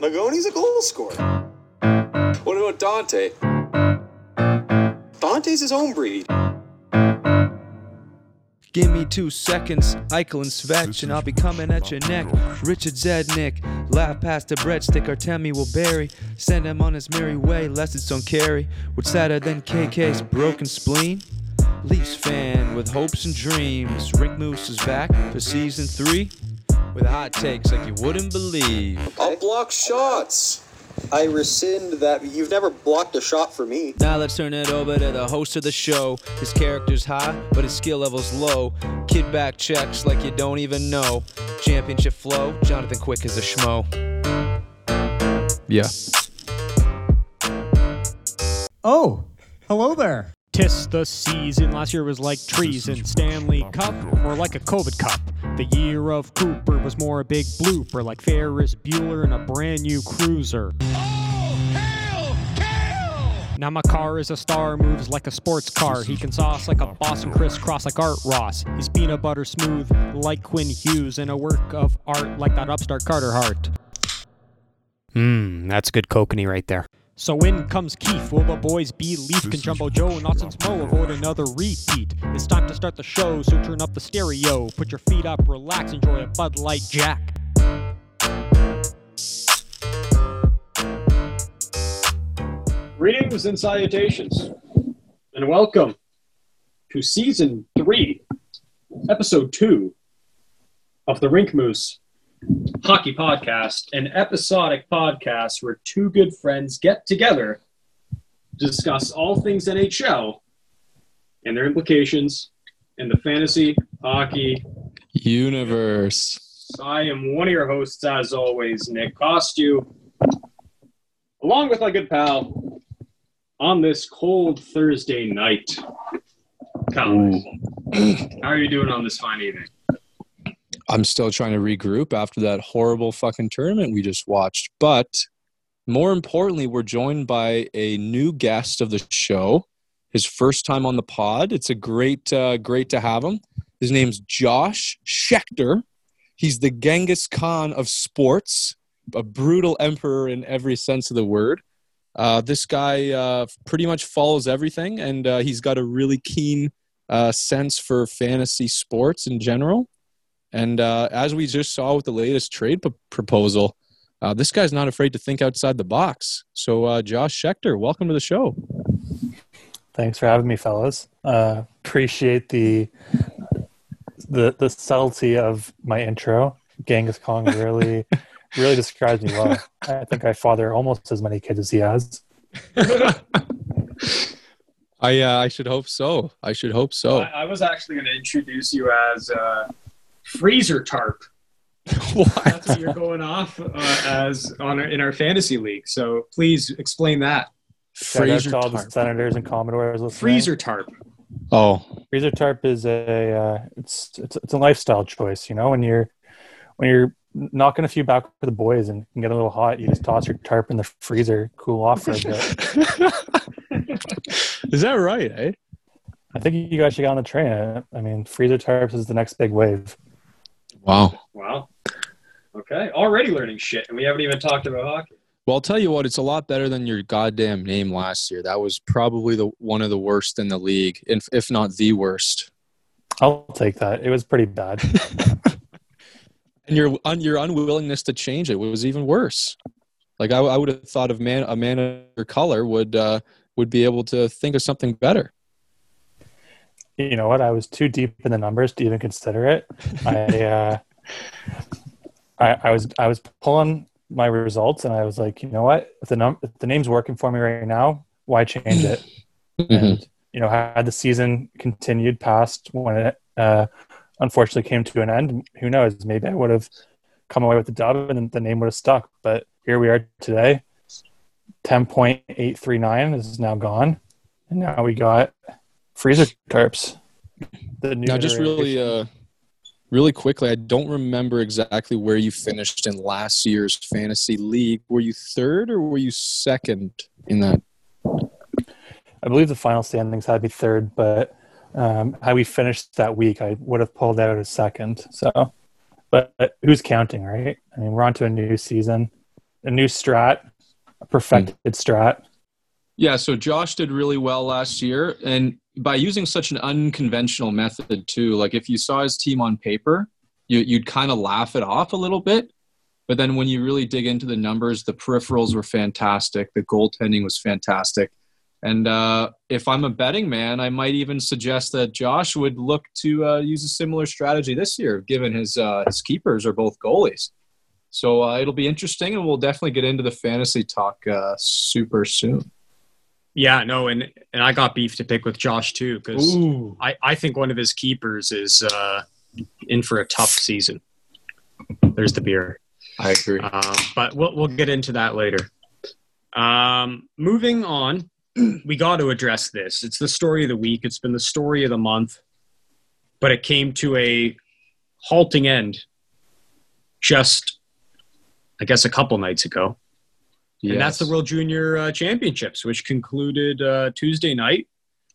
Magoni's a goal scorer. What about Dante? Dante's his own breed. Give me two seconds, Eichel and Svetch, and I'll be coming at your neck. Richard Zednik, laugh past the breadstick, Artemi will bury. Send him on his merry way, lest it's don't carry. What's sadder than KK's broken spleen? Leafs fan with hopes and dreams. Rink Moose is back for season three with hot takes like you wouldn't believe. I'll block shots. I rescind that. You've never blocked a shot for me. Now let's turn it over to the host of the show. His character's high, but his skill level's low. Kid back checks like you don't even know. Championship flow, Jonathan Quick is a schmo. Yeah. Oh, hello there. Tis the season. Last year was like treason. Stanley Cup, more like a COVID Cup. The year of Cooper was more a big blooper, like Ferris Bueller in a brand new cruiser. Now my car is a star, moves like a sports car. He can sauce like a Boston crisscross like Art Ross. He's peanut butter smooth like Quinn Hughes, and a work of art like that upstart Carter Hart. Mmm, that's good kokanee right there. So in comes Keefe. Will the boys be Leaf? Can Jumbo Joe and Nonsense Mo avoid another repeat? It's time to start the show, so turn up the stereo. Put your feet up, relax, enjoy a Bud Light Jack. Greetings and salutations, and welcome to season three, episode two of the Rink Moose Hockey Podcast, an episodic podcast where two good friends get together discuss all things NHL and their implications in the fantasy hockey Universe. I am one of your hosts, as always, Nick Costu, along with my good pal on this cold Thursday night. Colin, how are you doing on this fine evening? I'm still trying to regroup after that horrible fucking tournament we just watched. But more importantly, we're joined by a new guest of the show. His first time on the pod. It's a great, uh, great to have him. His name's Josh Schechter. He's the Genghis Khan of sports, a brutal emperor in every sense of the word. Uh, this guy uh, pretty much follows everything, and uh, he's got a really keen uh, sense for fantasy sports in general. And uh, as we just saw with the latest trade p- proposal, uh, this guy's not afraid to think outside the box. So, uh, Josh Schechter, welcome to the show. Thanks for having me, fellas. Uh, appreciate the the the subtlety of my intro. Genghis Khan really really describes me well. I think I father almost as many kids as he has. I uh, I should hope so. I should hope so. I, I was actually going to introduce you as uh, Freezer Tarp. what? That's what you're going off uh, as on our, in our fantasy league. So please explain that. Shout out Fraser to all the Tarp. senators and commodores listening. Freezer Tarp. Oh, Freezer tarp is a uh, it's, it's it's a lifestyle choice. You know, when you're when you're knocking a few back for the boys and can get a little hot, you just toss your tarp in the freezer, cool off for a bit. is that right? Eh? I think you guys should get on the train. I mean, freezer tarps is the next big wave. Wow. Wow. Okay. Already learning shit, and we haven't even talked about hockey. Well, I'll tell you what, it's a lot better than your goddamn name last year. That was probably the one of the worst in the league, if, if not the worst. I'll take that. It was pretty bad. And your un, your unwillingness to change it was even worse. Like I, I would have thought of man a man of your color would uh, would be able to think of something better. You know what? I was too deep in the numbers to even consider it. I, uh, I, I was, I was pulling my results, and I was like, you know what? If the num, if the name's working for me right now, why change it? And you know, had the season continued past when it uh, unfortunately came to an end, who knows? Maybe I would have come away with the dub, and the name would have stuck. But here we are today. Ten point eight three nine is now gone, and now we got freezer tarps. The new Now, just really, uh, really quickly, I don't remember exactly where you finished in last year's fantasy league. Were you third or were you second in that? I believe the final standings had me third, but um, had we finished that week, I would have pulled out a second. So, but who's counting, right? I mean, we're on to a new season. a new strat, a perfected strat. Yeah, so Josh did really well last year, and by using such an unconventional method too. Like if you saw his team on paper, you, you'd kind of laugh it off a little bit, but then when you really dig into the numbers, the peripherals were fantastic, the goaltending was fantastic, and uh, if I'm a betting man, I might even suggest that Josh would look to uh, use a similar strategy this year, given his uh, his keepers are both goalies. So uh, it'll be interesting, and we'll definitely get into the fantasy talk uh, super soon. Yeah, no, and and I got beef to pick with Josh too because I I think one of his keepers is uh, in for a tough season. There's the beer. I agree. Um, but we'll we'll get into that later. Um, moving on, we got to address this. It's the story of the week. It's been the story of the month, but it came to a halting end just, I guess, a couple nights ago. And that's the World Junior uh, Championships, which concluded uh, Tuesday night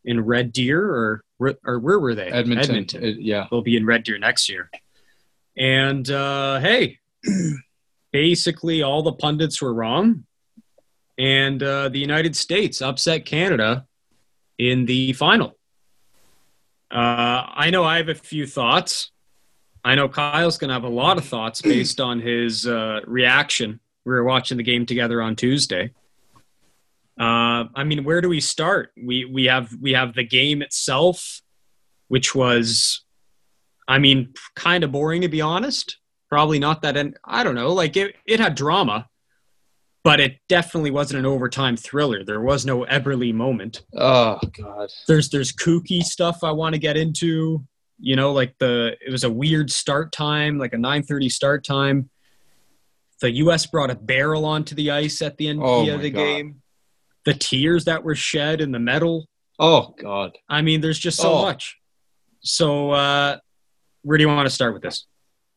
in Red Deer, or or where were they? Edmonton. It- yeah. They'll be in Red Deer next year. And uh, hey, basically all the pundits were wrong, and uh, the United States upset Canada in the final. Uh, I know I have a few thoughts. I know Kyle's going to have a lot of thoughts based on his uh, reaction. We were watching the game together on Tuesday. Uh, I mean, where do we start? We we have we have the game itself, which was, I mean, kind of boring to be honest. Probably not that. En- I don't know. Like it, it had drama, but it definitely wasn't an overtime thriller. There was no Eberle moment Oh God. there's there's kooky stuff I want to get into. You know, like the it was a weird start time, like a 9:30 start time. The U.S. brought a barrel onto the ice at the end Oh of the God. game. The tears that were shed in the medal. Oh God. I mean, there's just so Oh. much. So, uh, where do you want to start with this?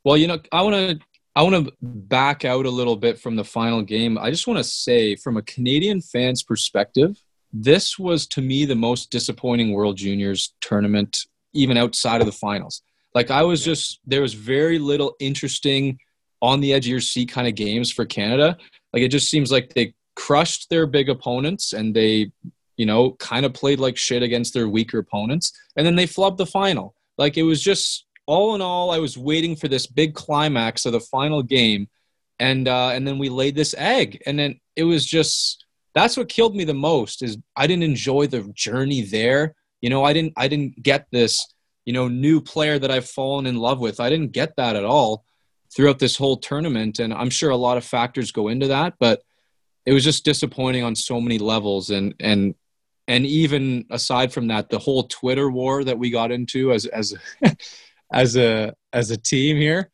Well, you know, I want to I want to back out a little bit from the final game. I just want to say, from a Canadian fan's perspective, this was to me the most disappointing World Juniors tournament, even outside of the finals. Like I was just there was very little interesting on the edge of your seat kind of games for Canada. Like it just seems like they crushed their big opponents and they, you know, kind of played like shit against their weaker opponents, and then they flubbed the final. Like it was just all in all, I was waiting for this big climax of the final game, and uh, and then we laid this egg, and then it was just that's what killed me the most is I didn't enjoy the journey there. You know, I didn't I didn't get this you know new player that I've fallen in love with. I didn't get that at all throughout this whole tournament, and I'm sure a lot of factors go into that, but it was just disappointing on so many levels, and and and even aside from that, the whole Twitter war that we got into as as as a as a team here,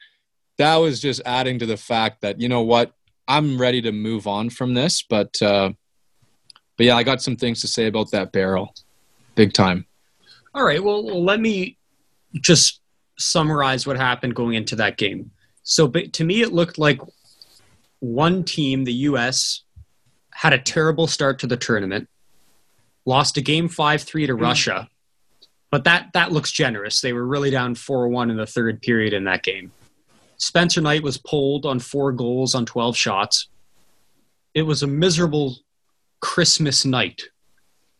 that was just adding to the fact that you know what, I'm ready to move on from this, but uh, but yeah, I got some things to say about that barrel, big time. All right. Well, let me just summarize what happened going into that game. So, but to me, it looked like one team, the U.S., had a terrible start to the tournament, lost a game five three to hmm. Russia, but that that looks generous. They were really down four one in the third period in that game. Spencer Knight was pulled on four goals on twelve shots. It was a miserable Christmas night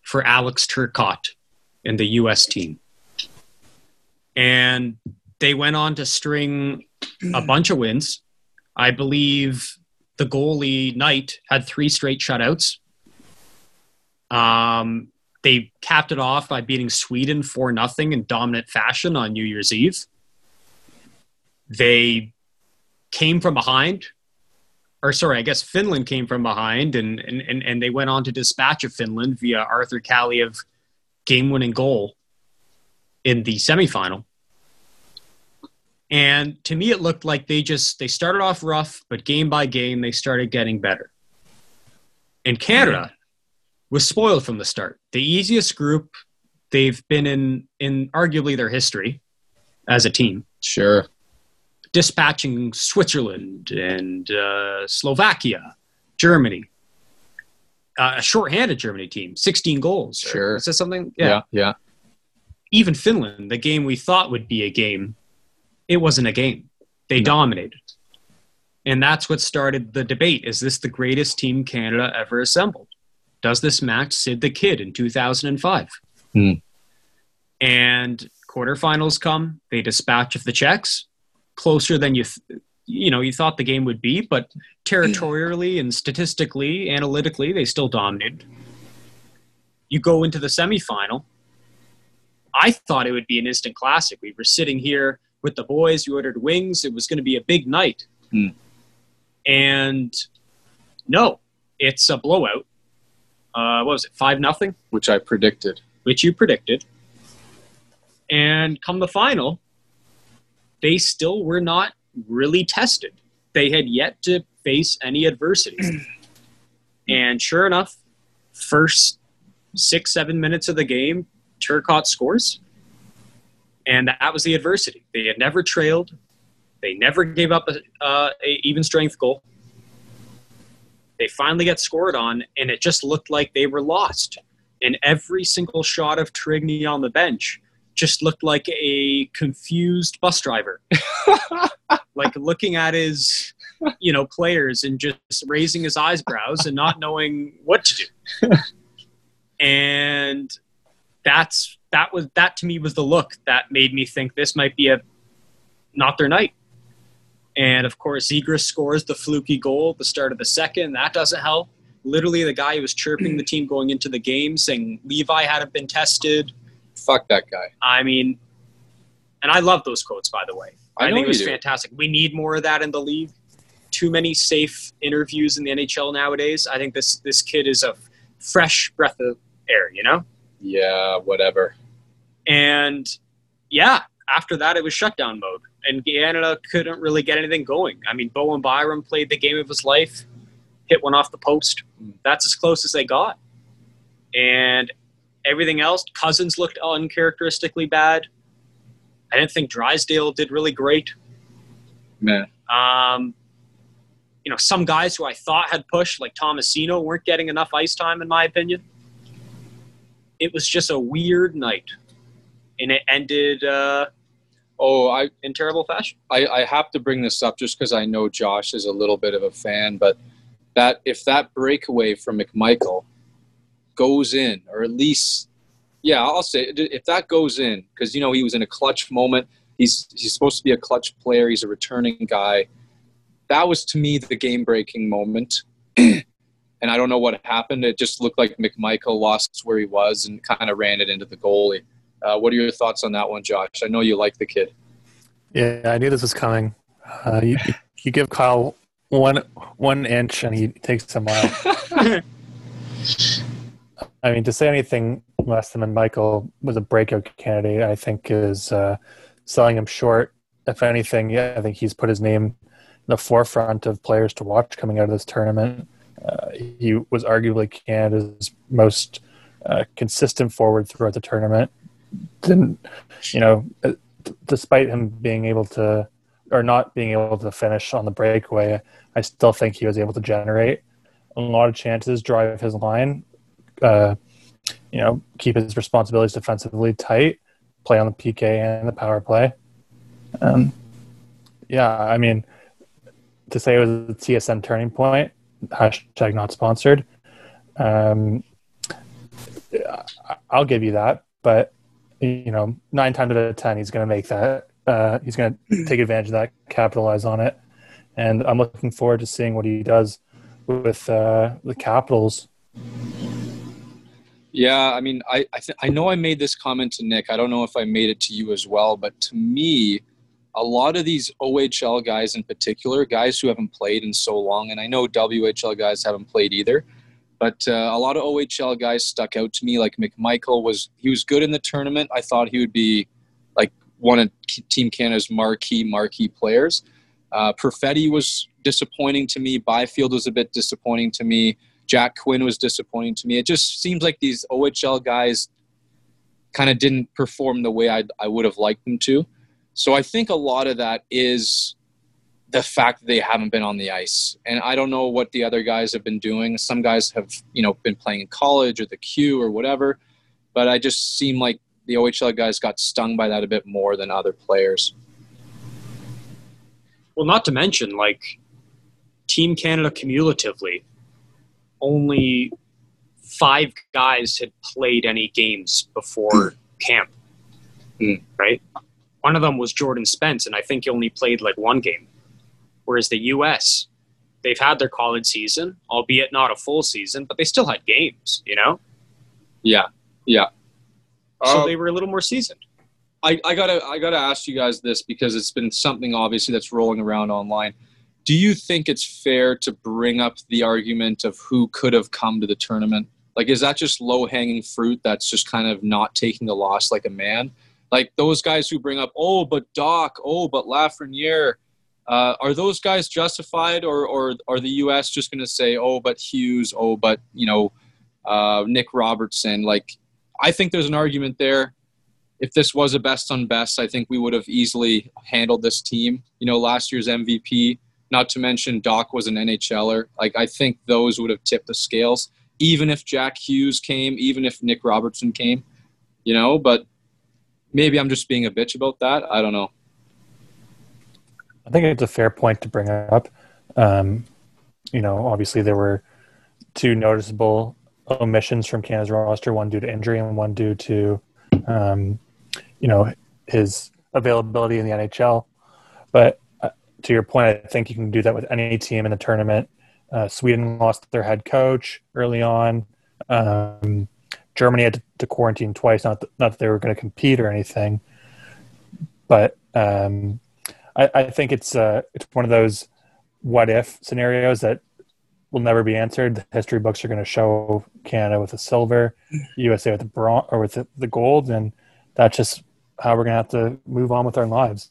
for Alex Turcotte and the US team. And they went on to string a bunch of wins. I believe the goalie Knight had three straight shutouts. Um, they capped it off by beating Sweden 4 nothing in dominant fashion on New Year's Eve. They came from behind, or sorry, I guess Finland came from behind, and, and, and, and they went on to dispatch of Finland via Arthur Kaliyev game winning goal in the semifinal. And to me, it looked like they just they started off rough, but game by game they started getting better. And Canada was spoiled from the start. The easiest group they've been in in arguably their history as a team, Sure. dispatching Switzerland and uh, Slovakia, Germany. Uh, a short-handed Germany team, 16 goals. Sure. Is that something? Yeah. Yeah. even Finland, the game we thought would be a game, it wasn't a game. They dominated. And that's what started the debate. Is this the greatest team Canada ever assembled? Does this match Sid the Kid in 2005? Hmm. And quarterfinals come, they dispatch of the Czechs closer than you th- you know you thought the game would be, but territorially and statistically, analytically, they still dominated. You go into the semifinal. I thought it would be an instant classic. We were sitting here with the boys. We ordered wings. It was going to be a big night. Hmm. And no, it's a blowout. Uh, what was it? Five nothing, which I predicted. which you predicted. And come the final, they still were not really tested. They had yet to face any adversity. and sure enough, first six, seven minutes of the game, Turcotte scores. And that was the adversity. They had never trailed. They never gave up a, uh, a even strength goal. They finally get scored on, and it just looked like they were lost. And every single shot of Tourigny on the bench just looked like a confused bus driver, like looking at his, you know, players and just raising his eyebrows and not knowing what to do. and that's that was that to me was the look that made me think this might be a not their night. And of course, Zegras scores the fluky goal at the start of the second. That doesn't help. Literally, the guy who was chirping the team going into the game, saying Levi hadn't been tested. Fuck that guy. I mean, and I love those quotes, by the way. I I, think it was fantastic. We need more of that in the league. Too many safe interviews in the NHL nowadays. I think this this kid is a fresh breath of air, you know. Yeah, whatever. And yeah, after that, it was shutdown mode, and Canada couldn't really get anything going. I mean, Bowen Byram played the game of his life, hit one off the post. That's as close as they got. And everything else, Cozens looked uncharacteristically bad. I didn't think Drysdale did really great. Man. Um, you know, some guys who I thought had pushed, like Tomasino, weren't getting enough ice time, in my opinion. It was just a weird night, and it ended uh, Oh, I, in terrible fashion. I, I have to bring this up just because I know Josh is a little bit of a fan, but that if that breakaway from McMichael goes in, or at least, yeah, I'll say if that goes in, because you know he was in a clutch moment. He's he's supposed to be a clutch player. He's a returning guy. That was to me the game breaking moment. and I don't know what happened. It just looked like McMichael lost where he was and kind of ran it into the goalie. Uh, what are your thoughts on that one, Josh? I know you like the kid. Yeah, I knew this was coming. Uh, you, you give Kyle one one inch and he takes a mile. I mean, to say anything less than Michael was a breakout candidate, I think is uh, selling him short. If anything, yeah, I think he's put his name in the forefront of players to watch coming out of this tournament. Uh, he was arguably Canada's most uh, consistent forward throughout the tournament. Didn't, you know, uh, despite him being able to or not being able to finish on the breakaway, I still think he was able to generate a lot of chances, drive his line, uh, you know, keep his responsibilities defensively tight, play on the PK and the power play. Um, yeah, I mean, to say it was a TSN turning point, hashtag not sponsored. Um, I'll give you that, but you know, nine times out of ten, he's going to make that. Uh, he's going to take advantage of that, capitalize on it, and I'm looking forward to seeing what he does with uh, the Capitals. Yeah, I mean, I I, th- I know I made this comment to Nick. I don't know if I made it to you as well, but to me, a lot of these OHL guys in particular, guys who haven't played in so long, and I know WHL guys haven't played either, but uh, a lot of OHL guys stuck out to me. Like McMichael was, he was good in the tournament. I thought he would be like one of Team Canada's marquee marquee players. Uh, Perfetti was disappointing to me. Byfield was a bit disappointing to me. Jack Quinn was disappointing to me. It just seems like these OHL guys kind of didn't perform the way I, I would have liked them to. So I think a lot of that is the fact that they haven't been on the ice. And I don't know what the other guys have been doing. Some guys have, you know, been playing in college or the Q or whatever. But I just seem like the OHL guys got stung by that a bit more than other players. Well, not to mention, like, Team Canada cumulatively, only five guys had played any games before camp. Mm. Right? One of them was Jordan Spence, and I think he only played like one game. Whereas the US, they've had their college season, albeit not a full season, but they still had games, you know? Yeah, yeah. So Uh, they were a little more seasoned. I, I gotta I gotta ask you guys this because it's been something obviously that's rolling around online. Do you think it's fair to bring up the argument of who could have come to the tournament? Like, is that just low hanging fruit that's just kind of not taking the loss like a man? Like those guys who bring up, oh, but Dach, oh, but Lafreniere, uh, are those guys justified, or or are the U.S. just going to say, oh, but Hughes, oh, but you know, uh, Nick Robertson? Like, I think there's an argument there if this was a best on best, I think we would have easily handled this team. You know, last year's MVP, not to mention Dach was an NHLer. Like, I think those would have tipped the scales, even if Jack Hughes came, even if Nick Robertson came, you know, but maybe I'm just being a bitch about that. I don't know. I think it's a fair point to bring up. Um, you know, obviously there were two noticeable omissions from Canada's roster, one due to injury and one due to, um, you know, his availability in the NHL. But uh, to your point, I think you can do that with any team in the tournament. Uh, Sweden lost their head coach early on. Um, Germany had to, to quarantine twice. Not that, not that they were going to compete or anything, but um, I, I think it's uh, it's one of those what if scenarios that will never be answered. The history books are going to show Canada with the silver, USA with the bronze or with the, the gold, and that's just how we're going to have to move on with our lives.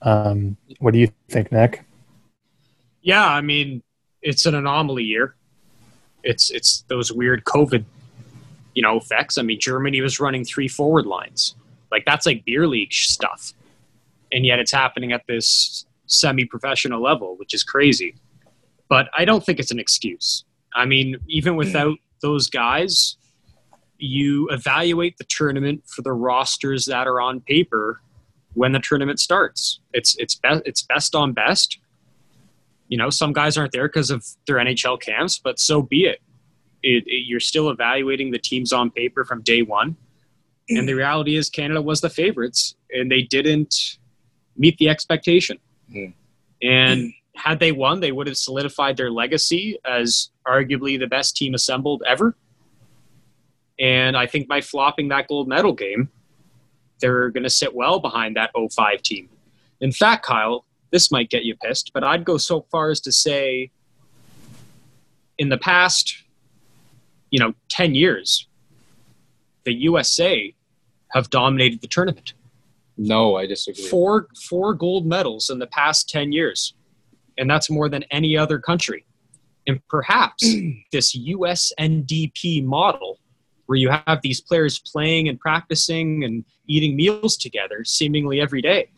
Um, what do you think, Nick? Yeah, I mean, it's an anomaly year. It's it's those weird COVID, you know, effects. I mean, Germany was running three forward lines. Like that's like beer league stuff. And yet it's happening at this semi-professional level, which is crazy. But I don't think it's an excuse. I mean, even hmm. without those guys, you evaluate the tournament for the rosters that are on paper when the tournament starts. It's it's best it's best on best. You know, some guys aren't there because of their NHL camps, but so be it. It, it. You're still evaluating the teams on paper from day one, and hmm. the reality is Canada was the favorites, and they didn't meet the expectation. Mm. And had they won, they would have solidified their legacy as arguably the best team assembled ever. And I think by flopping that gold medal game, they're going to sit well behind that 05 team. In fact, Kyle, this might get you pissed, but I'd go so far as to say in the past, you know, 10 years, the USA have dominated the tournament. No, I disagree. Four four gold medals in the past 10 years. And that's more than any other country. And perhaps this USNDP model where you have these players playing and practicing and eating meals together seemingly every day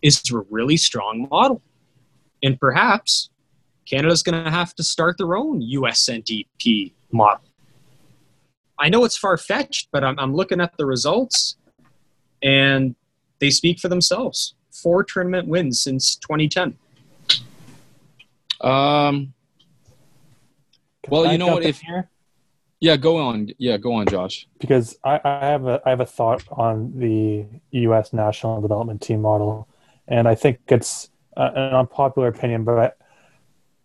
is a really strong model. And perhaps Canada's going to have to start their own USNDP model. I know it's far fetched, but I'm, I'm looking at the results and they speak for themselves. Four tournament wins since 2010. Um, well, Can I you know what? in If here? yeah, go on. Yeah, go on, Josh. because I, I have a I have a thought on the U.S. national development team model, and I think it's uh, an unpopular opinion, but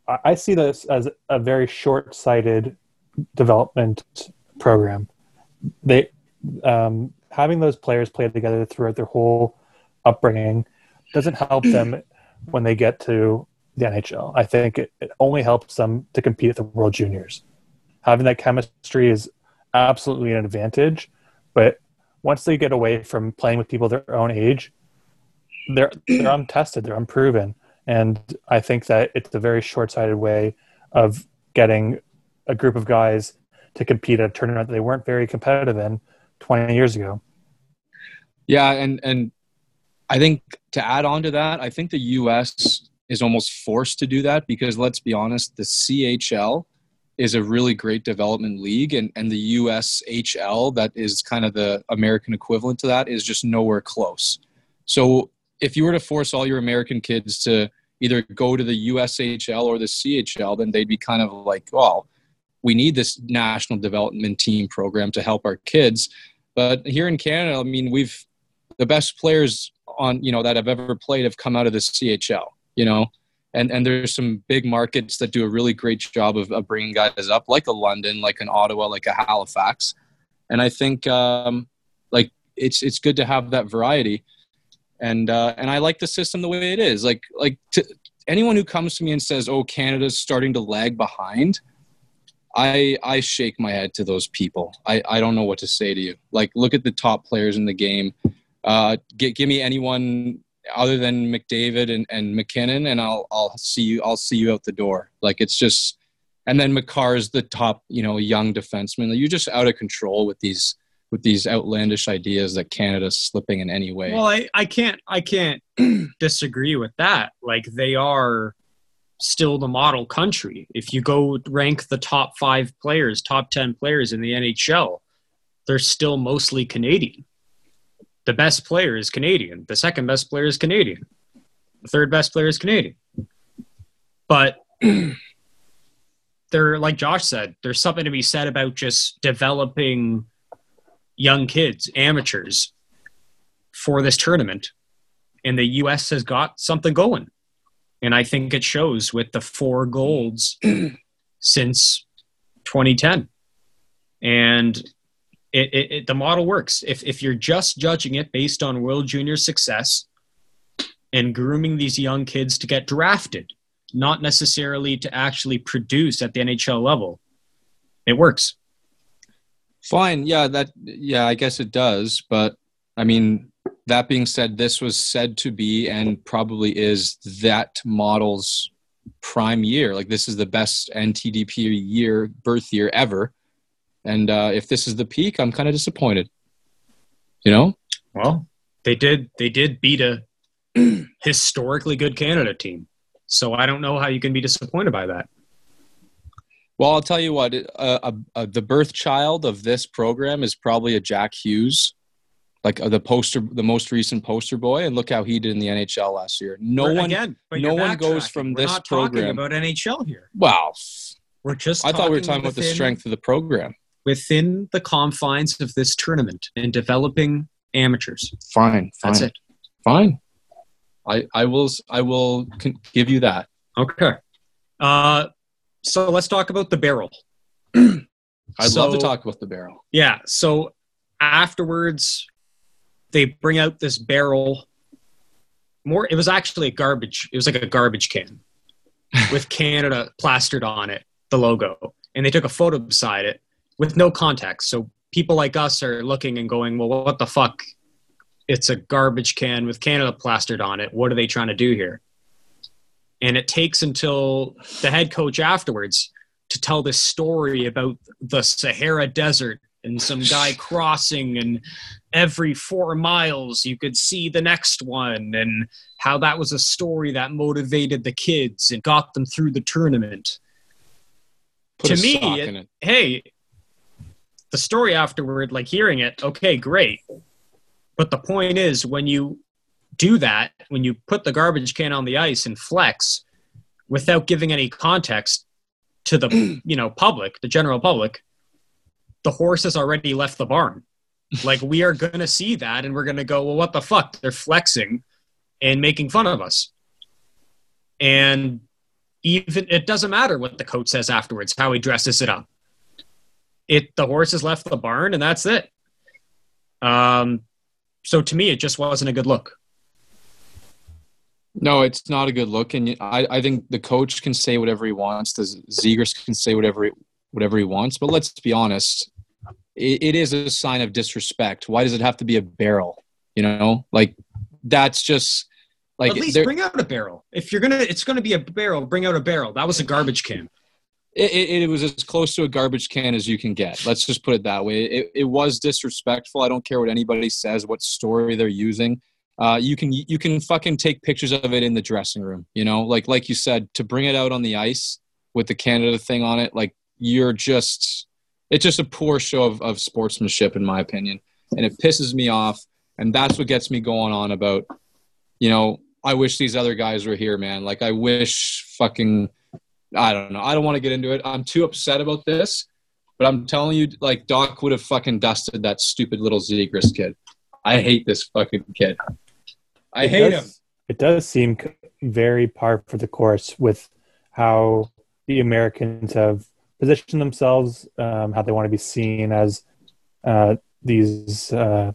I, I see this as a very short-sighted development program. They um, having those players play together throughout their whole upbringing doesn't help them when they get to the NHL. I think it, it only helps them to compete at the World Juniors. Having that chemistry is absolutely an advantage, but once they get away from playing with people their own age, they're they're untested, they're unproven, and I think that it's a very short-sighted way of getting a group of guys to compete at a tournament that they weren't very competitive in 20 years ago. Yeah, and and I think to add on to that, I think the U.S. is almost forced to do that because let's be honest, the CHL is a really great development league, and and the USHL that is kind of the American equivalent to that is just nowhere close. So if you were to force all your American kids to either go to the USHL or the CHL, then they'd be kind of like, well, we need this national development team program to help our kids. But here in Canada, I mean, we've the best players on you know that have ever played have come out of the CHL. You know, and and there's some big markets that do a really great job of, of bringing guys up, like a London, like an Ottawa, like a Halifax. And I think um, like it's it's good to have that variety. And uh, and I like the system the way it is. Like like to, anyone who comes to me and says, "Oh, Canada's starting to lag behind," I I shake my head to those people. I I don't know what to say to you. Like look at the top players in the game. Uh, give, give me anyone other than McDavid and, and MacKinnon, and I'll I'll see you I'll see you out the door. Like it's just, and then Makar is the top you know young defenseman. You're just out of control with these with these outlandish ideas that Canada's slipping in any way. Well, I, I can't I can't disagree with that. Like they are still the model country. If you go rank the top five players, top ten players in the NHL, they're still mostly Canadian. The best player is Canadian. The second best player is Canadian. The third best player is Canadian. But there, like Josh said, there's something to be said about just developing young kids, amateurs, for this tournament. And the U.S. has got something going. And I think it shows with the four mm-hmm. golds since 2010. And it, it, it, the model works. If, if you're just judging it based on World Junior success and grooming these young kids to get drafted, not necessarily to actually produce at the NHL level, it works. Fine. Yeah, that yeah, I guess it does, but I mean, that being said, this was said to be and probably is that model's prime year. Like this is the best NTDP year, birth year ever. And uh, if this is the peak, I'm kind of disappointed. You know? Well, they did they did beat a historically good Canada team. So I don't know how you can be disappointed by that. Well, I'll tell you what. Uh, uh, the birth child of this program is probably a Jack Hughes, like uh, the poster, the most recent poster boy, and look how he did in the NHL last year. No one, again, no one goes from We're this not talking program. about NHL here. wow, We're just I thought we were talking talking about the strength of the program. within the confines of this tournament and developing amateurs. Fine, fine, That's it. fine. I I will I will give you that. Okay. Uh, so let's talk about the barrel. I'd love to talk about the barrel. Yeah. So afterwards, they bring out this barrel. More, it was actually a garbage. It was like a garbage can with Canada plastered on it, the logo, and they took a photo beside it with no context. So people like us are looking and going, "Well, what the fuck? It's a garbage can with Canada plastered on it. What are they trying to do here?" And it takes until the head coach afterwards to tell this story about the Sahara Desert and some guy crossing and every four miles you could see the next one and how that was a story that motivated the kids and got them through the tournament Put To me, it- it. hey the story afterward like hearing it okay great but the point is when you do that when you put the garbage can on the ice and flex without giving any context to the you know public the general public the horse has already left the barn. Like we are going to see that and we're going to go well what the fuck? They're flexing and making fun of us. And even it doesn't matter what the coach says afterwards how he dresses it up. It the horse has left the barn and that's it. Um so to me it just wasn't a good look. No, it's not a good look, and I, I think the coach can say whatever he wants. The Zegras can say whatever he, whatever he wants. But let's be honest, it, it is a sign of disrespect. Why does it have to be a barrel? You know, like that's just like at least bring out a barrel if you're gonna it's gonna be a barrel bring out a barrel that was a garbage can it, it, it was as close to a garbage can as you can get. Let's just put it that way. It, it was disrespectful. I don't care what anybody says, what story they're using. Uh, you can you can fucking take pictures of it in the dressing room. You know, like like you said, to bring it out on the ice with the Canada thing on it, like you're just it's just a poor show of, of sportsmanship, in my opinion, and it pisses me off. And that's what gets me going on about, you know, I wish these other guys were here, man. Like I wish fucking I don't know. I don't want to get into it. I'm too upset about this, but I'm telling you, like Dach would have fucking dusted that stupid little Zegras kid. I hate this fucking kid. I It hate does- him. It does seem very par for the course with how the Americans have positioned themselves, um, how they want to be seen as uh, these, uh,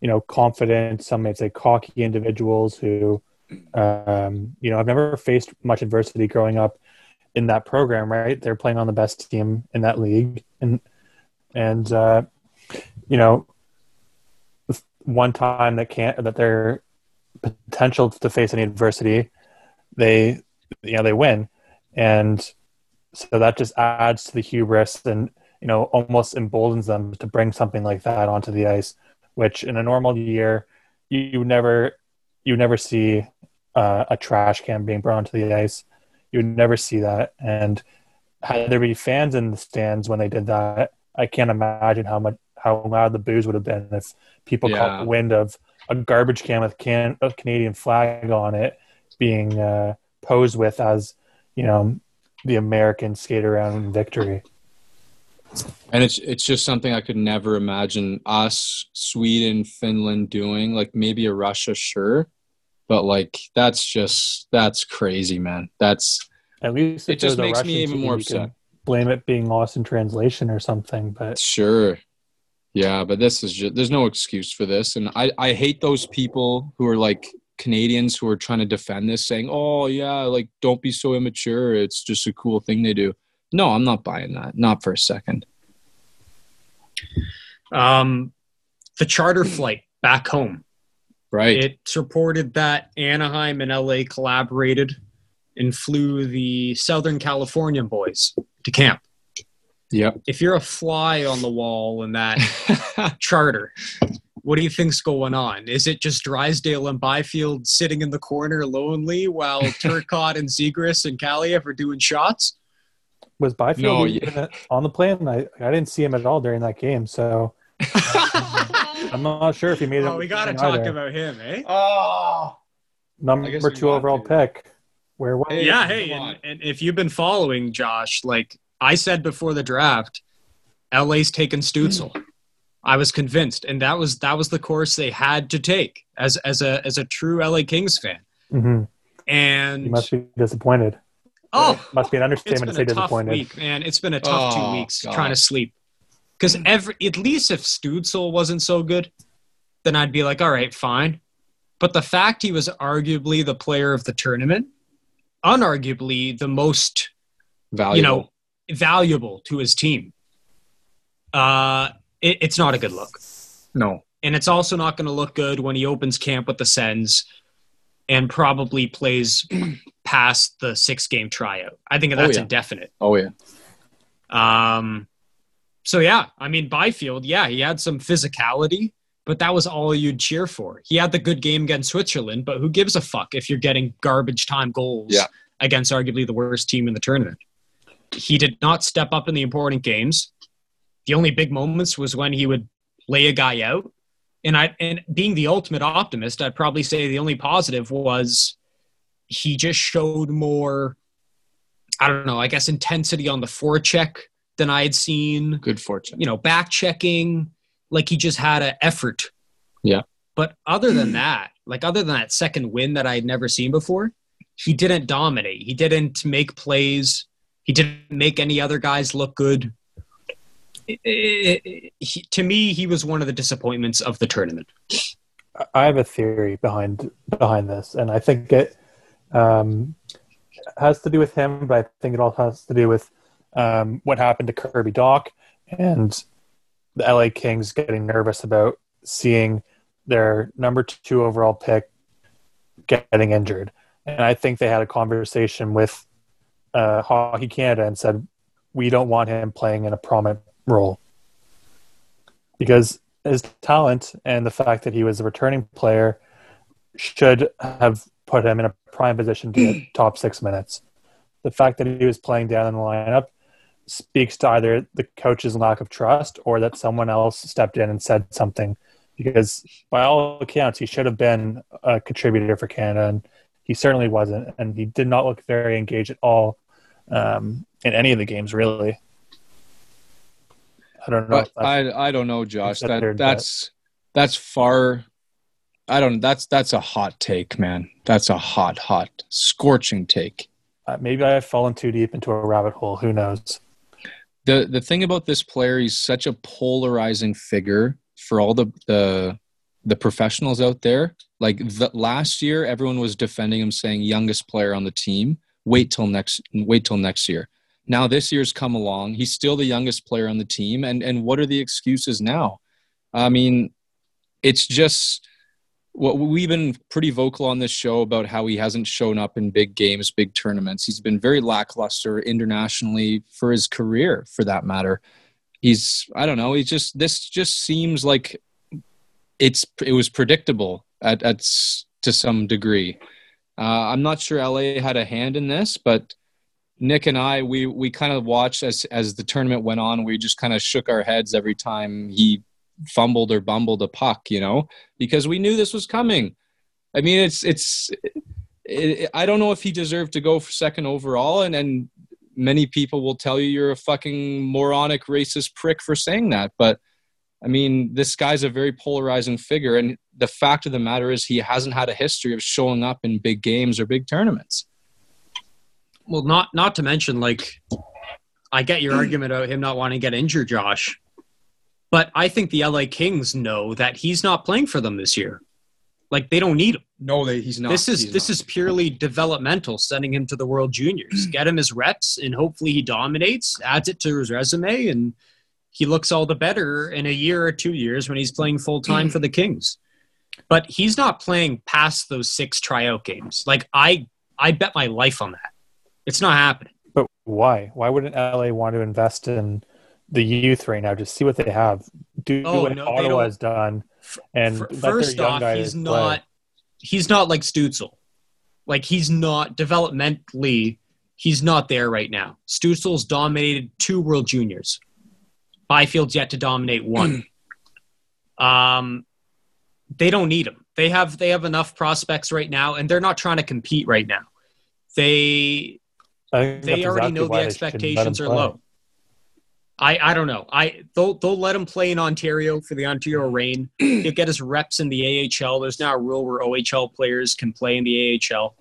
you know, confident, some may say cocky individuals who, um, you know, I've never faced much adversity growing up in that program. Right? They're playing on the best team in that league, and and uh, you know, one time that can't that they're potential to face any adversity, they you know they win, and so that just adds to the hubris and you know almost emboldens them to bring something like that onto the ice, which in a normal year you, you never you never see uh, a trash can being brought onto the ice. You would never see that, and had there be fans in the stands when they did that, I can't imagine how much how loud the boos would have been if people Yeah. caught wind of a garbage can with can a Canadian flag on it being uh, posed with as you know the American skate around in victory. And it's it's just something I could never imagine us, Sweden, Finland doing. Like maybe a Russia, sure, but like that's just that's crazy, man. That's At least It just makes me even more upset. Blame it being lost in translation or something, but Sure. Yeah, but this is just there's no excuse for this. And I, I hate those people who are like Canadians who are trying to defend this, saying, Oh yeah, like don't be so immature. It's just a cool thing they do. No, I'm not buying that. Not for a second. Um, the charter flight back home. Right. It's reported that Anaheim and LA collaborated and flew the Southern Californian boys to camp. yep. If you're a fly on the wall in that charter, what do you think's going on? Is it just Drysdale and Byfield sitting in the corner lonely while Turcotte and Zegras and Kaliyev are doing shots? was Byfield No, even on the plane? I I didn't see him at all during that game, so I'm not sure if he made it. Oh, we got to either. talk about him, eh? oh. I number guess we two want overall to. pick. Where was Hey, yeah, hey, and, and if you've been following Josh, like I said before the draft, LA's taken Stützle. I was convinced, and that was that was the course they had to take as as a as a true LA Kings fan. hmm And You must be disappointed. oh, must be an it's understatement been to a say tough disappointed. week, man. It's been a tough Oh, two weeks God. trying to sleep. Because every at least if Stützle wasn't so good, then I'd be like, all right, fine. But the fact he was arguably the player of the tournament, unarguably the most Valuable. you know, valuable to his team. Uh, it, it's not a good look, no. and it's also not going to look good when he opens camp with the Sens and probably plays past the six-game tryout. I think that's yeah. indefinite. Oh yeah. Um, so yeah, I mean Byfield, yeah, he had some physicality, but that was all you'd cheer for. He had the good game against Switzerland, but who gives a fuck if you're getting garbage time goals Yeah. against arguably the worst team in the tournament? He did not step up in the important games. The only big moments was when he would lay a guy out. And I and being the ultimate optimist, I'd probably say the only positive was he just showed more I don't know, I guess intensity on the forecheck than I had seen. Good fortune. You know, back checking, like he just had an effort. Yeah. But other than that, like other than that second win that I had never seen before, he didn't dominate. He didn't make plays. He didn't make any other guys look good. It- he- to me, he was one of the disappointments of the tournament. I have a theory behind behind this, and I think it um, has to do with him, but I think it all has to do with um, what happened to Kirby Dach and the LA Kings getting nervous about seeing their number two overall pick getting injured, and I think they had a conversation with uh, Hockey Canada and said we don't want him playing in a prominent role because his talent and the fact that he was a returning player should have put him in a prime position to get top six minutes. The fact that he was playing down in the lineup speaks to either the coach's lack of trust or that someone else stepped in and said something. Because by all accounts, he should have been a contributor for Canada, and he certainly wasn't, and he did not look very engaged at all um, in any of the games, really. I don't know. But I I don't know, Josh. That that's that's far. I don't. That's that's a hot take, man. That's a hot, hot, scorching take. uh, maybe I've fallen too deep into a rabbit hole. Who knows? the The thing about this player, he's such a polarizing figure for all the the the professionals out there. Like the, last year, everyone was defending him, saying youngest player on the team. Wait till next. Wait till next year. Now this year's come along. He's still the youngest player on the team, and and what are the excuses now? I mean, it's just what we've been pretty vocal on this show about how he hasn't shown up in big games, big tournaments. He's been very lackluster internationally for his career, for that matter. He's I don't know. He's just this just seems like it's it was predictable at at to some degree. Uh, I'm not sure LA had a hand in this, but Nick and I we we kind of watched as as the tournament went on. We just kind of shook our heads every time he fumbled or bumbled a puck, you know, because we knew this was coming. I mean, it's it's. It, I don't know if he deserved to go for second overall, and and many people will tell you you're a fucking moronic racist prick for saying that. But I mean, this guy's a very polarizing figure, and the fact of the matter is he hasn't had a history of showing up in big games or big tournaments. Well, not not to mention, like, I get your argument about him not wanting to get injured, Josh. But I think the LA Kings know that he's not playing for them this year. Like they don't need him. No, that he's not. this is He's this not. is purely developmental, sending him to the World Juniors. Get him his reps, and hopefully he dominates, adds it to his resume, and he looks all the better in a year or two years when he's playing full time for the Kings. But he's not playing past those six tryout games. Like I, I bet my life on that. It's not happening. But why? Why wouldn't LA want to invest in the youth right now? Just see what they have. Do Oh, what no, Ottawa has done, and F- let their First off, he's play. not. He's not like Stützle. Like he's not developmentally. He's not there right now. Stützle's dominated two World Juniors. Byfield's yet to dominate one. um, they don't need him. They have they have enough prospects right now, and they're not trying to compete right now. They they already exactly know the why they should let him expectations are low. I I don't know. I they'll they'll let him play in Ontario for the Ontario Reign. He'll get his reps in the AHL. There's now a rule where OHL players can play in the AHL.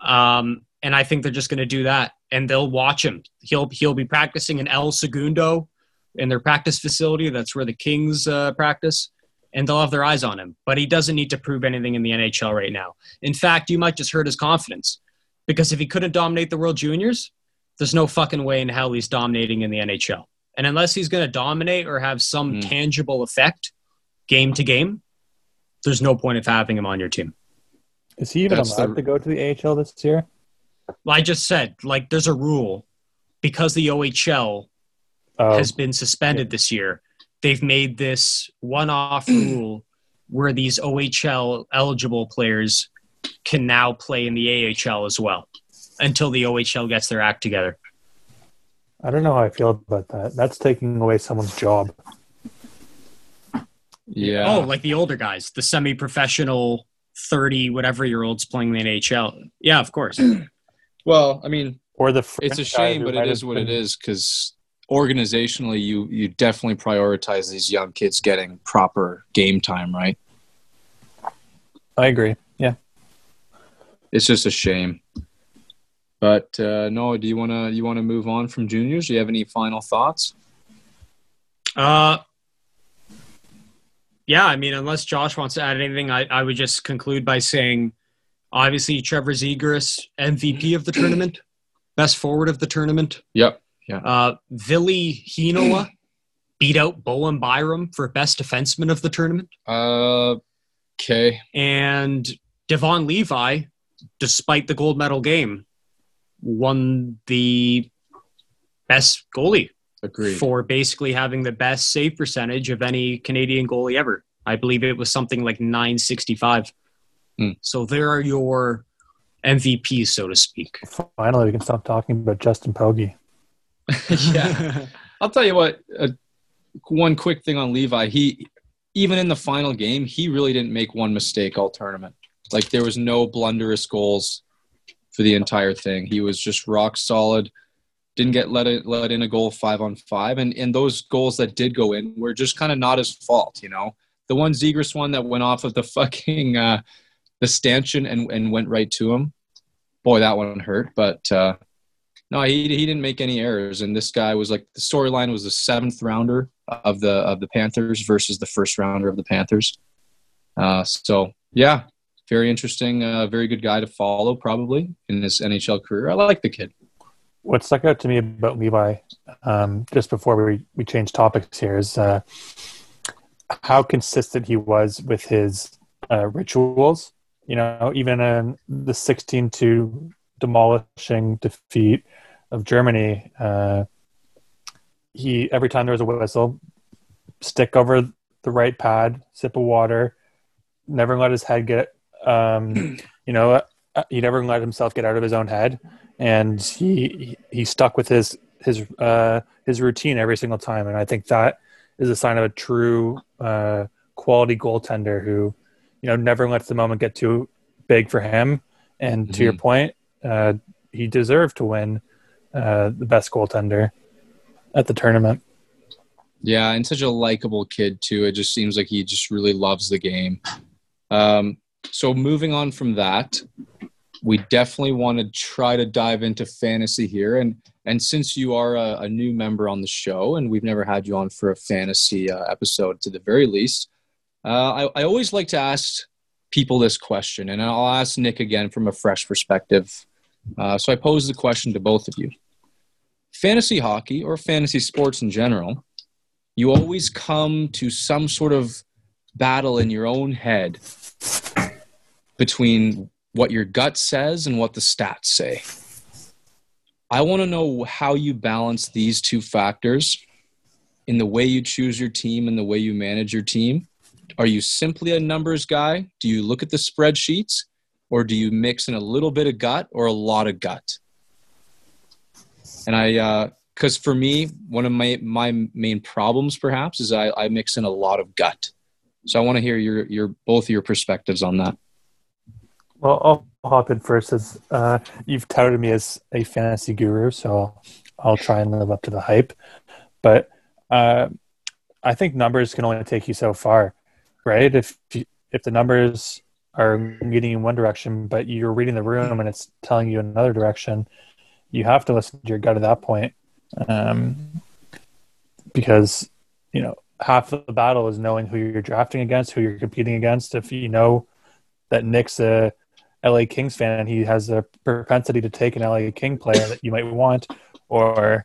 Um, and I think they're just going to do that, and they'll watch him. He'll he'll be practicing in El Segundo in their practice facility. That's where the Kings uh, practice, and they'll have their eyes on him. But he doesn't need to prove anything in the NHL right now. In fact, you might just hurt his confidence because if he couldn't dominate the World Juniors, there's no fucking way in hell he's dominating in the NHL. And unless he's going to dominate or have some Hmm. tangible effect game to game, there's no point of having him on your team. Is he even That's allowed the- to go to the AHL this year? Well, I just said, like, there's a rule because the OHL Oh, has been suspended this year. They've made this one-off rule where these OHL eligible players can now play in the AHL as well until the OHL gets their act together. I don't know how I feel about that. That's taking away someone's job. Yeah. Oh, like the older guys, the semi-professional 30 whatever year olds playing in the NHL. Yeah, of course. well, I mean, Or the it's a shame, but it is what it been- is because organizationally, you you definitely prioritize these young kids getting proper game time, right? I agree. Yeah. It's just a shame. But uh, Noah, do you wanna you wanna move on from juniors? Do you have any final thoughts? Uh Yeah, I mean, unless Josh wants to add anything, I, I would just conclude by saying obviously Trevor Zegras, MVP of the tournament, best forward of the tournament. Yep. Uh Ville Heinola beat out Bowen Byram for best defenseman of the tournament. Uh, okay. and Devon Levi, despite the gold medal game, won the best goalie Agreed. for basically having the best save percentage of any Canadian goalie ever. I believe it was something like 965. Hmm. So there are your MVPs, so to speak. Finally, we can stop talking about Justin Pogge. yeah. I'll tell you what. Uh, one quick thing on Levi. He even in the final game, he really didn't make one mistake all tournament. Like there was no blunderous goals for the entire thing. He was just rock solid. Didn't get let it, let in a goal five on five, and and those goals that did go in were just kind of not his fault. You know, the one Zegras one that went off of the fucking uh, the stanchion and and went right to him. Boy, that one hurt. But uh, no, he he didn't make any errors, and this guy was like the storyline was the seventh rounder of the of the Panthers versus the first rounder of the Panthers. Uh, so yeah, very interesting, uh, very good guy to follow probably in his NHL career. I like the kid. What stuck out to me about Levi, um, just before we, we change topics here, is uh, how consistent he was with his uh, rituals. You know, even in the 16 to demolishing defeat of Germany, uh, he every time there was a whistle, stick over the right pad, sip of water, never let his head get, um, you know, uh, he never let himself get out of his own head, and he he stuck with his his uh, his routine every single time, and I think that is a sign of a true uh, quality goaltender who, you know, never lets the moment get too big for him. And mm-hmm. to your point, uh, he deserved to win uh, the best goaltender at the tournament. Yeah, and such a likable kid too. It just seems like he just really loves the game. Um, so moving on from that, we definitely want to try to dive into fantasy here. And and since you are a, a new member on the show, and we've never had you on for a fantasy uh, episode, to the very least, uh, I, I always like to ask people this question, and I'll ask Nick again from a fresh perspective. Uh, so I pose the question to both of you: fantasy hockey or fantasy sports in general, you always come to some sort of battle in your own head between what your gut says and what the stats say. I want to know how you balance these two factors in the way you choose your team and the way you manage your team. Are you simply a numbers guy? Do you look at the spreadsheets or do you mix in a little bit of gut or a lot of gut? And I, because uh, for me, one of my, my main problems perhaps is I, I mix in a lot of gut. So I want to hear your, your both of your perspectives on that. Well, I'll hop in first. As uh, you've touted me as a fantasy guru, so I'll try and live up to the hype. But uh, I think numbers can only take you so far, right? If if the numbers are leading in one direction, but you're reading the room and it's telling you another direction, you have to listen to your gut at that point, um, because you know half of the battle is knowing who you're drafting against, who you're competing against. If you know that Nick's a LA Kings fan and he has a propensity to take an LA King player that you might want, or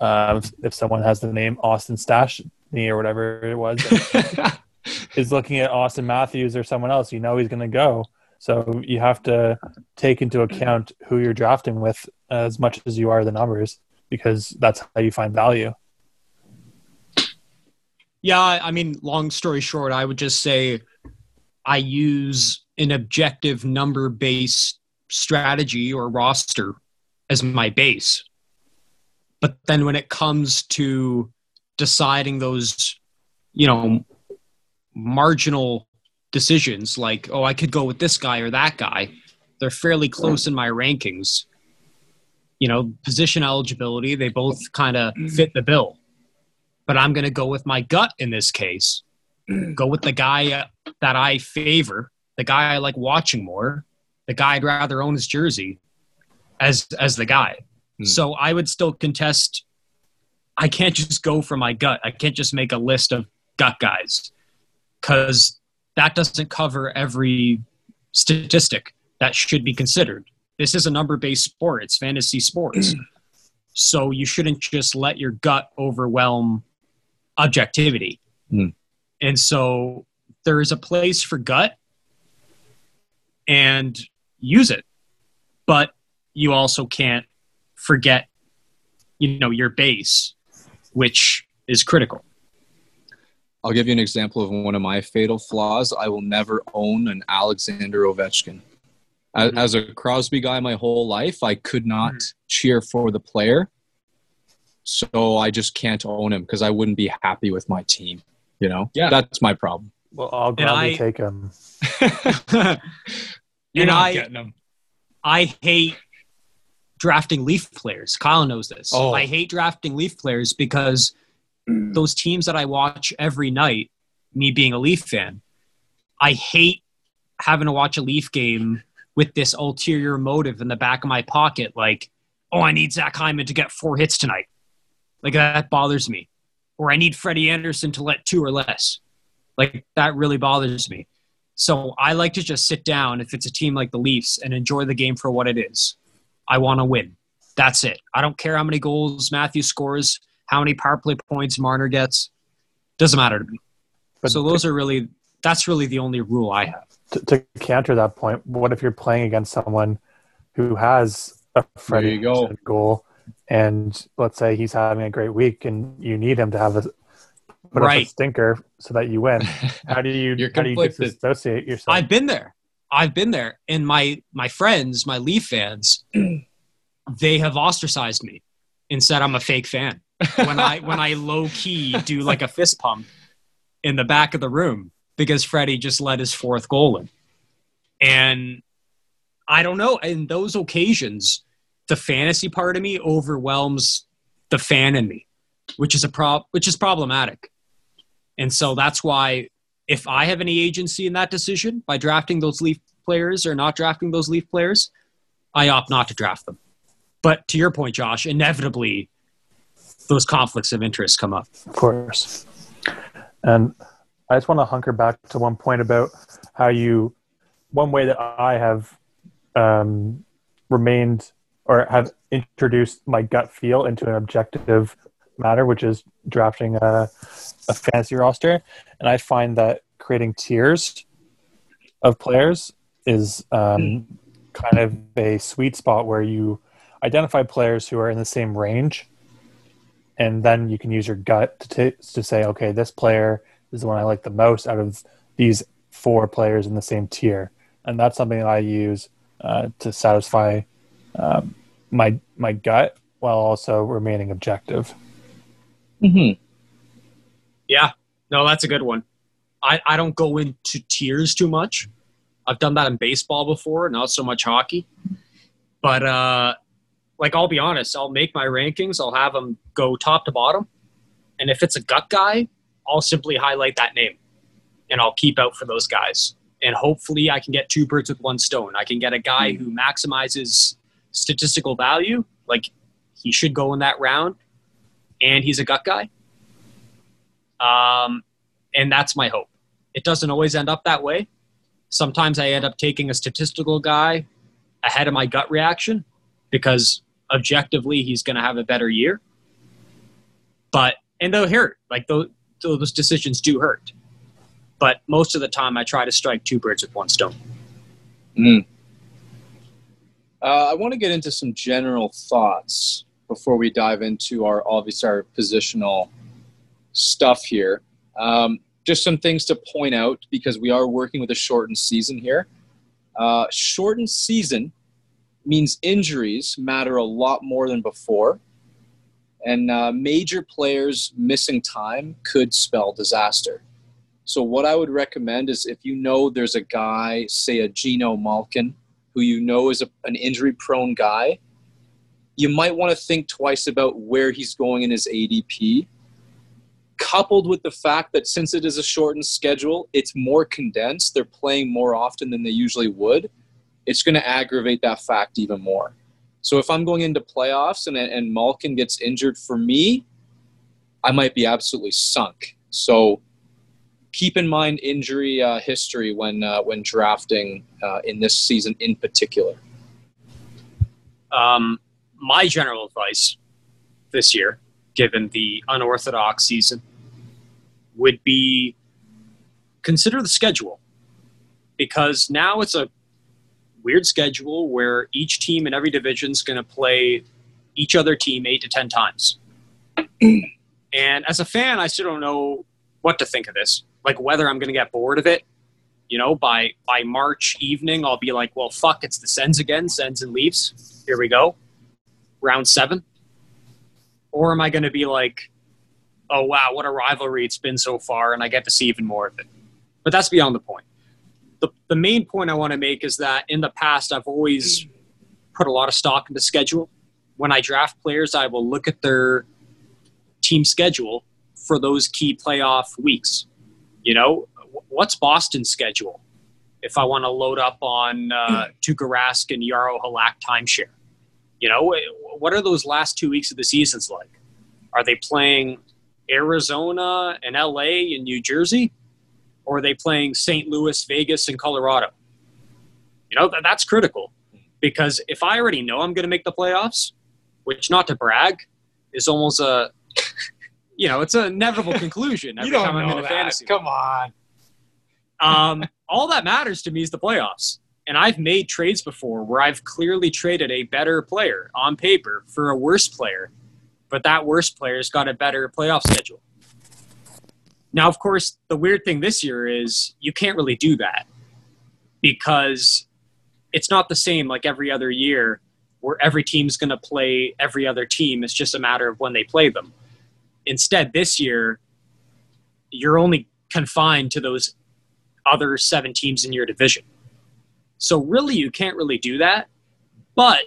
um, if someone has the name Austin Stashny or whatever it was, is looking at Auston Matthews or someone else, you know he's going to go. So you have to take into account who you're drafting with as much as you are the numbers, because that's how you find value. Yeah, I mean, long story short, I would just say I use an objective number based strategy or roster as my base. But then when it comes to deciding those, you know, marginal decisions like, oh, I could go with this guy or that guy, they're fairly close in my rankings. You know, position eligibility, they both kind of fit the bill. But I'm going to go with my gut in this case. Go with the guy that I favor the guy I like watching more, the guy I'd rather own his jersey as as the guy. Hmm. So I would still contest I can't just go for my gut. I can't just make a list of gut guys cuz that doesn't cover every statistic that should be considered. This is a number-based sport. It's fantasy sports. so you shouldn't just let your gut overwhelm objectivity. Mm. And so there is a place for gut and use it. But you also can't forget, you know, your base, which is critical. I'll give you an example of one of my fatal flaws. I will never own an Alexander Ovechkin. As, mm-hmm. as a Crosby guy my whole life, I could not mm-hmm. cheer for the player. So I just can't own him because I wouldn't be happy with my team. You know, yeah, that's my problem. Well, I'll gladly I, take him. You're And not I- getting them. I hate drafting Leaf players. Kyle knows this. Oh. I hate drafting Leaf players because those teams that I watch every night, me being a Leaf fan, I hate having to watch a Leaf game with this ulterior motive in the back of my pocket, like, oh, I need Zach Hyman to get four hits tonight. Like that bothers me. Or I need Freddie Andersen to let two or less. Like that really bothers me. So I like to just sit down if it's a team like the Leafs and enjoy the game for what it is. I want to win. That's it. I don't care how many goals Matthew scores, how many power play points Marner gets. Doesn't matter to me. But so those are really that's really the only rule I have. to, to counter that point, what if you're playing against someone who has a Freddie go. Goal, and let's say he's having a great week, and you need him to have a put up a stinker so that you win? How do you You're how do you disassociate yourself? I've been there. I've been there. And my my friends, my Leaf fans, they have ostracized me and said I'm a fake fan. When I when I low key do like a fist pump in the back of the room because Freddie just let his fourth goal in. And I don't know. In those occasions, the fantasy part of me overwhelms the fan in me, which is a prob which is problematic. And so that's why if I have any agency in that decision by drafting those Leaf players or not drafting those Leaf players, I opt not to draft them. But to your point, Josh, inevitably those conflicts of interest come up. Of course. And I just want to hunker back to one point about how you, one way that I have um, remained or have introduced my gut feel into an objective matter, which is drafting a, a fantasy roster. And I find that creating tiers of players is um, kind of a sweet spot where you identify players who are in the same range and then you can use your gut to t- to say, okay, this player is the one I like the most out of these four players in the same tier, and that's something that I use uh, to satisfy um, my my gut while also remaining objective. Mm-hmm. Yeah, no, that's a good one. I, I don't go into tiers too much. I've done that in baseball before, not so much hockey. But uh, like, I'll be honest, I'll make my rankings. I'll have them go top to bottom, and if it's a gut guy, I'll simply highlight that name, and I'll keep out for those guys. And hopefully, I can get two birds with one stone. I can get a guy who maximizes statistical value, like he should go in that round, and he's a gut guy. Um, and that's my hope. It doesn't always end up that way. Sometimes I end up taking a statistical guy ahead of my gut reaction because objectively he's going to have a better year. But and they'll hurt. Like those those decisions do hurt. But most of the time, I try to strike two birds with one stone. Mm. Uh, I want to get into some general thoughts before we dive into our obviously our positional stuff here. Um, just some things to point out because we are working with a shortened season here. Uh, shortened season means injuries matter a lot more than before, and uh, major players missing time could spell disaster. So, what I would recommend is if you know there's a guy, say a Geno Malkin, who you know is a, an injury prone guy, you might want to think twice about where he's going in his ADP. Coupled with the fact that since it is a shortened schedule, it's more condensed, they're playing more often than they usually would, it's going to aggravate that fact even more. So, if I'm going into playoffs and, and Malkin gets injured for me, I might be absolutely sunk. So, keep in mind injury uh, history when uh, when drafting uh, in this season in particular. Um, my general advice this year, given the unorthodox season, would be consider the schedule because now it's a weird schedule where each team in every division is going to play each other team eight to ten times. and as a fan, I still don't know what to think of this. Like whether I'm going to get bored of it. You know, by by March evening, I'll be like, "Well, fuck, it's the Sens again. Sens and Leafs. Here we go, round seven. Or am I going to be like, "Oh wow, what a rivalry it's been so far, and I get to see even more of it." But that's beyond the point. the, the main point I want to make is that in the past, I've always put a lot of stock into schedule. When I draft players, I will look at their team schedule for those key playoff weeks. You know, what's Boston's schedule? If I want to load up on uh, Rask and Jaro Halak timeshare, you know, what are those last two weeks of the seasons like? Are they playing Arizona and LA and New Jersey? Or are they playing St. Louis, Vegas, and Colorado? You know, that's critical because if I already know I'm going to make the playoffs, which not to brag is almost a, you know, it's an inevitable conclusion every time I'm in a fantasy. Come on. Um, all that matters to me is the playoffs. And I've made trades before where I've clearly traded a better player on paper for a worse player, but that worse player's got a better playoff schedule. Now, of course, the weird thing this year is you can't really do that because it's not the same like every other year where every team's going to play every other team. It's just a matter of when they play them. Instead, this year, you're only confined to those other seven teams in your division. So, really, you can't really do that. But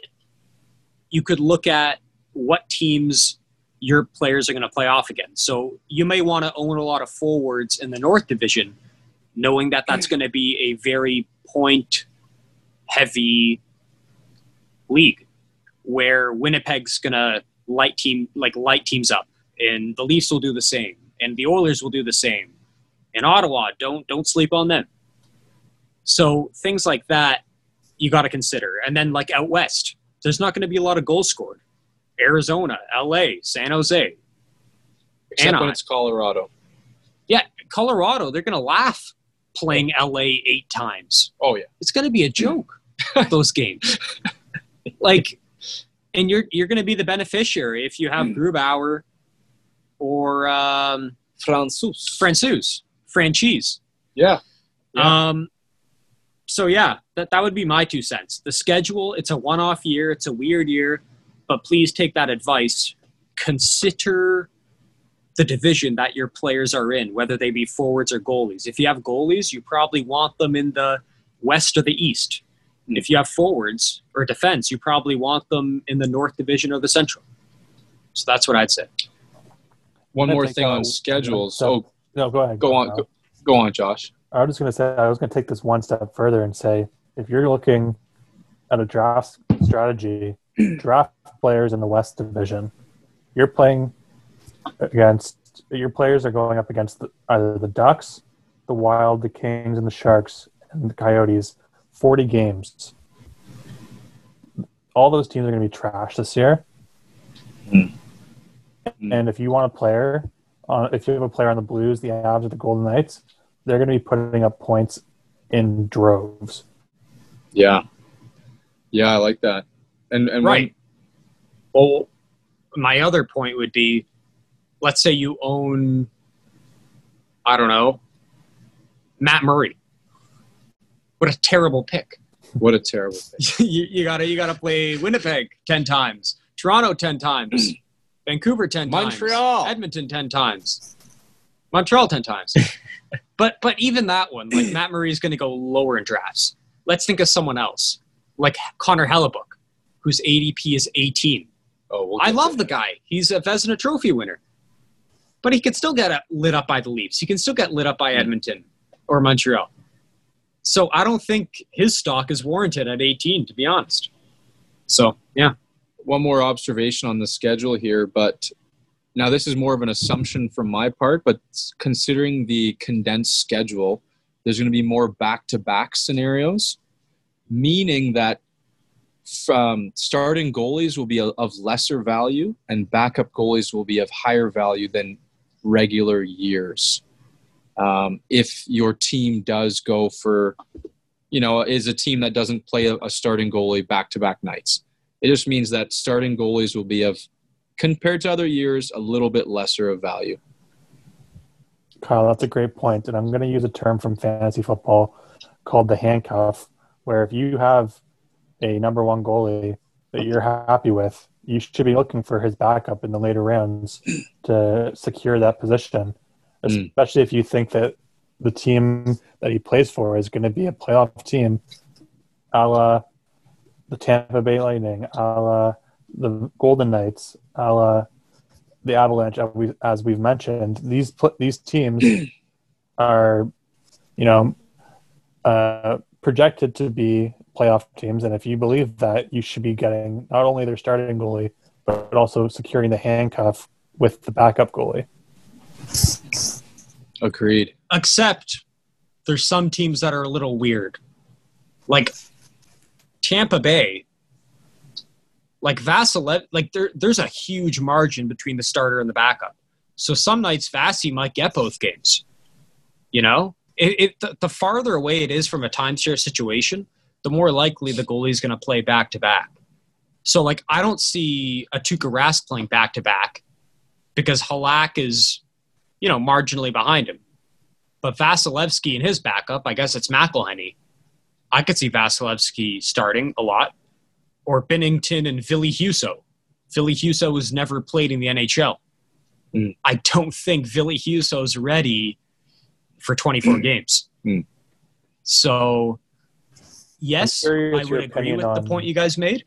you could look at what teams your players are going to play off against. So, you may want to own a lot of forwards in the North Division, knowing that that's going to be a very point heavy league where Winnipeg's gonna light team like light teams up, and the Leafs will do the same, and the Oilers will do the same. In Ottawa, don't don't sleep on them. So things like that you got to consider, and then like out west, there's not going to be a lot of goals scored. Arizona, L.A., San Jose, Except when it's Colorado. yeah, Colorado, they're going to laugh playing L.A. eight times. Oh yeah. it's going to be a joke those games like and you're you're going to be the beneficiary if you have Grubauer or um Francis. Francouz franchise Yeah. Yeah. um so yeah that that would be my two cents the schedule it's a one-off year it's a weird year but please take that advice consider the division that your players are in whether they be forwards or goalies if you have goalies you probably want them in the west or the east and if you have forwards or defense you probably want them in the north division or the central so that's what i'd say One more think, thing uh, on schedules. so- oh, No, go ahead. go on. Kyle. Go, go on, Josh. I was just going to say, I was going to take this one step further and say, if you're looking at a draft strategy, draft players in the West Division, you're playing against, your players are going up against the, either the Ducks, the Wild, the Kings, and the Sharks, and the Coyotes, 40 games. All those teams are going to be trash this year. And if you want a player, uh, if you have a player on the Blues, the Avs, or the Golden Knights, they're going to be putting up points in droves. Yeah. Yeah, I like that. And and when- right well my other point would be let's say you own i don't know matt murray what a terrible pick what a terrible pick. you, you gotta you gotta play winnipeg 10 times toronto 10 times vancouver 10 times Montreal. edmonton 10 times montreal 10 times but but even that one like matt murray's gonna go lower in drafts let's think of someone else like connor hellebuyck whose adp is 18 Oh, we'll I love to the guy. He's a Vezina Trophy winner. But he could still get lit up by the Leafs. He can still get lit up by hmm. Edmonton or Montreal. So I don't think his stock is warranted at 18, to be honest. So, yeah. one more observation on the schedule here, but now this is more of an assumption from my part, but considering the condensed schedule, there's going to be more back-to-back scenarios, meaning that um, starting goalies will be of lesser value and backup goalies will be of higher value than regular years. Um, if your team does go for, you know, is a team that doesn't play a, a starting goalie back-to-back nights. It just means that starting goalies will be of, compared to other years, a little bit lesser of value. Kyle, that's a great point. And I'm going to use a term from fantasy football called the handcuff, where if you have a number one goalie that you're happy with, you should be looking for his backup in the later rounds to secure that position, Mm. especially if you think that the team that he plays for is going to be a playoff team, a la the Tampa Bay Lightning, a la the Golden Knights, a la the Avalanche, as we- as we've mentioned, these these teams are, you know, uh, projected to be playoff teams, and if you believe that, you should be getting not only their starting goalie, but also securing the handcuff with the backup goalie. Agreed. except there's some teams that are a little weird. Like Tampa Bay, like Vasilev, like there, there's a huge margin between the starter and the backup. So some nights Vasi might get both games. You know, it, it the, the farther away it is from a timeshare situation, the more likely the goalie's going to play back to back. So like I don't see a Tuukka Rask playing back to back because Halak is, you know, marginally behind him. But Vasilevskiy and his backup, I guess it's McElhinney. I could see Vasilevskiy starting a lot, or Binnington and Ville Husso. Ville Husso has never played in the NHL. Mm. I don't think Ville Husso's ready for 24 games. Mm. So, yes, I'm curious I would agree opinion with the point you guys made,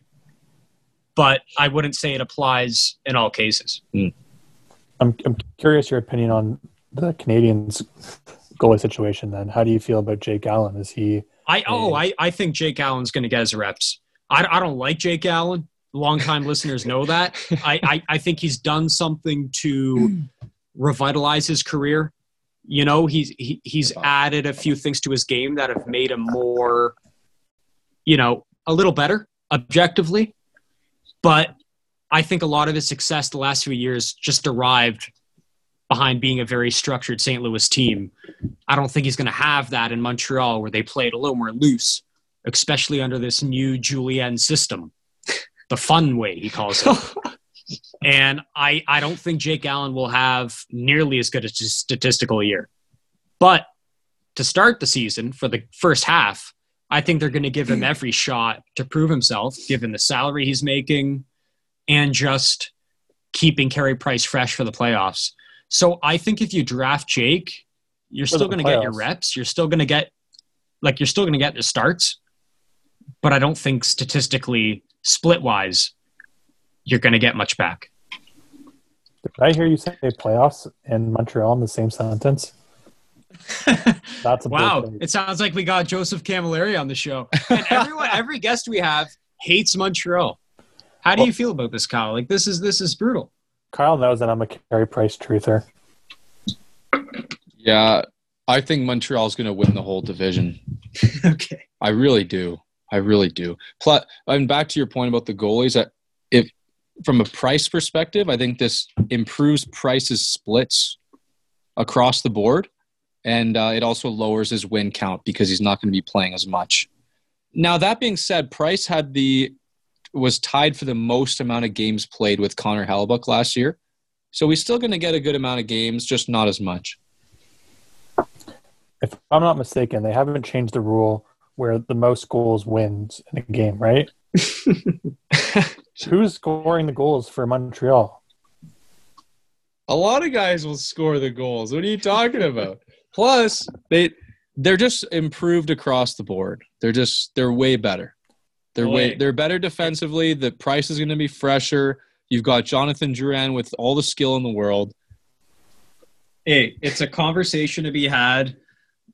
but I wouldn't say it applies in all cases. I'm I'm curious your opinion on the Canadiens goalie situation. Then, how do you feel about Jake Allen? Is he I oh I, I think Jake Allen's going to get his reps. I, I don't like Jake Allen. Longtime listeners know that. I, I I think he's done something to revitalize his career. You know, he's he, he's added a few things to his game that have made him more, you know, a little better objectively. But I think a lot of his success the last few years just derived behind being a very structured St. Louis team. I don't think he's going to have that in Montreal where they play it a little more loose, especially under this new Julien system, the fun way he calls it. and I, I don't think Jake Allen will have nearly as good a statistical year. But to start the season for the first half, I think they're going to give him every shot to prove himself, given the salary he's making and just keeping Carey Price fresh for the playoffs. So I think if you draft Jake, you're still going to get your reps. You're still going to get, like, you're still going to get the starts. But I don't think statistically, split wise, you're going to get much back. Did I hear you say playoffs in Montreal in the same sentence? That's a Wow, it sounds like we got Joseph Camilleri on the show. And everyone, every guest we have hates Montreal. How do you feel about this, Kyle? Like this is this is brutal. Kyle knows that I'm a Carey Price truther. Yeah, I think Montreal's going to win the whole division. okay. I really do. I really do. Plus, and back to your point about the goalies, if from a price perspective, I think this improves Price's splits across the board, and uh, it also lowers his win count because he's not going to be playing as much. Now that being said, Price had the was tied for the most amount of games played with Connor Hellebuyck last year, so he's still going to get a good amount of games, just not as much. If I'm not mistaken, they haven't changed the rule where the most goals wins in a game, right? Who's scoring the goals for Montreal? A lot of guys will score the goals. What are you talking about? Plus, they they're just improved across the board. They're just they're way better. They're way they're better defensively. The price is going to be fresher. You've got Jonathan Drouin with all the skill in the world. Hey, it's a conversation to be had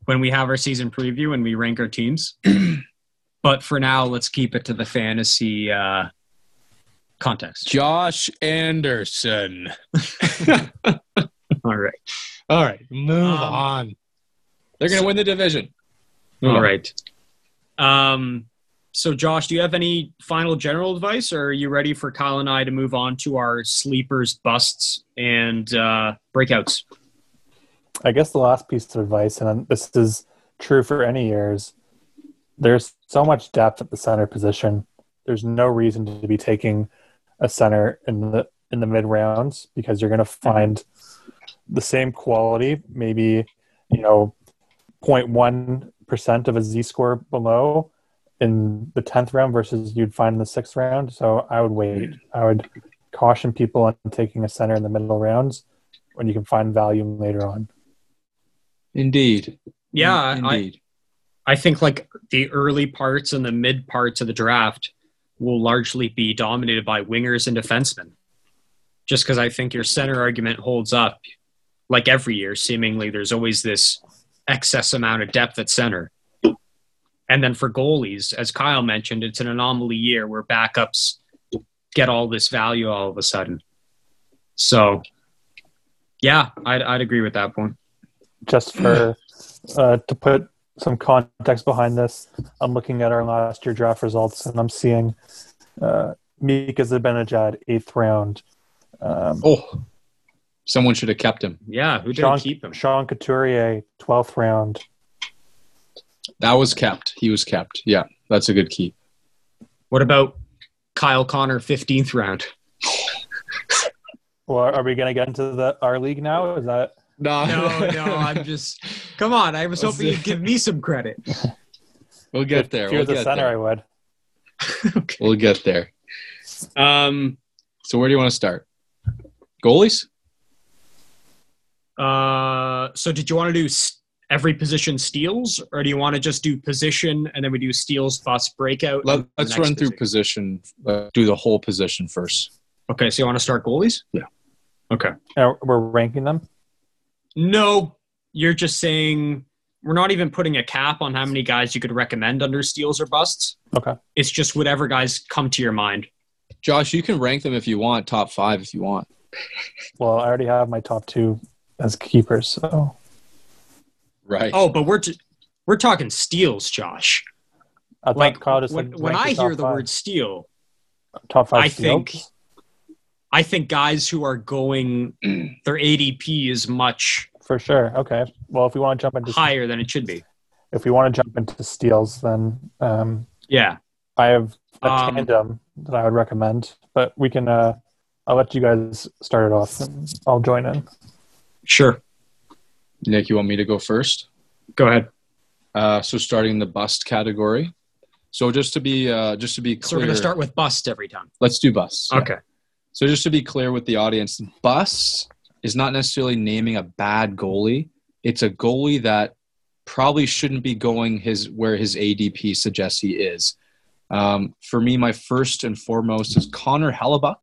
when we have our season preview and we rank our teams. but for now, let's keep it to the fantasy uh, context. Josh Anderson. All right. All right, move Um, on. They're going to win the division. All right. Um, so, Josh, do you have any final general advice, or are you ready for Kyle and I to move on to our sleepers, busts, and uh, breakouts? I guess the last piece of advice, and this is true for any years, there's so much depth at the center position. There's no reason to be taking a center in the in the mid rounds because you're going to find the same quality, maybe you know, 0.1 percent of a Z score below in the tenth round versus you'd find in the sixth round. So I would wait. I would caution people on taking a center in the middle rounds when you can find value later on. Indeed. Yeah, mm, I, Indeed. I think like the early parts and the mid parts of the draft will largely be dominated by wingers and defensemen. Just because I think your center argument holds up. Like every year, seemingly there's always this excess amount of depth at center. And then for goalies, as Kyle mentioned, it's an anomaly year where backups get all this value all of a sudden. So, yeah, I'd, I'd agree with that point. Just for uh, to put some context behind this, I'm looking at our last year draft results and I'm seeing uh, Mika Zibanejad eighth round. Um, Oh, someone should have kept him. Yeah, who did Sean, keep him? Sean Couturier twelfth round. That was kept. He was kept. Yeah, that's a good keep. What about Kyle Connor, 15th round? Well, are we going to get into the our league now? Is that No, No, no, I'm just. Come on, I was hoping you'd give me some credit. we'll get there. If you We'll the get center, I there. would. We'll get there. Um, So where do you want to start? Goalies? uh, so did you want to do every position steals, or do you want to just do position and then we do steals, bust, breakout? Let, let's next run through position? position. Uh, do the whole position first. Okay, so you want to start goalies? Yeah. Okay. Uh, we're ranking them. No, you're just saying we're not even putting a cap on how many guys you could recommend under steals or busts. Okay. It's just whatever guys come to your mind. Josh, you can rank them if you want, top five if you want. Well, I already have my top two as keepers, so Right. Oh, but we're t- we're talking steals, Josh. I Like Kyle just when, when I hear the five. word steal, top five, I steals. think- I think guys who are going their ADP is much for sure. Okay. Well, if we want to jump into higher than it should be. if we want to jump into steals, then um, Yeah. I have a Um, tandem that I would recommend, but we can. Uh, I'll let you guys start it off, and I'll join in. Sure. Nick, you want me to go first? Go ahead. Uh, so starting the bust category. So just to be uh, just to be clear, So we're gonna start with bust every time. let's do bust. Okay. So just to be clear with the audience, bust is not necessarily naming a bad goalie. It's a goalie that probably shouldn't be going his where his ADP suggests he is. Um, for me, my first and foremost is Connor Hellebuyck.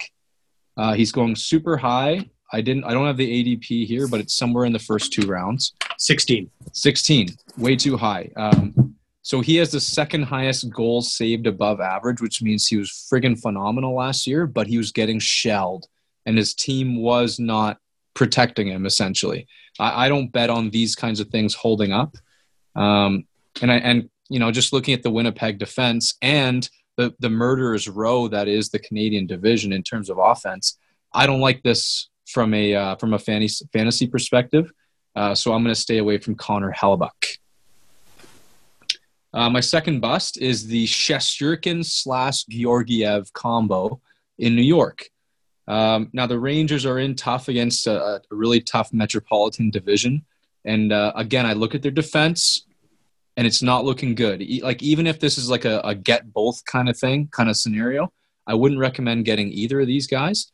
Uh, he's going super high. I didn't. I don't have the ADP here, but it's somewhere in the first two rounds. 16. 16, way too high. Um, so he has the second highest goals saved above average, which means he was friggin' phenomenal last year, but he was getting shelled, and his team was not protecting him. Essentially, I, I don't bet on these kinds of things holding up. Um, and I and you know just looking at the Winnipeg defense and the the murderers row that is the Canadian division in terms of offense, I don't like this from a uh, from a fantasy fantasy perspective. Uh, so I'm going to stay away from Connor Hellebuyck. Uh, my second bust is the Shesterkin slash Georgiev combo in New York. Um, now the Rangers are in tough against a, a really tough Metropolitan division, and uh, again I look at their defense, and it's not looking good. E- like even if this is like a, a get both kind of thing, kind of scenario, I wouldn't recommend getting either of these guys.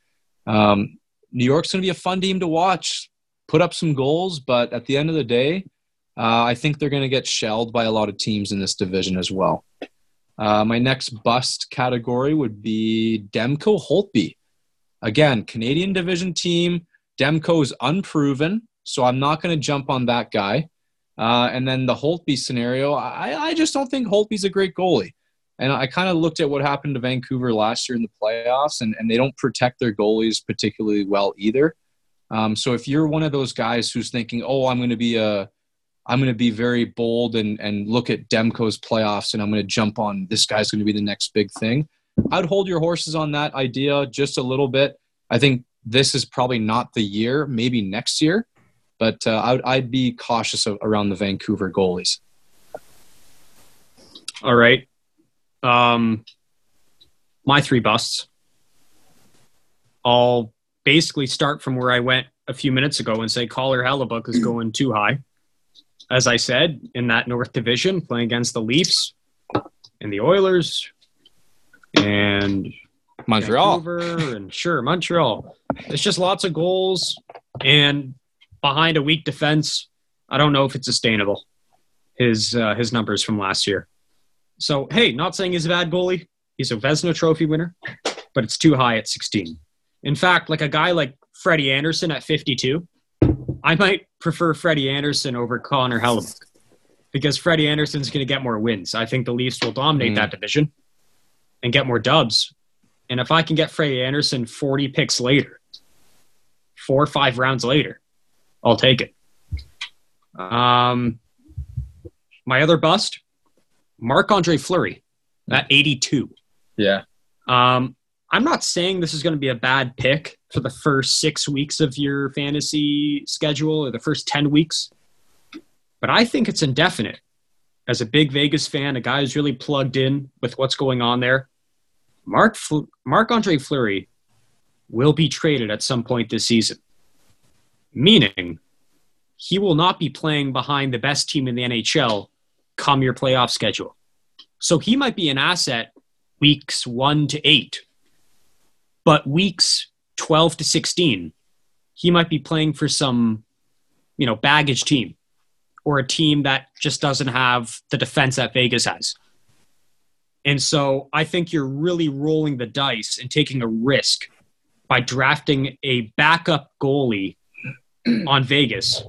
Um, New York's going to be a fun team to watch put up some goals, but at the end of the day, uh, I think they're going to get shelled by a lot of teams in this division as well. Uh, my next bust category would be Demko Holtby. Again, Canadian division team. Demko is unproven, so I'm not going to jump on that guy. Uh, and then the Holtby scenario, I, I just don't think Holtby's a great goalie. And I kind of looked at what happened to Vancouver last year in the playoffs, and, and they don't protect their goalies particularly well either. Um, so if you're one of those guys who's thinking, "Oh, I'm going to be a, I'm going to be very bold and and look at Demko's playoffs, and I'm going to jump on this guy's going to be the next big thing," I'd hold your horses on that idea just a little bit. I think this is probably not the year, maybe next year, but uh, I'd, I'd be cautious of, around the Vancouver goalies. All right. Um, my three busts. I'll basically start from where I went a few minutes ago and say Collar Hellebuyck is going too high. As I said, in that North Division, playing against the Leafs and the Oilers and Montreal. Vancouver and sure Montreal. It's just lots of goals and behind a weak defense. I don't know if it's sustainable. His uh, his numbers from last year. So hey, not saying he's a bad goalie. He's a Vezina Trophy winner, but it's too high at 16. In fact, like a guy like Freddie Andersen at 52, I might prefer Freddie Andersen over Connor Hellebuyck because Freddie Andersen's going to get more wins. I think the Leafs will dominate Mm. that division and get more dubs. And if I can get Freddie Andersen 40 picks later, four or five rounds later, I'll take it. Um, my other bust, Marc Andre Fleury at 82. Yeah. Um, I'm not saying this is going to be a bad pick for the first six weeks of your fantasy schedule or the first 10 weeks, but I think it's indefinite. As a big Vegas fan, a guy who's really plugged in with what's going on there, Mark Fl- Marc Andre Fleury will be traded at some point this season, meaning he will not be playing behind the best team in the NHL come your playoff schedule. So he might be an asset weeks one to eight, but weeks 12 to 16, he might be playing for some, you know, baggage team or a team that just doesn't have the defense that Vegas has. And so I think you're really rolling the dice and taking a risk by drafting a backup goalie on Vegas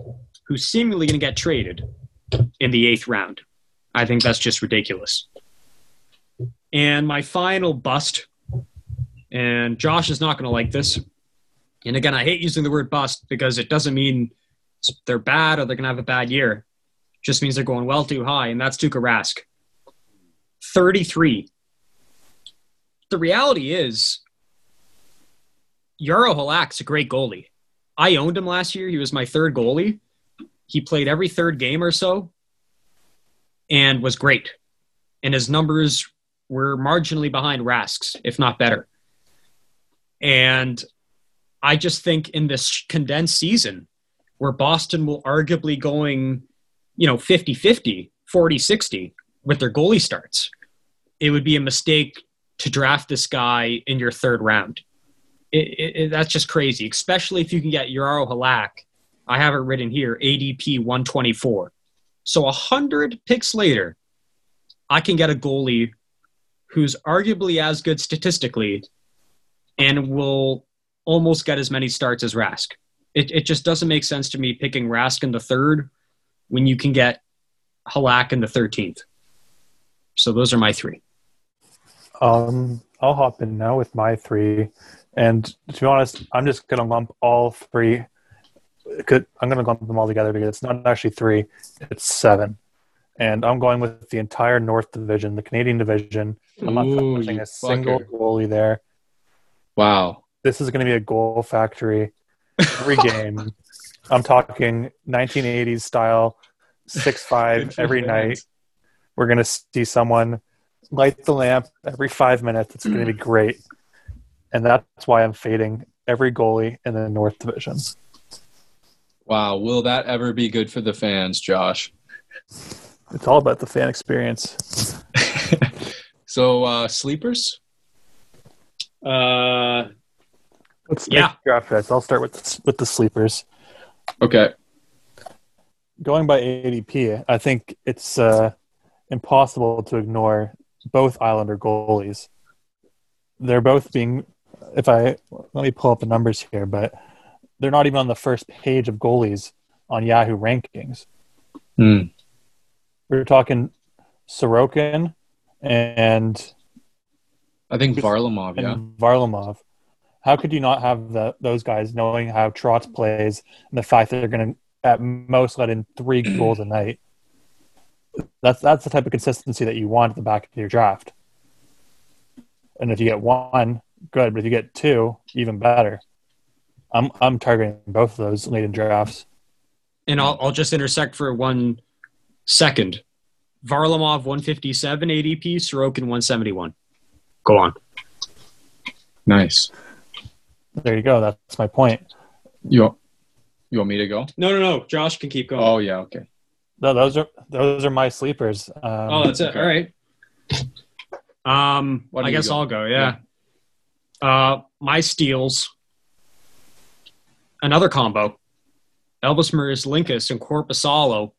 who's seemingly going to get traded in the eighth round. I think that's just ridiculous. And my final bust, and Josh is not going to like this. And again, I hate using the word bust because it doesn't mean they're bad or they're going to have a bad year. It just means they're going well too high, and that's Tuukka Rask. 33. The reality is, Jaro Halak's a great goalie. I owned him last year. He was my third goalie. He played every third game or so and was great. And his numbers were marginally behind Rask's, if not better. And I just think in this condensed season, where Boston will arguably going, you know, 50 50, 40 60 with their goalie starts, it would be a mistake to draft this guy in your third round. It, it, it- that's just crazy, especially if you can get Jaro Halak. I have it written here ADP 124. So 100 picks later, I can get a goalie who's arguably as good statistically and will almost get as many starts as Rask. It, it just doesn't make sense to me picking Rask in the third when you can get Halak in the 13th. So those are my three. Um, I'll hop in now with my three, and to be honest, I'm just gonna lump all three. Could, I'm gonna lump them all together because it's not actually three; it's seven. And I'm going with the entire North Division, the Canadian Division. I'm not Ooh, touching you a single goalie there. Wow. This is going to be a goal factory every game. I'm talking 1980s style, six five every night. We're going to see someone light the lamp every five minutes. It's going to be great, and that's why I'm fading every goalie in the North Division. Wow. Will that ever be good for the fans, Josh? It's all about the fan experience. So, uh, sleepers? Uh, Let's Yeah. make draft bets. I'll start with the, with the sleepers. Okay. Going by ADP, I think it's uh, impossible to ignore both Islander goalies. They're both being, if I let me pull up the numbers here, but they're not even on the first page of goalies on Yahoo rankings. Hmm. We're talking Sorokin and I think Varlamov, yeah. Varlamov. How could you not have the, those guys knowing how Trotz plays and the fact that they're going to at most let in three goals a night? That's that's the type of consistency that you want at the back of your draft. And if you get one, good. But if you get two, even better. I'm I'm targeting both of those late in drafts. and I'll, I'll just intersect for one second. Varlamov 157 ADP, Sorokin 171. Go on. Nice. There you go. That's my point. You, you want me to go? No, no, no. Josh can keep going. Oh, yeah. Okay. Tho- Those are those are my sleepers. Um, Oh, that's it. okay. All right. Um, I guess go? I'll go. Yeah. Uh, my steals. Another combo. Elvis Merzlikins and Korpisalo,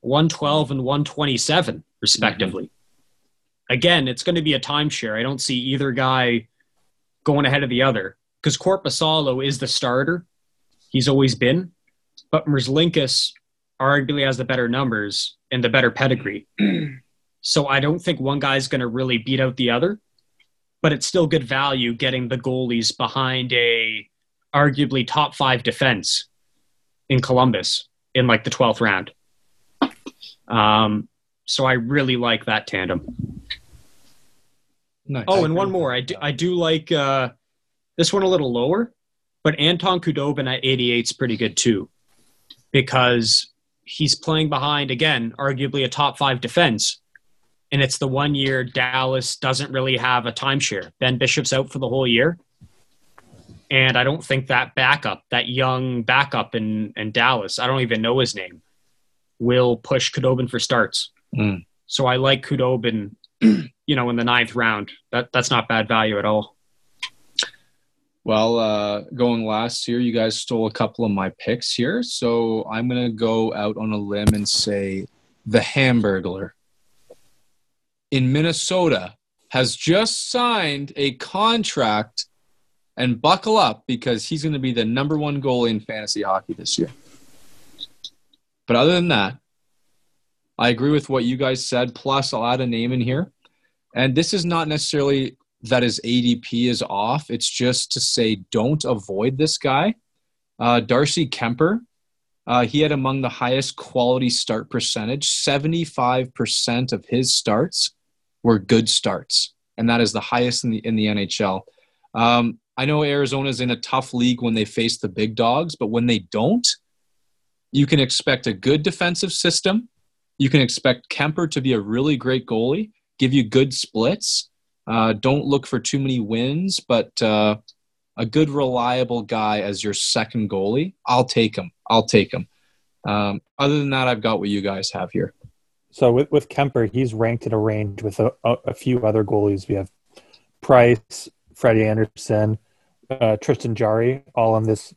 112 and 127, respectively. Again, it's going to be a timeshare. I don't see either guy going ahead of the other because Korpisalo is the starter. He's always been. But Merzlikins arguably has the better numbers and the better pedigree. so I don't think one guy's going to really beat out the other. But it's still good value getting the goalies behind a arguably top five defense in Columbus in like the 12th round. Um, so I really like that tandem. Nice. Oh, and one more. I do, I do like uh, this one a little lower, but Anton Khudobin at 88 is pretty good too, because he's playing behind again, arguably a top five defense, and it's the one year Dallas doesn't really have a timeshare. Ben Bishop's out for the whole year, and I don't think that backup, that young backup in in Dallas, I don't even know his name, will push Khudobin for starts. Mm. So I like Khudobin you know, in the ninth round. That that's not bad value at all. Well, uh, going last here, you guys stole a couple of my picks here, so I'm gonna go out on a limb and say the Hamburglar in Minnesota has just signed a contract, and buckle up because he's going to be the number one goalie in fantasy hockey this year. But other than that, I agree with what you guys said. Plus, I'll add a name in here. And this is not necessarily that his ADP is off. It's just to say don't avoid this guy. Uh, Darcy Kuemper, uh, he had among the highest quality start percentage. 75% of his starts were good starts, and that is the highest in the in the NHL. Um, I know Arizona's in a tough league when they face the big dogs, but when they don't, you can expect a good defensive system. You can expect Kemper to be a really great goalie, give you good splits. Uh, don't look for too many wins, but uh, a good, reliable guy as your second goalie, I'll take him. I'll take him. Um, other than that, I've got what you guys have here. So with with Kuemper, he's ranked in a range with a, a, few other goalies. We have Price, Freddie Andersen, uh, Tristan Jarry, all in this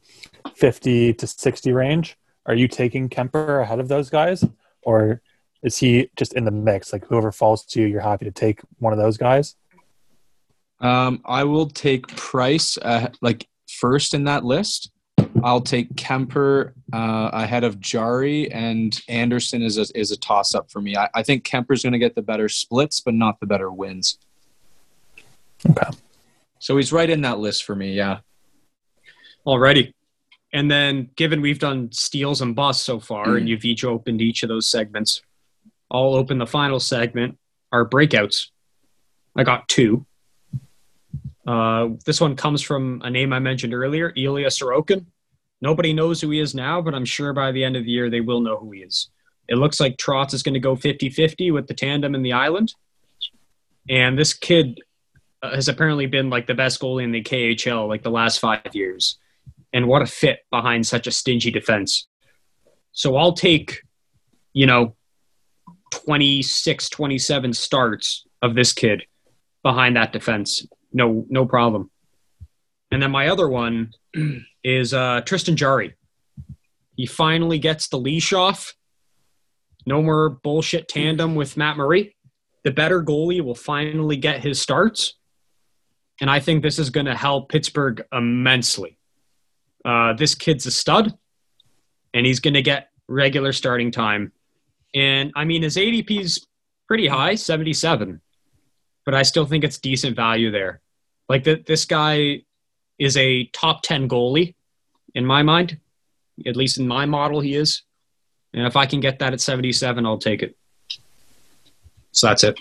fifty to sixty range. Are you taking Kuemper ahead of those guys, or is he just in the mix? Like whoever falls to you, you're happy to take one of those guys. Um, I will take Price uh, like first in that list. I'll take Kuemper uh, ahead of Jarry and Andersen is a, is a toss up for me. I, I think Kuemper's going to get the better splits, but not the better wins. Okay. So he's right in that list for me. Yeah. Alrighty. And then, given we've done steals and busts so far, and you've each opened each of those segments, I'll open the final segment, our breakouts. I got two. Uh, this one comes from a name I mentioned earlier, Ilya Sorokin. Nobody knows who he is now, but I'm sure by the end of the year they will know who he is. It looks like Trotz is going to go 50 50 with the tandem in the island. And this kid uh, has apparently been like the best goalie in the KHL like the last five years. And what a fit behind such a stingy defense. So I'll take, you know, 26, 27 starts of this kid behind that defense. No, no problem. And then my other one is uh, Tristan Jarry. He finally gets the leash off. No more bullshit tandem with Matt Murray. The better goalie will finally get his starts. And I think this is going to help Pittsburgh immensely. Uh, this kid's a stud, and he's going to get regular starting time. And I mean, his ADP is pretty high, 77, but I still think it's decent value there. Like that, this guy is a top 10 goalie in my mind. At least in my model, he is. And if I can get that at 77, I'll take it. So that's it.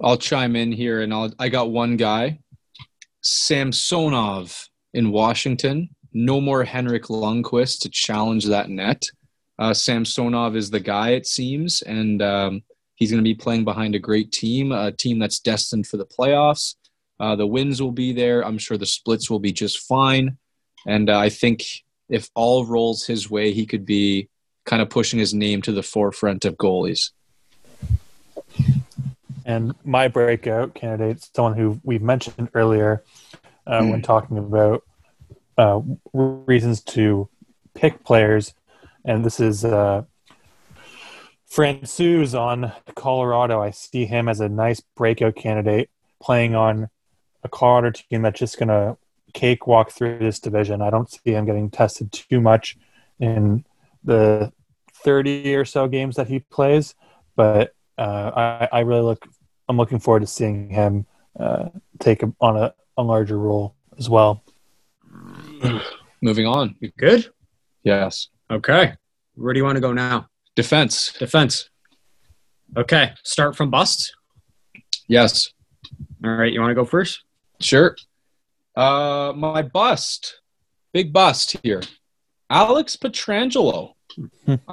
I'll chime in here, and I'll, I got one guy, Samsonov in Washington. No more Henrik Lundqvist to challenge that net. Uh, Samsonov is the guy, it seems, and um, he's going to be playing behind a great team, a team that's destined for the playoffs. Uh, the wins will be there. I'm sure the splits will be just fine. And uh, I think if all rolls his way, he could be kind of pushing his name to the forefront of goalies. And my breakout candidate, someone who we've mentioned earlier uh, mm. when talking about uh, reasons to pick players and this is uh, Francouz on Colorado. I see him as a nice breakout candidate playing on a Colorado team that's just going to cakewalk through this division. I don't see him getting tested too much in the 30 or so games that he plays, but uh, I, I really look. I'm looking forward to seeing him uh, take a, on a, a larger role as well. Moving on. You good? Yes. Okay. Where do you want to go now? Defense. Defense. Okay. Start from bust. Yes. All right. You want to go first? Sure. Uh, my bust, big bust here. Alex Pietrangelo.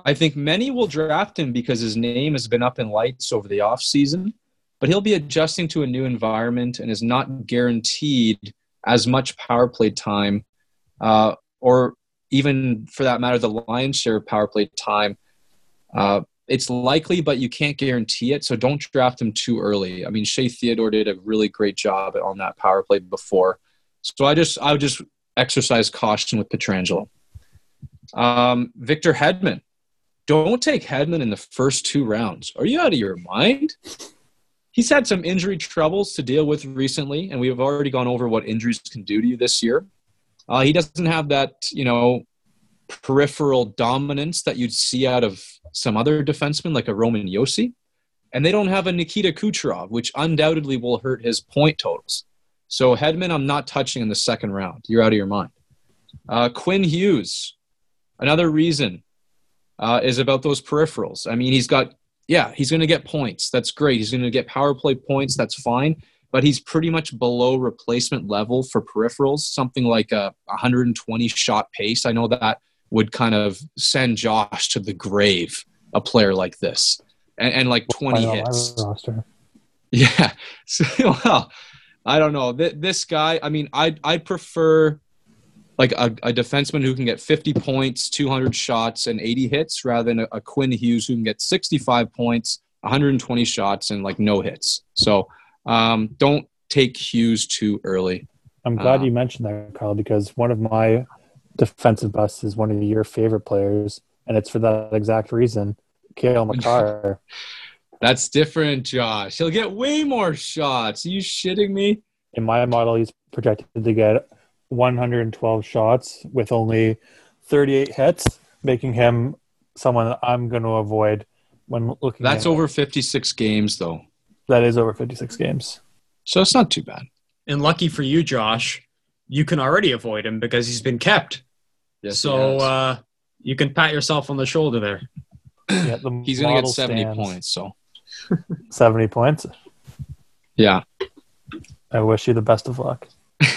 I think many will draft him because his name has been up in lights over the offseason, but he'll be adjusting to a new environment and is not guaranteed as much power play time, uh, or even for that matter, the lion's share of power play time. Uh, it's likely, but you can't guarantee it. So don't draft him too early. I mean, Shea Theodore did a really great job on that power play before. So I just I would just exercise caution with Pietrangelo. Um, Victor Hedman. Don't take Hedman in the first two rounds. Are you out of your mind? He's had some injury troubles to deal with recently, and we have already gone over what injuries can do to you this year. Uh, he doesn't have that, you know, peripheral dominance that you'd see out of some other defensemen like a Roman Josi. And they don't have a Nikita Kucherov, which undoubtedly will hurt his point totals. So Hedman, I'm not touching in the second round. You're out of your mind. Uh, Quinn Hughes, another reason uh, is about those peripherals. I mean, he's got, yeah, he's going to get points. That's great. He's going to get power play points. That's fine. But he's pretty much below replacement level for peripherals, something like a 120 shot pace. I know that would kind of send Josh to the grave, a player like this, and, and like 20 I know, hits. Yeah. So, well, I don't know. This guy, I mean, I I prefer like a, a defenseman who can get 50 points, 200 shots, and 80 hits rather than a, a Quinn Hughes who can get 65 points, 120 shots, and like no hits. So um, don't take Hughes too early. I'm glad Uh, you mentioned that, Carl, because one of my defensive busts is one of your favorite players, and it's for that exact reason. Cale Makar. That's different, Josh. He'll get way more shots. Are you shitting me? In my model, he's projected to get 112 shots with only 38 hits, making him someone that I'm going to avoid when looking. That's at- over 56 games, though. That is over 56 games. So it's not too bad. And lucky for you, Josh, you can already avoid him because he's been kept. Yes, so uh, you can pat yourself on the shoulder there. Yeah, the he's going to get 70 stands. points. So, 70 points. yeah. I wish you the best of luck.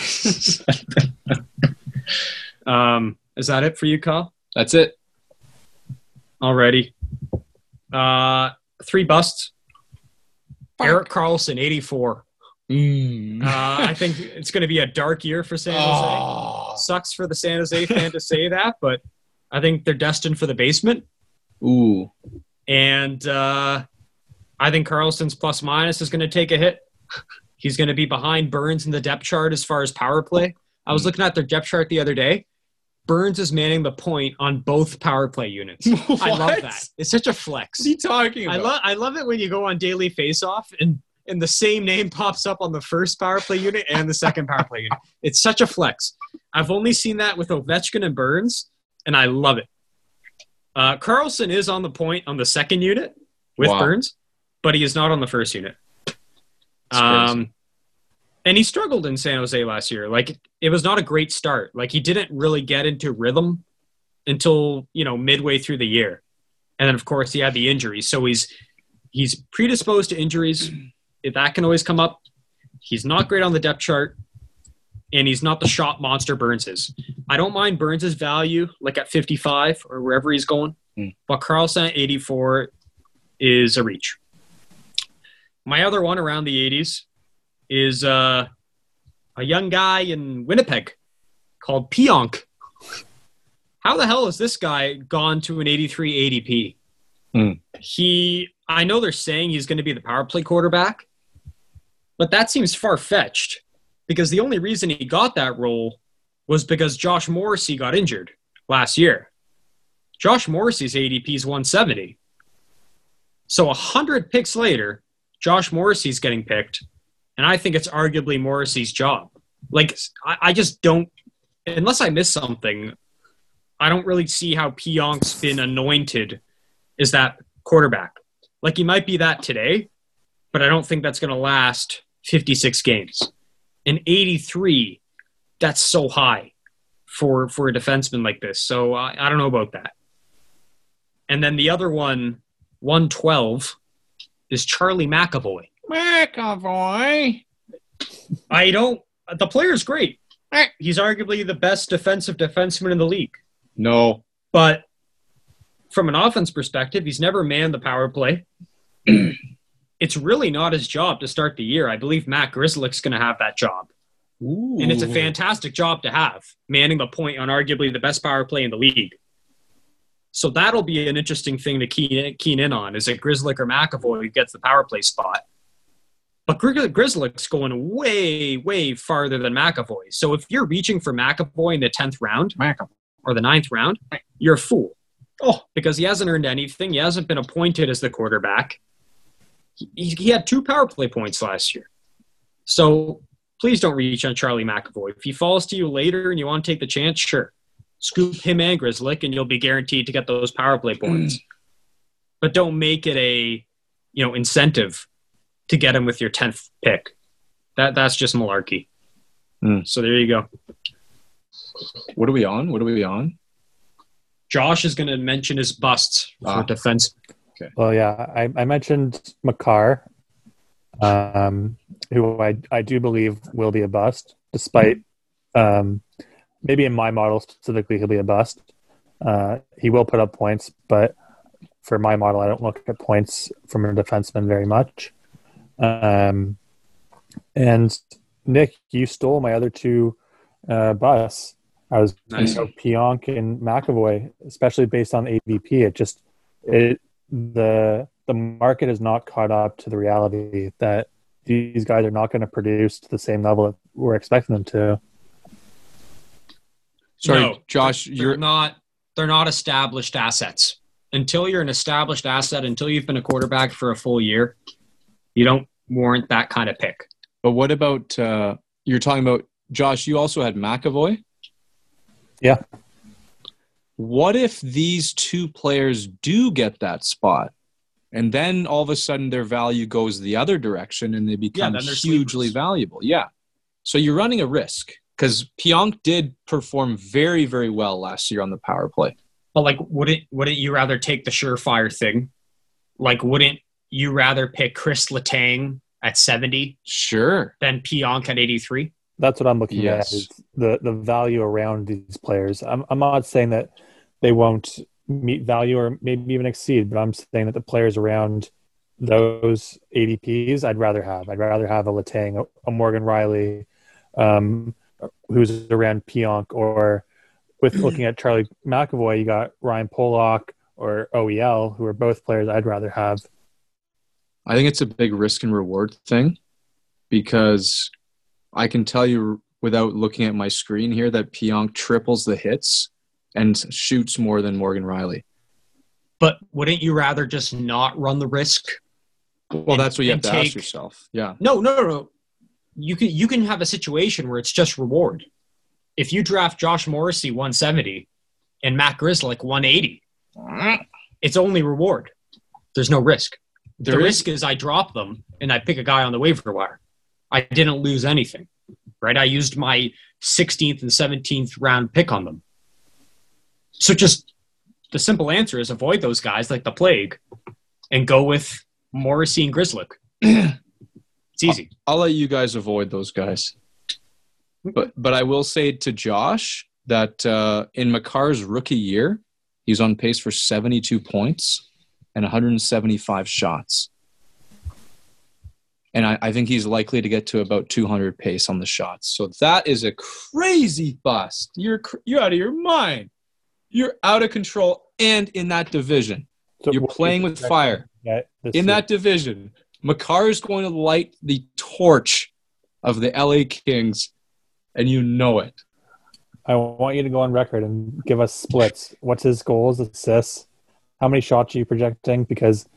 Um, is that it for you, Kyle? That's it. Already. Uh, three busts. Erik Karlsson, 84. Mm. Uh, I think it's going to be a dark year for San Jose. Oh. Sucks for the San Jose fan to say that, but I think they're destined for the basement. Ooh. And uh, I think Karlsson's plus minus is going to take a hit. He's going to be behind Burns in the depth chart as far as power play. I was looking at their depth chart the other day. Burns is manning the point on both power play units. I love that. It's such a flex. What's he talking I about? love I love it when you go on daily face off and and the same name pops up on the first power play unit and the second power play unit. It's such a flex. I've only seen that with Ovechkin and Burns, and I love it. Uh, Karlsson is on the point on the second unit with Wow. Burns, but he is not on the first unit. Um, and he struggled in San Jose last year. Like it was not a great start. Like he didn't really get into rhythm until you know midway through the year, and then of course he had the injuries. So he's he's predisposed to injuries. That can always come up. He's not great on the depth chart, and he's not the shot monster Burns is. I don't mind Burns's value, like at 55 or wherever he's going, Hmm. but Karlsson at 84 is a reach. My other one around the 80s is uh, a young guy in Winnipeg called Pionk. How the hell has this guy gone to an 83 ADP? Hmm. He, I know they're saying he's going to be the power play quarterback, but that seems far fetched because the only reason he got that role was because Josh Morrissey got injured last year. Josh Morrissey's ADP is 170. So 100 picks later, Josh Morrissey's getting picked, and I think it's arguably Morrissey's job. Like, I, I just don't, unless I miss something, I don't really see how Pionk's been anointed as that quarterback. Like, he might be that today, but I don't think that's going to last 56 games. And 83, that's so high for for a defenseman like this. So I, I don't know about that. And then the other one, 112, is Charlie McAvoy. McAvoy. I don't. The player's great. Eh. He's arguably the best defensive defenseman in the league. No. But from an offense perspective, he's never manned the power play. it's really not his job to start the year. I believe Matt Grzelcyk's going to have that job. And it's a fantastic job to have, manning the point on arguably the best power play in the league. So that'll be an interesting thing to key, keen in on. Is it Grzelcyk or McAvoy who gets the power play spot? But Gri- Grzelcyk's going way, way farther than McAvoy. So if you're reaching for McAvoy in the 10th round McAvoy. or the ninth round, you're a fool. Oh, because he hasn't earned anything. He hasn't been appointed as the quarterback. He, he had two power play points last year. So please don't reach on Charlie McAvoy. If he falls to you later and you want to take the chance, sure. Scoop him and Grzelcyk, and you'll be guaranteed to get those power play points. but don't make it a you know incentive to get him with your tenth pick. That that's just malarkey. Hmm. So there you go. What are we on? What are we on? Josh is going to mention his busts for Ah. defense. Well, yeah, I, I mentioned Makar, um, who I, I do believe will be a bust, despite um, maybe in my model specifically, he'll be a bust. Uh, he will put up points, but for my model, I don't look at points from a defenseman very much. Um, and Nick, you stole my other two uh, busts. I was Nice. you know, Pionk and McAvoy, especially based on AVP. It just it the the market has not caught up to the reality that these guys are not going to produce to the same level that we're expecting them to. Sorry, No, Josh, you're not they're not established assets. Until you're an established asset, until you've been a quarterback for a full year, you don't warrant that kind of pick. but what about uh you're talking about Josh, you also had McAvoy? Yeah. What if these two players do get that spot? And then all of a sudden their value goes the other direction and they become then they're hugely sleepers. valuable. Yeah. So you're running a risk because Pionk did perform very, very well last year on the power play. But like, wouldn't wouldn't you rather take the surefire thing? Like, wouldn't you rather pick Chris Letang at seventy Sure. than Pionk at eighty three? That's what I'm looking Yes. at is the the value around these players. I'm I'm not saying that they won't meet value or maybe even exceed, but I'm saying that the players around those ADPs I'd rather have. I'd rather have a Letang, a, a Morgan Rielly, um, who's around Pionk, or with looking at Charlie McAvoy, you got Ryan Pulock or OEL, who are both players I'd rather have. I think it's a big risk and reward thing because I can tell you without looking at my screen here that Pionk triples the hits and shoots more than Morgan Rielly. But wouldn't you rather just not run the risk? Well, that's what you have to take- ask yourself. Yeah. No, no, no, no. You can you can have a situation where it's just reward. If you draft Josh Morrissey 170 and Matt Grzelcyk 180, mm. it's only reward. There's no risk. There the is- risk is I drop them and I pick a guy on the waiver wire. I didn't lose anything, right? I used my 16th and 17th round pick on them. So just the simple answer is avoid those guys like the plague and go with Morrissey and Grzelcyk. it's easy. I'll let you guys avoid those guys. But but I will say to Josh that uh, in Makar's rookie year, he's on pace for 72 points and 175 shots. And I, I think he's likely to get to about 200 pace on the shots. So that is a crazy bust. You're you're out of your mind. You're out of control, and in that division, So you're what do you playing with fire that in year? that division, Makar is going to light the torch of the LA Kings, and you know it. I want you to go on record and give us splits. What's his goals, assists? How many shots are you projecting? Because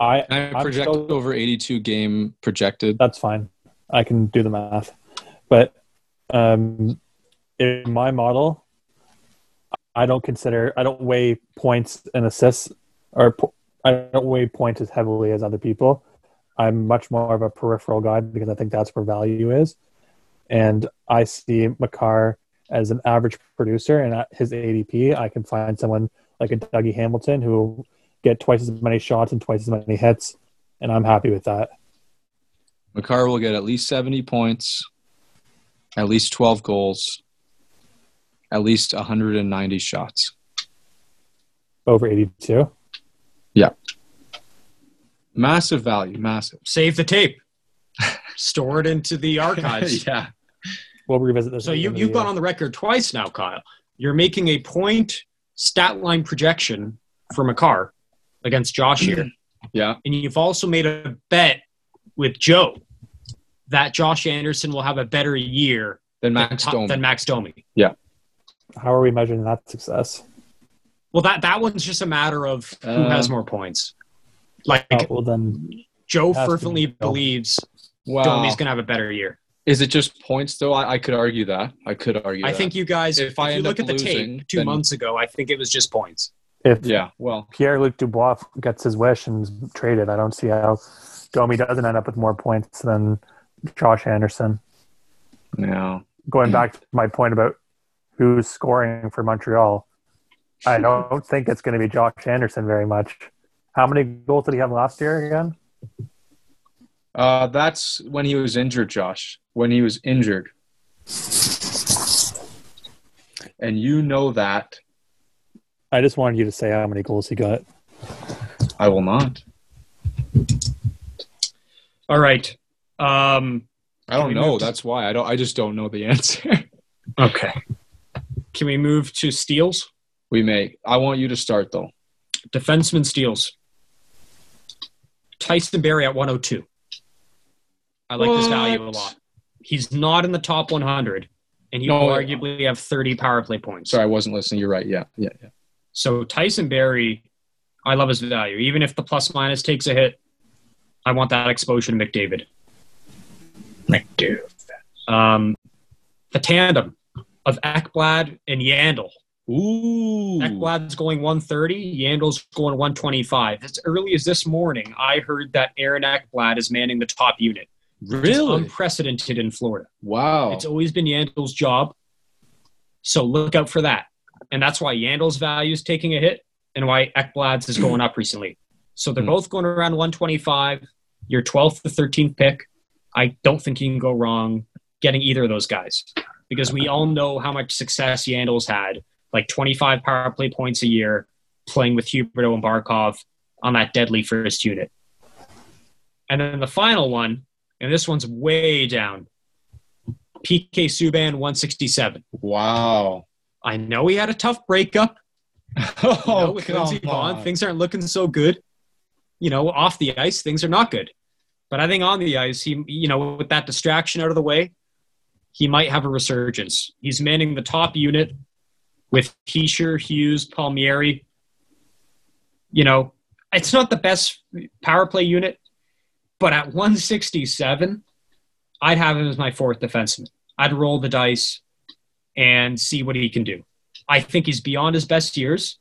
I, I project so- over 82 game projected. that's fine. I can do the math. But um, in my model, I don't consider, I don't weigh points and assists, or I don't weigh points as heavily as other people. I'm much more of a peripheral guy because I think that's where value is. And I see Makar as an average producer, and at his ADP, I can find someone like a Dougie Hamilton who will get twice as many shots and twice as many hits, and I'm happy with that. Makar will get at least 70 points, at least 12 goals, at least 190 shots. Over 82. Yeah. Massive value, massive. Save the tape. Store it into the archives. yeah. We'll revisit this. So you, you've the gone on the record twice now, Kyle. You're making a point stat line projection for Makar against Josh here. Yeah. And you've also made a bet with Joe that Josh Anderson will have a better year than, Max to- Domi. than Max Domi. Yeah. How are we measuring that success? Well, that, that one's just a matter of who Uh, has more points. Like Oh, well, then Joe has be fervently believes wow. Domi's going to have a better year. Is it just points though? I, I could argue that. I could argue I that. think you guys, If if, I you look at the losing, tape two then- months ago, I think it was just points. if Yeah. Well, Pierre Luc Dubois gets his wish and is traded, I don't see how Domi doesn't end up with more points than Josh Anderson. no. Going back to my point about who's scoring for Montreal, I don't think it's going to be Josh Anderson very much. How many goals did he have last year again? Uh, that's when he was injured, Josh. When he was injured. And you know that. I just wanted you to say how many goals he got. I will not. All right. Um, I don't know. to- That's why I don't. I just don't know the answer. okay. Can we move to steals? we may. I want you to start though. Defenseman steals. Tyson Barrie at 102. I like this value a lot. He's not in the top 100, and he No, will arguably have 30 power play points. Sorry, I wasn't listening. You're right. Yeah. Yeah. Yeah. So Tyson Barrie, I love his value. Even if the plus minus takes a hit, I want that exposure to McDavid. McDavid. Um, the tandem of Ekblad and Yandle. Ooh. Ekblad's going 130, Yandle's going 125. As early as this morning, I heard that Aaron Ekblad is manning the top unit. Really? unprecedented in Florida. Wow. It's always been Yandle's job. So look out for that. And that's why Yandle's value is taking a hit and why Ekblad's is going up recently. So they're Hmm. both going around 125. Your 12th to 13th pick. I don't think you can go wrong getting either of those guys because we all know how much success Yandle's had, like 25 power play points a year, playing with Huberdeau and Barkov on that deadly first unit. And then the final one, and this one's way down. PK Subban 167. Wow. I know he had a tough breakup. Oh, you know, Oh, with Lindsey Vonn, things aren't looking so good. You know, off the ice, things are not good. But I think on the ice, he, you know, with that distraction out of the way, he might have a resurgence. He's manning the top unit with Hischier, Hughes, Palmieri. You know, it's not the best power play unit, but at 167, I'd have him as my fourth defenseman. I'd roll the dice and see what he can do. I think he's beyond his best years,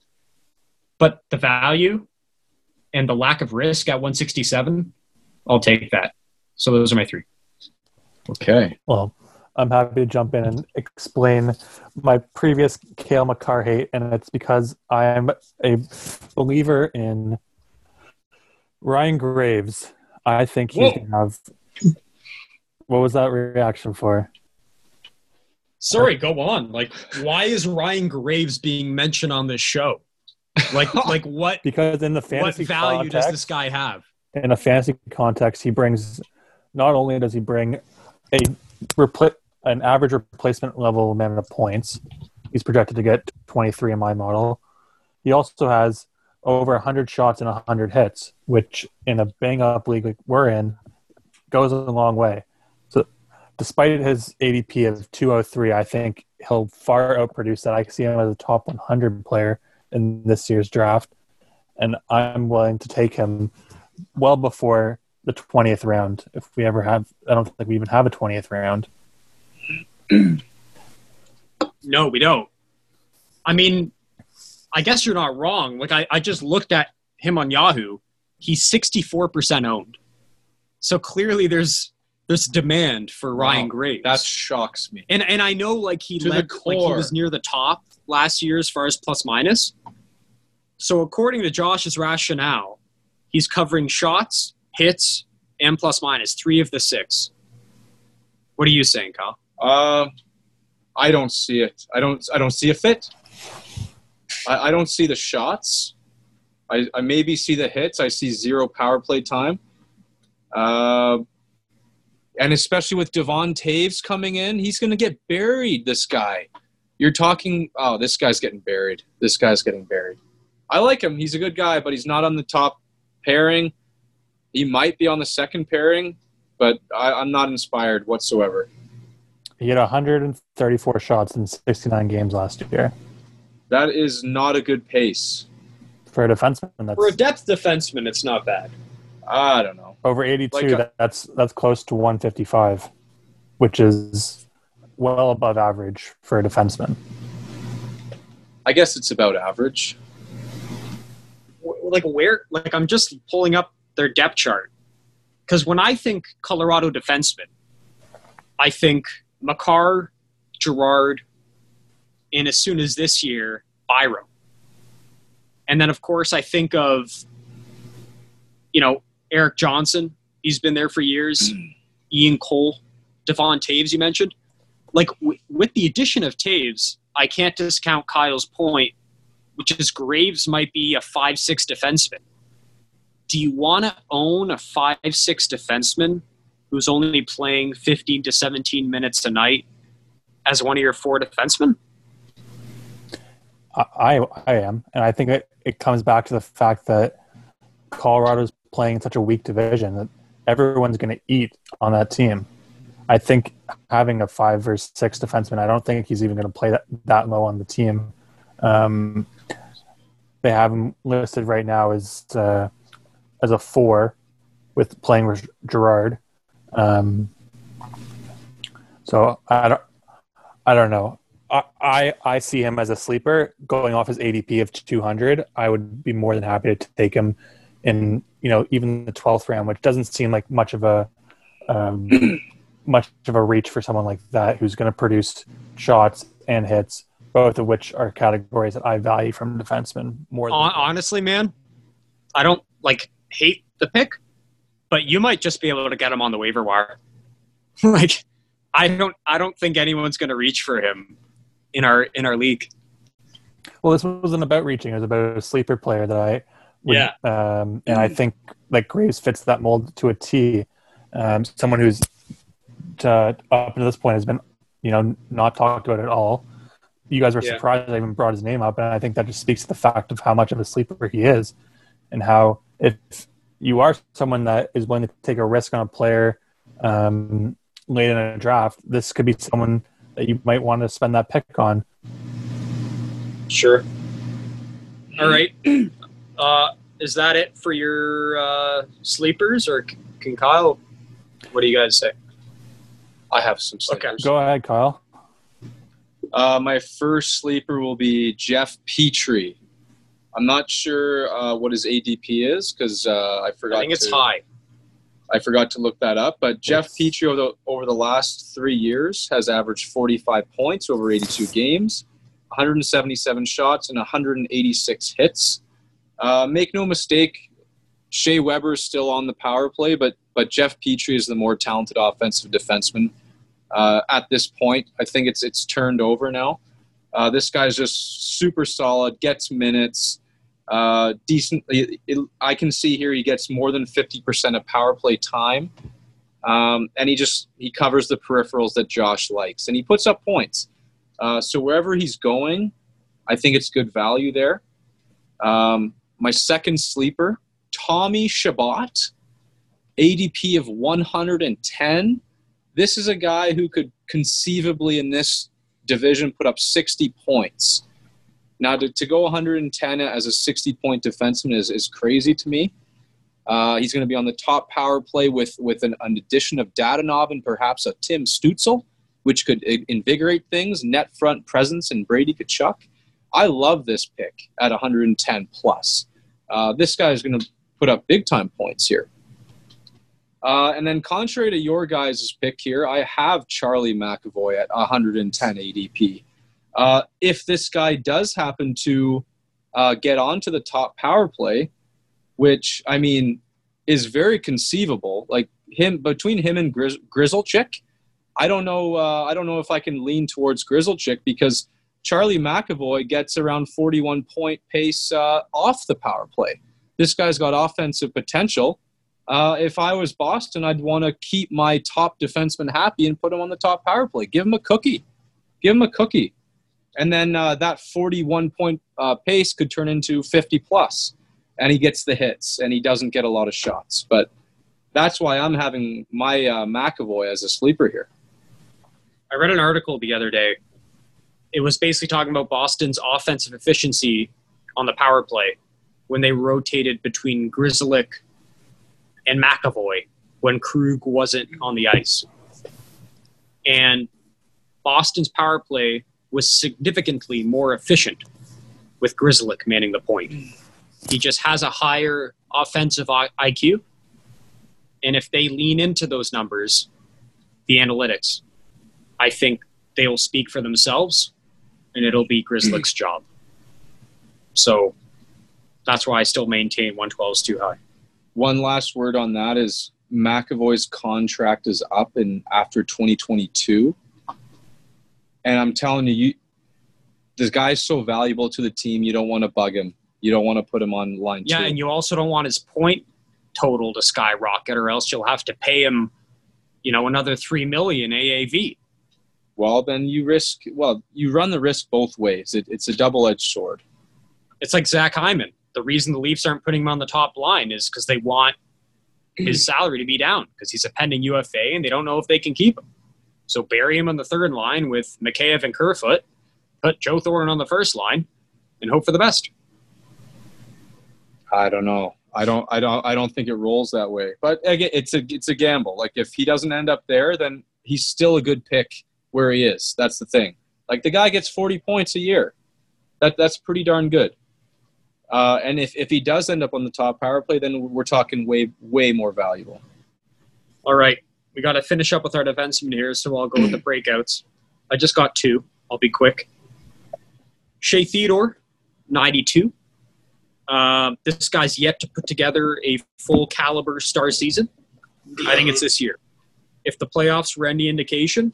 but the value and the lack of risk at 167, I'll take that. So those are my three. Okay. Well, I'm happy to jump in and explain my previous Cale Makar hate, and it's because I'm a believer in Ryan Graves. I think he's going to have. What was that reaction for? Sorry, go on. Like, why is Ryan Graves being mentioned on this show? Like, like what? Because in the fantasy What value does this guy have? in a fantasy context, he brings not only does he bring a repl- an average replacement level amount of points, he's projected to get 23 in my model. He also has over 100 shots and 100 hits, which in a bang up league like we're in goes a long way. So, despite his ADP of 203, I think he'll far outproduce that. I see him as a top 100 player in this year's draft, and I'm willing to take him well before the 20th round. If we ever have, I don't think we even have a 20th round. No, we don't. I mean, I guess you're not wrong. Like I, I just looked at him on Yahoo. He's 64% owned. So clearly there's there's demand for Ryan Wow. Graves. That shocks me. and and I know like he To led like he was near the top last year as far as plus minus. So according to Josh's rationale, he's covering shots, hits, and plus minus three of the six. What are you saying, Kyle? Uh, I don't see it. I don't. I don't see a fit. I, I don't see the shots. I, I maybe see the hits. I see zero power play time. Uh, and especially with Devon Toews coming in, he's going to get buried. This guy. You're talking. Oh, this guy's getting buried. This guy's getting buried. I like him. He's a good guy, but he's not on the top pairing. He might be on the second pairing, but I, I'm not inspired whatsoever. He had 134 shots in 69 games last year. That is not a good pace. For a defenseman, that's For a depth defenseman, it's not bad. I don't know. over 82. like a- that's that's close to 155, which is well above average for a defenseman. I guess it's about average. like where like i'm just pulling up their depth chart because when i think colorado defenseman i think Makar Girard and as soon as this year byram. And then of course i think of you know Erik Johnson. He's been there for years. Ian cole. Devon Toews you mentioned. Like w- with the addition of Toews i can't discount kyle's point which is Graves might be a five six defenseman. Do you want to own a five six defenseman who's only playing fifteen to seventeen minutes a night as one of your four defensemen? I I, am, and I think it, it comes back to the fact that Colorado's playing such a weak division that everyone's going to eat on that team. I think having a five or six defenseman, I don't think he's even going to play that, that low on the team. Um, they have him listed right now as uh, as a four with playing with Girard. Um, so I don't, I don't know. I, I see him as a sleeper going off his ADP of 200. I would be more than happy to take him in you know even the 12th round, which doesn't seem like much of a um, much of a reach for someone like that who's going to produce shots and hits, both of which are categories that I value from defensemen more. Hon- honestly, man, I don't like hate the pick, but you might just be able to get him on the waiver wire. like, I don't, I don't think anyone's going to reach for him in our in our league. Well, this wasn't about reaching; it was about a sleeper player that I, would, Yeah. um, and I think like Graves fits that mold to a T. Um, someone who's to, up to this point has been, you know, not talked about at all. You guys were Yeah. surprised I even brought his name up, and I think that just speaks to the fact of how much of a sleeper he is, and how if you are someone that is willing to take a risk on a player um, late in a draft, this could be someone that you might want to spend that pick on. Sure. All right. Uh, is that it for your uh, sleepers, or can Kyle? What do you guys say? I have some sleepers. Okay. Go ahead, Kyle. Uh, my first sleeper will be Jeff Petry. I'm not sure uh, what his ADP is because uh, I forgot. I think it's to, high. I forgot to look that up. But Jeff. Petry over the, over the last three years has averaged 45 points over 82 games, 177 shots, and 186 hits. Uh, make no mistake, Shea Weber is still on the power play, but but Jeff Petry is the more talented offensive defenseman. Uh, at this point, I think it's it's turned over now. Uh, this guy's just super solid, gets minutes, uh, decent. it- it- I can see here he gets more than fifty percent of power play time, um, and he just he covers the peripherals that Josh likes, and he puts up points. Uh, so wherever he's going, I think it's good value there. Um, my second sleeper, Tommy Chabot, ADP of 110. This is a guy who could conceivably in this division put up 60 points. Now, to, to go 110 as a 60 point defenseman is, is crazy to me. Uh, he's going to be on the top power play with, with an, an addition of Dadonov and perhaps a Tim Stützle, which could invigorate things, net front presence, and Brady Tkachuk. I love this pick at 110 plus. Uh, this guy is going to put up big time points here. Uh, and then, contrary to your guys' pick here, I have Charlie McAvoy at 110 ADP. Uh, if this guy does happen to uh, get onto the top power play, which I mean is very conceivable, like him between him and Grizz- Grzelcyk, I don't know. Uh, I don't know if I can lean towards Grzelcyk because Charlie McAvoy gets around 41 point pace uh, off the power play. This guy's got offensive potential. Uh, if I was Boston, I'd want to keep my top defenseman happy and put him on the top power play. Give him a cookie. Give him a cookie. And then uh, that 41 point uh, pace could turn into 50 plus, and he gets the hits and he doesn't get a lot of shots. But that's why I'm having my uh, McAvoy as a sleeper here. I read an article the other day. It was basically talking about Boston's offensive efficiency on the power play when they rotated between Grzelcyk and McAvoy when Krug wasn't on the ice. And Boston's power play was significantly more efficient with Grzelcyk manning the point. He just has a higher offensive IQ. And if they lean into those numbers, the analytics, I think they will speak for themselves and it'll be Grzelcyk's job. So that's why I still maintain 112 is too high. One last word on that is McAvoy's contract is up in after 2022. And I'm telling you, you this guy's so valuable to the team, you don't want to bug him. You don't want to put him on line Yeah, two. and you also don't want his point total to skyrocket or else you'll have to pay him, you know, another 3 million AAV. well, then you risk, well, you run the risk both ways. It, it's a double edged sword. It's like Zach Hyman. The reason the Leafs aren't putting him on the top line is because they want his salary to be down because he's a pending UFA and they don't know if they can keep him. So bury him on the third line with Mikheyev and Kerfoot, put Joe Thornton on the first line, and hope for the best. I don't know. I don't. I don't. I don't think it rolls that way. But again, it's a it's a gamble. Like if he doesn't end up there, then he's still a good pick where he is. That's the thing. Like the guy gets forty points a year. That that's pretty darn good. Uh, and if if he does end up on the top power play, then we're talking way way more valuable. All right, we got to finish up with our defenseman here, so I'll go with the breakouts. I just got two. I'll be quick. Shea Theodore, 92. Uh, this guy's yet to put together a full caliber star season. I think it's this year. If the playoffs were any indication,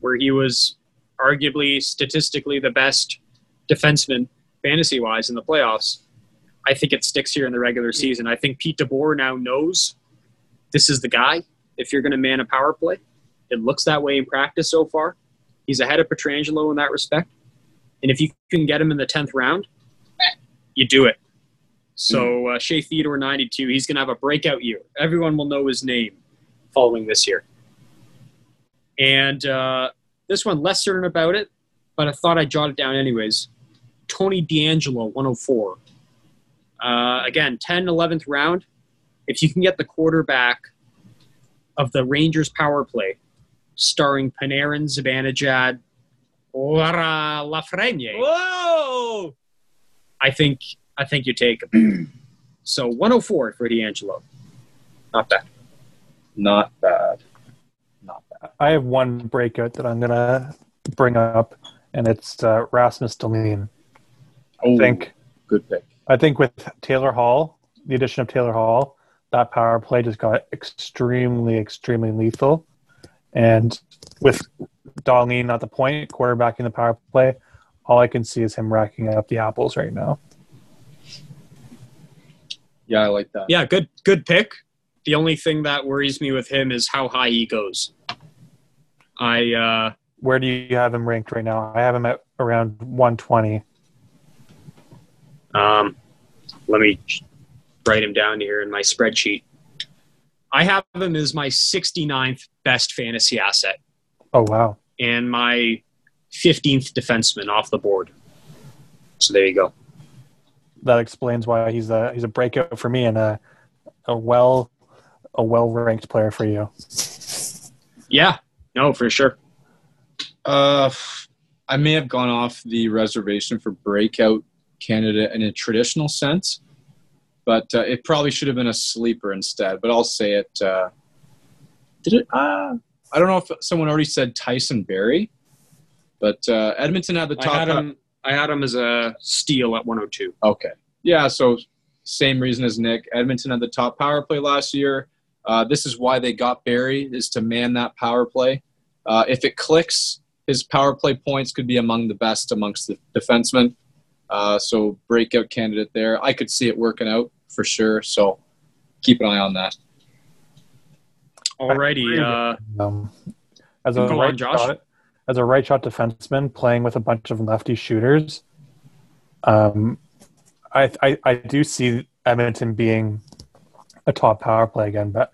where he was arguably statistically the best defenseman fantasy wise in the playoffs, I think it sticks here in the regular season. I think Pete DeBoer now knows this is the guy if you're going to man a power play. It looks that way in practice so far. He's ahead of Pietrangelo in that respect. And if you can get him in the 10th round, you do it. So uh, Shea Theodore, 92, he's going to have a breakout year. Everyone will know his name following this year. And uh, this one, less certain about it, but I thought I'd jot it down anyways. Tony D'Angelo, 104. Uh, again, 10, 11th round. If you can get the quarterback of the Rangers power play, starring Panarin, Zibanejad, Laura Lafreniere. Whoa! I think I think you take him. so 104 for D'Angelo. Not bad. Not bad. Not bad. I have one breakout that I'm gonna bring up, and it's uh, Rasmus Dahlin. Oh, I think good pick. I think with Taylor Hall, the addition of Taylor Hall, that power play just got extremely, extremely lethal. And with Dahlin at the point, quarterbacking the power play, all I can see is him racking up the apples right now. Yeah, I like that. Yeah, good good pick. The only thing that worries me with him is how high he goes. I uh Where do you have him ranked right now? I have him at around 120. um let me write him down here in my spreadsheet. I have him as my 69th best fantasy asset. Oh wow! and my 15th defenseman off the board. So there you go. That explains why he's a he's a breakout for me and a a well a well ranked player for you. Yeah, no, for sure. Uh, I may have gone off the reservation for breakout candidate in a traditional sense, but uh, it probably should have been a sleeper instead. But I'll say it. Uh, did it? Uh, I don't know if someone already said Tyson Barrie, but uh, Edmonton had the top. I had him. I had him as a steal at 102. Okay. Yeah. So same reason as Nick. Edmonton had the top power play last year. Uh, this is why they got Barrie is to man that power play. Uh, if it clicks, his power play points could be among the best amongst the defensemen. Uh, so breakout candidate there. I could see it working out for sure. So keep an eye on that. Alrighty. Uh, Um, as a Go on, right Josh. shot, as a right shot defenseman playing with a bunch of lefty shooters, um, I, I I do see Edmonton being a top power play again, but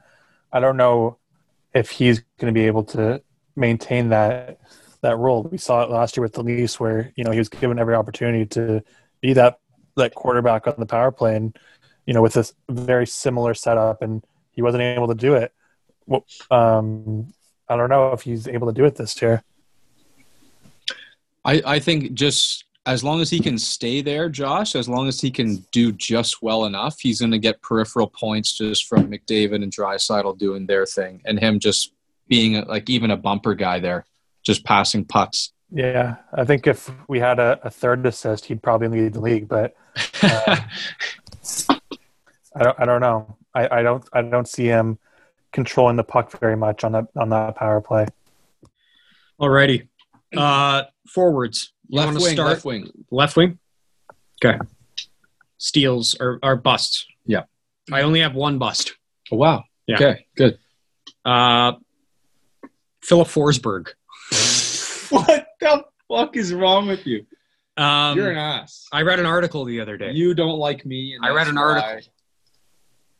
I don't know if he's going to be able to maintain that that role. We saw it last year with the Leafs, where you know he was given every opportunity to be that that quarterback on the power play, and you know with this very similar setup, and he wasn't able to do it. Well, um, I don't know if he's able to do it this year. I, I think just as long as he can stay there, Josh, as long as he can do just well enough, he's going to get peripheral points just from McDavid and Draisaitl doing their thing, and him just being like even a bumper guy there, just passing putts. Yeah, I think if we had a, a third assist, he'd probably lead the league. But uh, I don't. I don't know. I, I don't. I don't see him controlling the puck very much on that on that power play. alrighty. Uh, forwards. You left wing, start left wing. left wing. Okay. Steals or, or busts. Yeah. I only have one bust. Oh, wow. Yeah. Okay, good. Uh, Filip Forsberg. what the fuck is wrong with you? Um, You're an ass. I read an article the other day. You don't like me. And I read an article.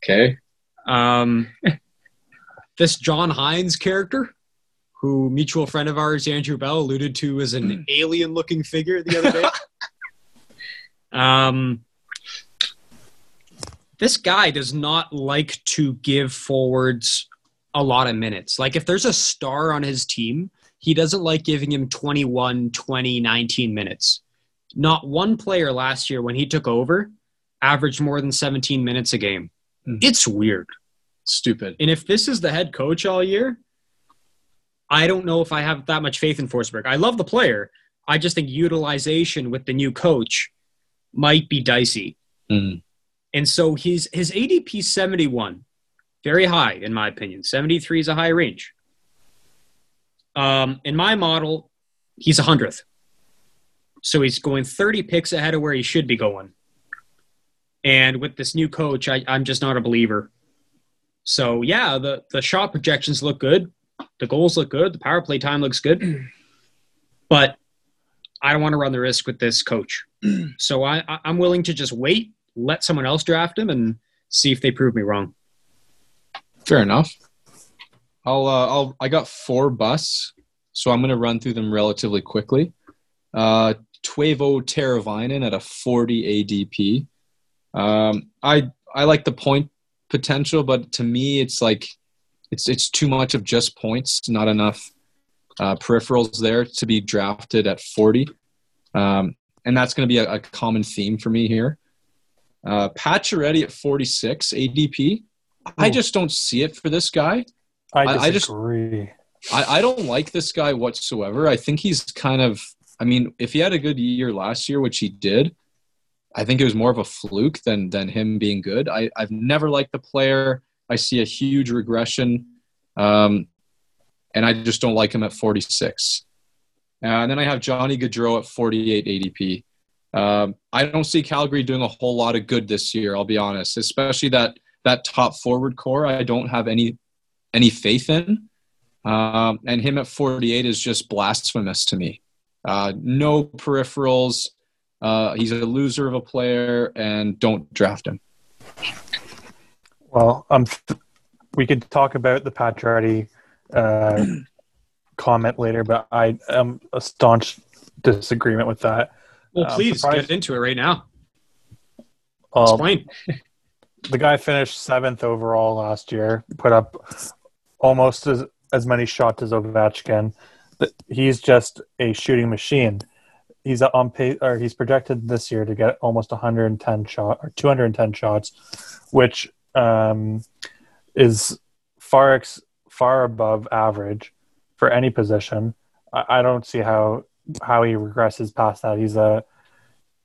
Okay. Um, this John Hynes character, who mutual friend of ours, Andrew Bell, alluded to as an alien-looking figure the other day. um, this guy does not like to give forwards a lot of minutes. Like if there's a star on his team, he doesn't like giving him 21, 20, 19 minutes. Not one player last year when he took over averaged more than 17 minutes a game. Mhm. It's weird. Stupid. And if this is the head coach all year, I don't know if I have that much faith in Forsberg. I love the player. I just think utilization with the new coach might be dicey. Mm. And so his his ADP 71, very high in my opinion. 73 is a high range. Um, in my model, he's a hundredth. So he's going 30 picks ahead of where he should be going. And with this new coach, I, I'm just not a believer. So yeah, the the shot projections look good, the goals look good, the power play time looks good, but I don't want to run the risk with this coach. so I, I I'm willing to just wait, let someone else draft him, and see if they prove me wrong. Fair enough. I'll uh, I'll I got four busts, so I'm going to run through them relatively quickly. Uh, Teuvo Teravainen at a 40 ADP. Um, I I like the point potential, but to me, it's like it's it's too much of just points, not enough uh, peripherals there to be drafted at 40. Um, and that's going to be a, a common theme for me here. Uh, Pacioretty at 46 ADP. I just don't see it for this guy. I I- I just- disagree. I, I don't like this guy whatsoever. I think he's kind of, I mean, if he had a good year last year, which he did, I think it was more of a fluke than than him being good. I, I've never liked the player. I see a huge regression, um, and I just don't like him at 46. Uh, and then I have Johnny Gaudreau at 48 ADP. Um, I don't see Calgary doing a whole lot of good this year. I'll be honest, especially that that top forward core. I don't have any any faith in. Um, and him at 48 is just blasphemous to me. Uh, no peripherals. Uh, he's a loser of a player, and don't draft him. Well, um, we could talk about the Pacioretty uh, comment later, but I am a staunch disagreement with that. Well, Um, please surprised- get into it right now. Um, Explain. the guy finished seventh overall last year, put up almost as, as many shots as Ovechkin. He's just a shooting machine. He's on pace, or he's projected this year to get almost 110 shot or 210 shots, which um, is far ex, far above average for any position. I, I don't see how how he regresses past that. He's a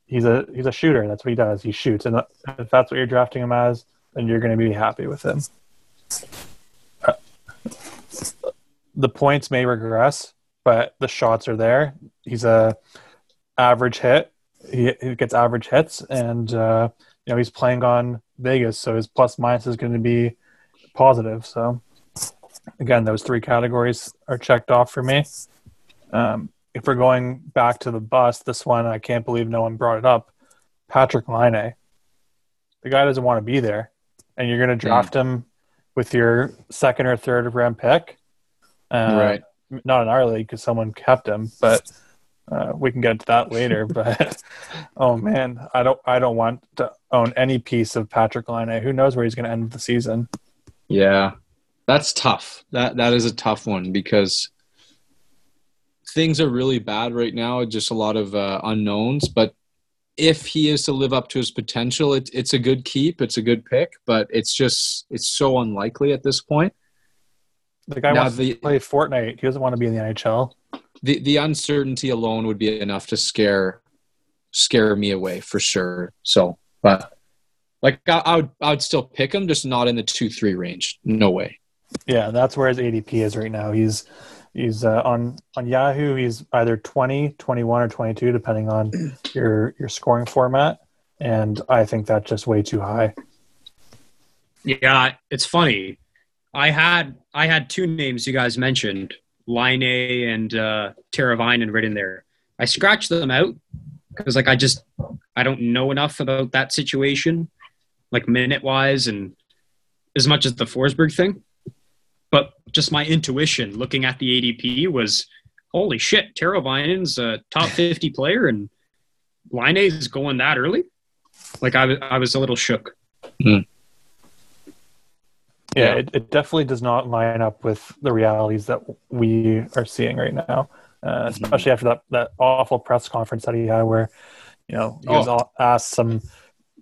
he's a he's a shooter. That's what he does. He shoots, and if that's what you're drafting him as, then you're going to be happy with him. Uh, the points may regress, but the shots are there. He's a average hit. He, he gets average hits, and uh, you know he's playing on Vegas, so his plus minus is going to be positive. So again, those three categories are checked off for me. Um, if we're going back to the bus, this one I can't believe no one brought it up. Patrik Laine. The guy doesn't want to be there, and you're going to draft him with your second or third round pick. Uh, Right. Not in our league because someone kept him, but uh, we can get into that later. But oh man, I don't I don't want to own any piece of Patrik Laine. Who knows where he's going to end the season? Yeah, that's tough. That that is a tough one because things are really bad right now. Just a lot of uh, unknowns. But if he is to live up to his potential, it, it's a good keep. It's a good pick. But it's just it's so unlikely at this point. The guy Now, wants the- to play Fortnite. He doesn't want to be in the NHL. The the uncertainty alone would be enough to scare scare me away for sure. So, but like I, I would I would still pick him, just not in the two three range. No way. Yeah, that's where his ADP is right now. He's he's uh, on on Yahoo. He's either 20, 21, or 22, depending on your your scoring format. And I think that's just way too high. Yeah, it's funny. I had I had two names you guys mentioned, Line A and uh, Teravainen written there. I scratched them out because like I just I don't know enough about that situation, like minute wise and as much as the Forsberg thing. But just my intuition looking at the ADP was holy shit, Teravainen's a top fifty player and Laine is going that early. Like I was I was a little shook. Yeah, It, it definitely does not line up with the realities that we are seeing right now, uh, especially after that, that awful press conference that he had, where you know he was Oh. all asked some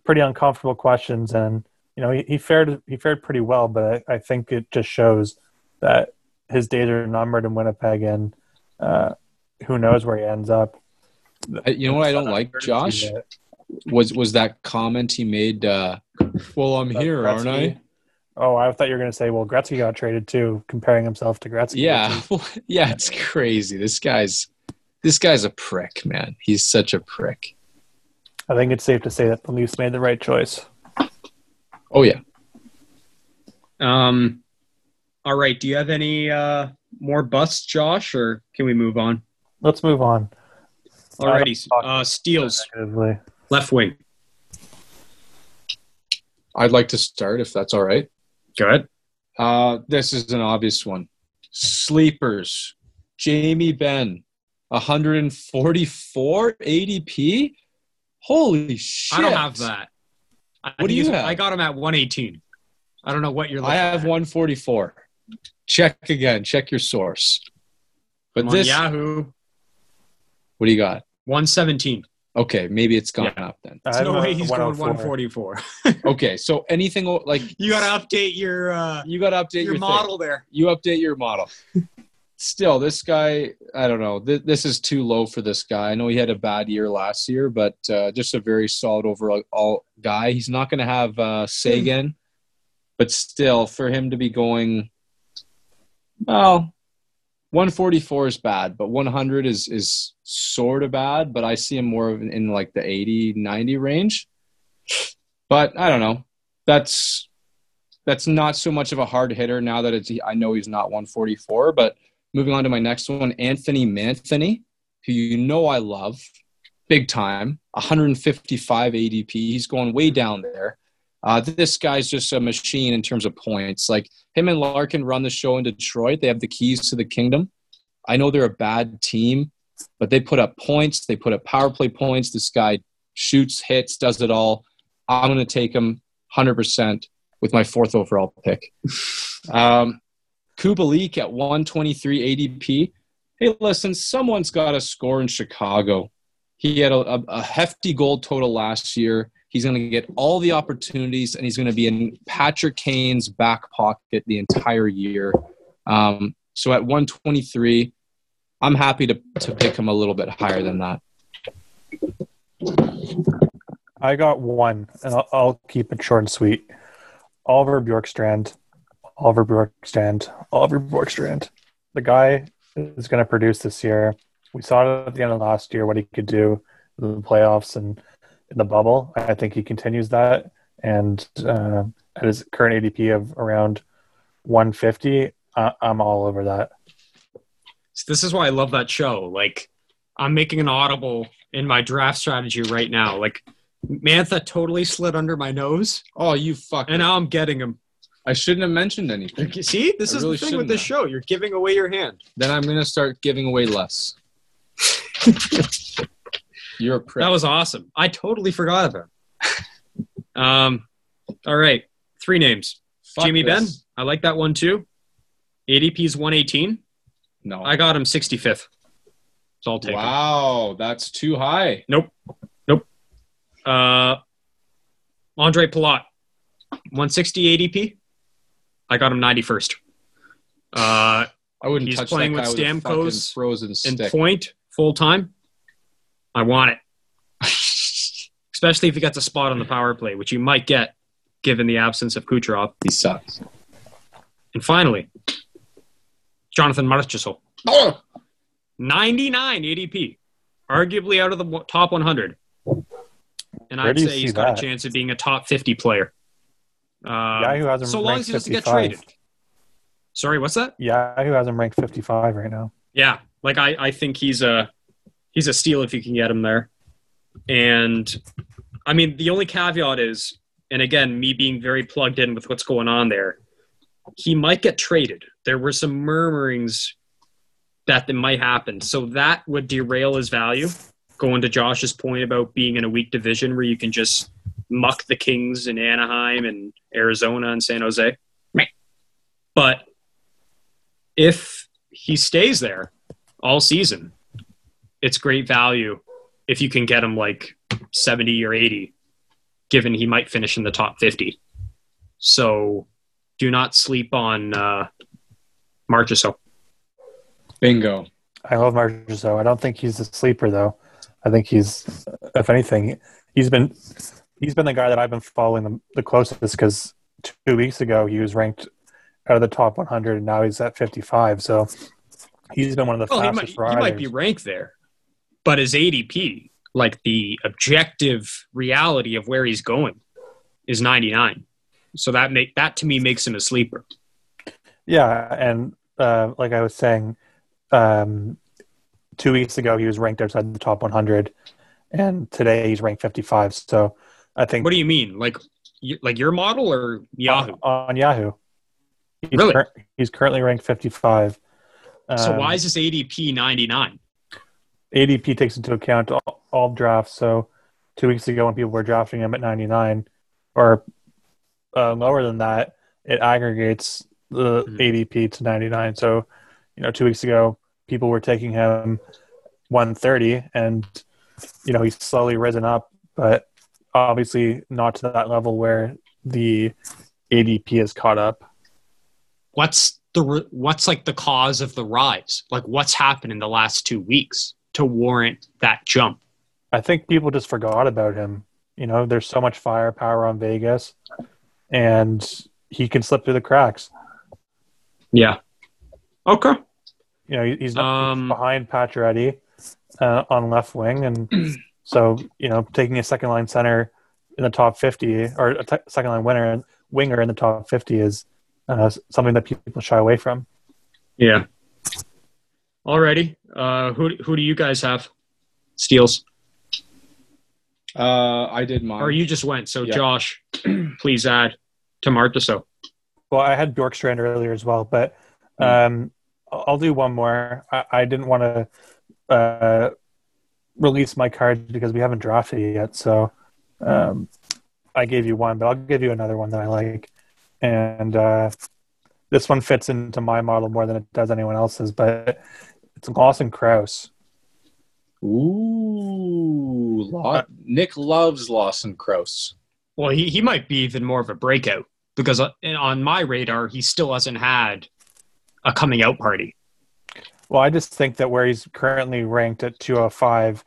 pretty uncomfortable questions, and you know he, he fared he fared pretty well, but I, I think it just shows that his days are numbered in Winnipeg, and uh, who knows where he ends up. You know what I don't like, Josh? Was was that comment he made? Uh, well, I'm here, aren't I? Oh, I thought you were going to say, well, Gretzky got traded too, comparing himself to Gretzky. Yeah, is- yeah, it's crazy. This guy's this guy's a prick, man. He's such a prick. I think it's safe to say that the Leafs made the right choice. Oh yeah. Um, all right. Do you have any uh, more busts, Josh, or can we move on? Let's move on. Alrighty. Uh, Steals, left wing. I'd like to start if that's all right. Good. Uh, this is an obvious one. Sleepers. Jamie Benn, 144 ADP. Holy shit! I don't have that. I What do you have? I got him at 118. I don't know what you're looking I have at. 144. Check again. Check your source. But I'm on this, Yahoo, what do you got? 117. Okay, maybe it's gone Yeah. up then. I There's no him way he's going 144. Okay, so anything like You got to update your uh, you got to update your your, model there. You update your model. Still, this guy, I don't know. Th- this is too low for this guy. I know he had a bad year last year, but uh, just a very solid overall guy. He's not going to have uh, Seguin, but still, for him to be going, well, 144 is bad, but 100 is is sort of bad. But I see him more of in, in like the 80, 90 range. But I don't know. That's that's not so much of a hard hitter now that it's I know he's not 144. But moving on to my next one, Anthony Manthony, who you know I love, big time, 155 ADP. He's going way down there. Uh, this guy's just a machine in terms of points. Like him and Larkin run the show in Detroit. They have the keys to the kingdom. I know they're a bad team, but they put up points. They put up power play points. This guy shoots, hits, does it all. I'm going to take him 100% with my fourth overall pick. Um, Kubalik at 123 ADP. Hey, listen, someone's got to score in Chicago. He had a, a, a hefty goal total last year. He's going to get all the opportunities, and he's going to be in Patrick Kane's back pocket the entire year. Um, so at 123, I'm happy to, to pick him a little bit higher than that. I got one, and I'll, I'll keep it short and sweet. Oliver Bjorkstrand, Oliver Bjorkstrand, Oliver Bjorkstrand. The guy is going to produce this year. We saw it at the end of last year what he could do in the playoffs and in the bubble. I think he continues that, and uh, at his current ADP of around 150, uh, I'm all over that. So this is why I love that show. Like, I'm making an audible in my draft strategy right now. Like, Mantha totally slid under my nose, Oh, you fuck. and now I'm getting him. I shouldn't have mentioned anything. Like, See, this I is really the thing with shouldn't this have. show. You're giving away your hand. Then I'm going to start giving away less. You're a prick. That was awesome. I totally forgot about. it. um, all right, three names. Fuck Jimmy Benn. I like that one too. ADP's 118. No. I got him 65th. So I'll take him. wow, that's too high. Nope. Nope. Uh, Andre Palat, 160 ADP. I got him 91st. Uh, I wouldn't He's touch playing that with guy with Stamkos frozen in stick. point full time. I want it, especially if he gets a spot on the power play, which you might get given the absence of Kucherov. he sucks. And finally, Jonathan Marchessault, Oh! 99 ADP, arguably out of the top 100. And Where I'd say see he's got a chance of being a top 50 player. Um, Yahoo has him so long ranked as he doesn't get 55. traded. Sorry, what's that? Yahoo has him ranked 55 right now. Yeah, like I, I think he's a he's a steal if you can get him there. And I mean, the only caveat is, and again, me being very plugged in with what's going on there, he might get traded. There were some murmurings that that might happen, so that would derail his value. Going to Josh's point about being in a weak division where you can just muck the Kings in Anaheim and Arizona and San Jose. But if he stays there all season, it's great value if you can get him like 70 or 80, given he might finish in the top 50. So do not sleep on uh, Marchessault. Bingo. I love Marchessault. I don't think he's a sleeper though. I think he's, if anything, he's been he's been the guy that I've been following the, the closest because two weeks ago he was ranked out of the top 100 and now he's at 55. So he's been one of the Well, he might, fastest he might be ranked there, but his ADP, like the objective reality of where he's going, is 99. So that make that to me makes him a sleeper. Yeah, and uh, like I was saying, um, two weeks ago he was ranked outside the top 100, and today he's ranked 55. So I think What do you mean? Like, like your model or Yahoo? on, on Yahoo. He's Really? cur- he's currently ranked 55. so Um, why is his ADP 99? ADP takes into account all, all drafts. So two weeks ago, when people were drafting him at 99 or uh, lower than that, it aggregates the Mhm. ADP to 99. So, you know, two weeks ago, people were taking him 130, and you know he's slowly risen up, but obviously not to that level where the ADP is caught up. what's the what's like the cause of the rise? Like what's happened in the last two weeks to warrant that jump? I think people just forgot about him. You know, there's so much firepower on Vegas, and he can slip through the cracks. Yeah. Okay. You know, he's not Um, behind Pacioretty uh, on left wing, and so you know, taking a second line center in the top 50 or a second line winner and winger in the top 50 is uh, something that people shy away from. Yeah. Alrighty. Uh, who who do you guys have? Steals. Uh, I did mine. Or you just went. So Yeah. Josh, please add to Marta. Well, I had Bjorkstrand earlier as well, but um, I'll I'll do one more. I, I didn't want to uh, release my cards because we haven't drafted it yet. So um, I gave you one, but I'll give you another one that I like. And uh, this one fits into my model more than it does anyone else's, but it's Lawson Crouse. Ooh, Law- Nick loves Lawson Crouse. Well, he, he might be even more of a breakout because uh, on my radar, he still hasn't had a coming out party. Well, I just think that where he's currently ranked at 205,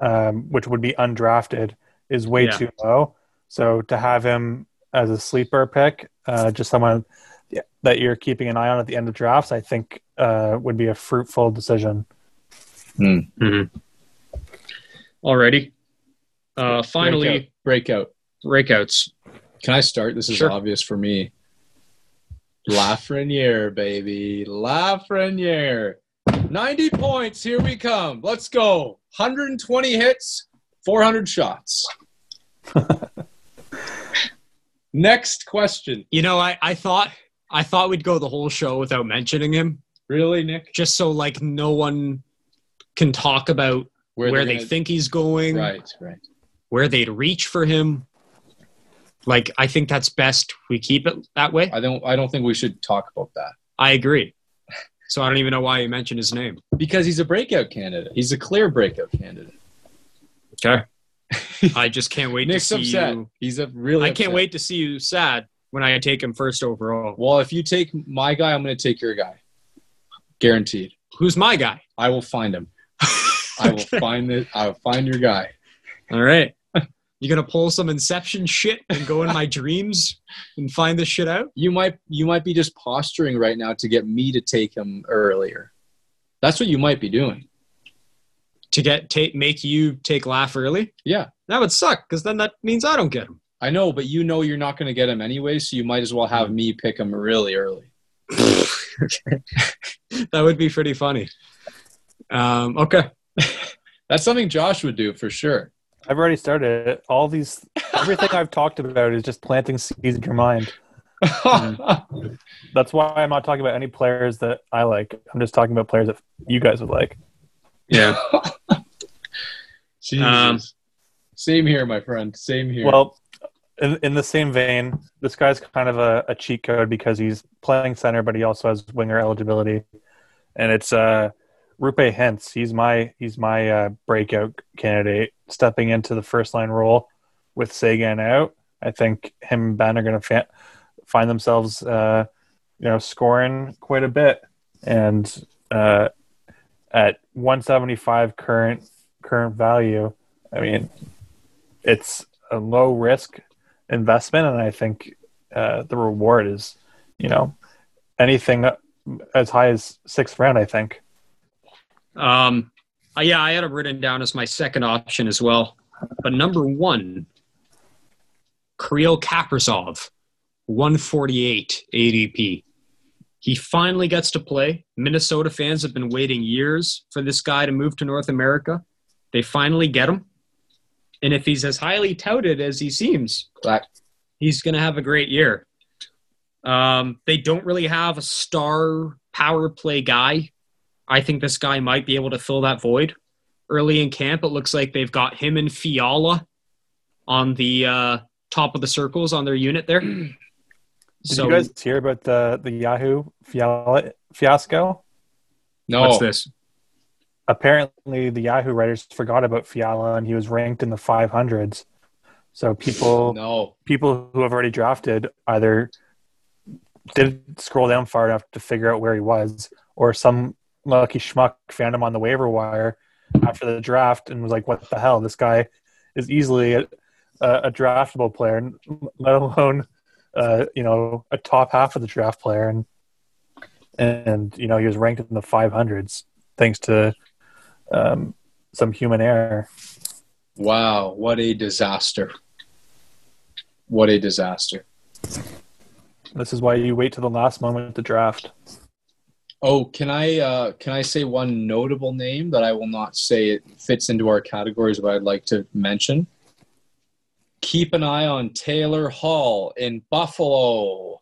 um, which would be undrafted, is way Yeah. too low. So to have him as a sleeper pick, uh, just someone that you're keeping an eye on at the end of drafts, I think uh, would be a fruitful decision. Mm-hmm. Alrighty. Uh, finally, breakout. breakouts. Can I start? This is Sure. obvious for me. Lafreniere, baby. Lafreniere. 90 points. Here we come. Let's go. 120 hits, 400 shots. Next question. You know, I, I thought I thought we'd go the whole show without mentioning him, Really, Nick? just so like no one can talk about where, they're they gonna- think he's going, Right, right. where they'd reach for him. Like I think that's best we keep it that way. I don't I don't think we should talk about that. I agree. So I don't even know why you mentioned his name. Because he's a breakout candidate. He's a clear breakout candidate. Okay. I just can't wait Nick's to see upset. you. He's a really I can't upset. wait to see you sad when I take him first overall. Well, if you take my guy, I'm going to take your guy. Guaranteed. Who's my guy? I will find him. I will find it. I will find your guy. All right. You gonna pull some Inception shit and go in my dreams and find this shit out? You might you might be just posturing right now to get me to take him earlier. That's what you might be doing. To get take make you take laugh early? Yeah, That would suck because then that means I don't get him. I know, but you know you're not going to get him anyway, so you might as well have me pick him really early. okay. that would be pretty funny. Um, okay. That's something Josh would do for sure. I've already started it. All these, everything I've talked about is just planting seeds in your mind. That's why I'm not talking about any players that I like. I'm just talking about players that you guys would like. Yeah. Jesus. Um, Same here, my friend. Same here. Well, in, in the same vein, this guy's kind of a, a cheat code because he's playing center, but he also has winger eligibility, and it's uh, Roope Hintz. He's my he's my uh, breakout candidate, stepping into the first line role with Seguin out. I think him and Benn are going to fa- find themselves, uh, you know, scoring quite a bit, and uh, at 175 current current value, I mean, it's a low risk investment, and I think uh, the reward is, you know, anything as high as sixth round. I think. Um, uh, yeah, I had it written down as my second option as well. But number one, Kirill Kaprizov, 148 ADP. He finally gets to play. Minnesota fans have been waiting years for this guy to move to North America. They finally get him. And if he's as highly touted as he seems, Black. he's going to have a great year. Um, they don't really have a star power play guy. I think this guy might be able to fill that void. Early in camp, it looks like they've got him and Fiala on the uh, top of the circles on their unit there. Did so you guys hear about the the Yahoo fiala, fiasco? no. what's this? Apparently, the Yahoo writers forgot about Fiala, and he was ranked in the 500s. So people No. people who have already drafted either didn't scroll down far enough to figure out where he was, or some lucky schmuck found him on the waiver wire after the draft and was like, "What the hell? This guy is easily a, a draftable player, let alone uh, you know a top half of the draft player." And and you know he was ranked in the 500s thanks to um, some human error. Wow. What a disaster. What a disaster. This is why you wait to the last moment to draft. Oh, can I uh, can I say one notable name that I will not say it fits into our categories, but I'd like to mention? Keep an eye on Taylor Hall in Buffalo.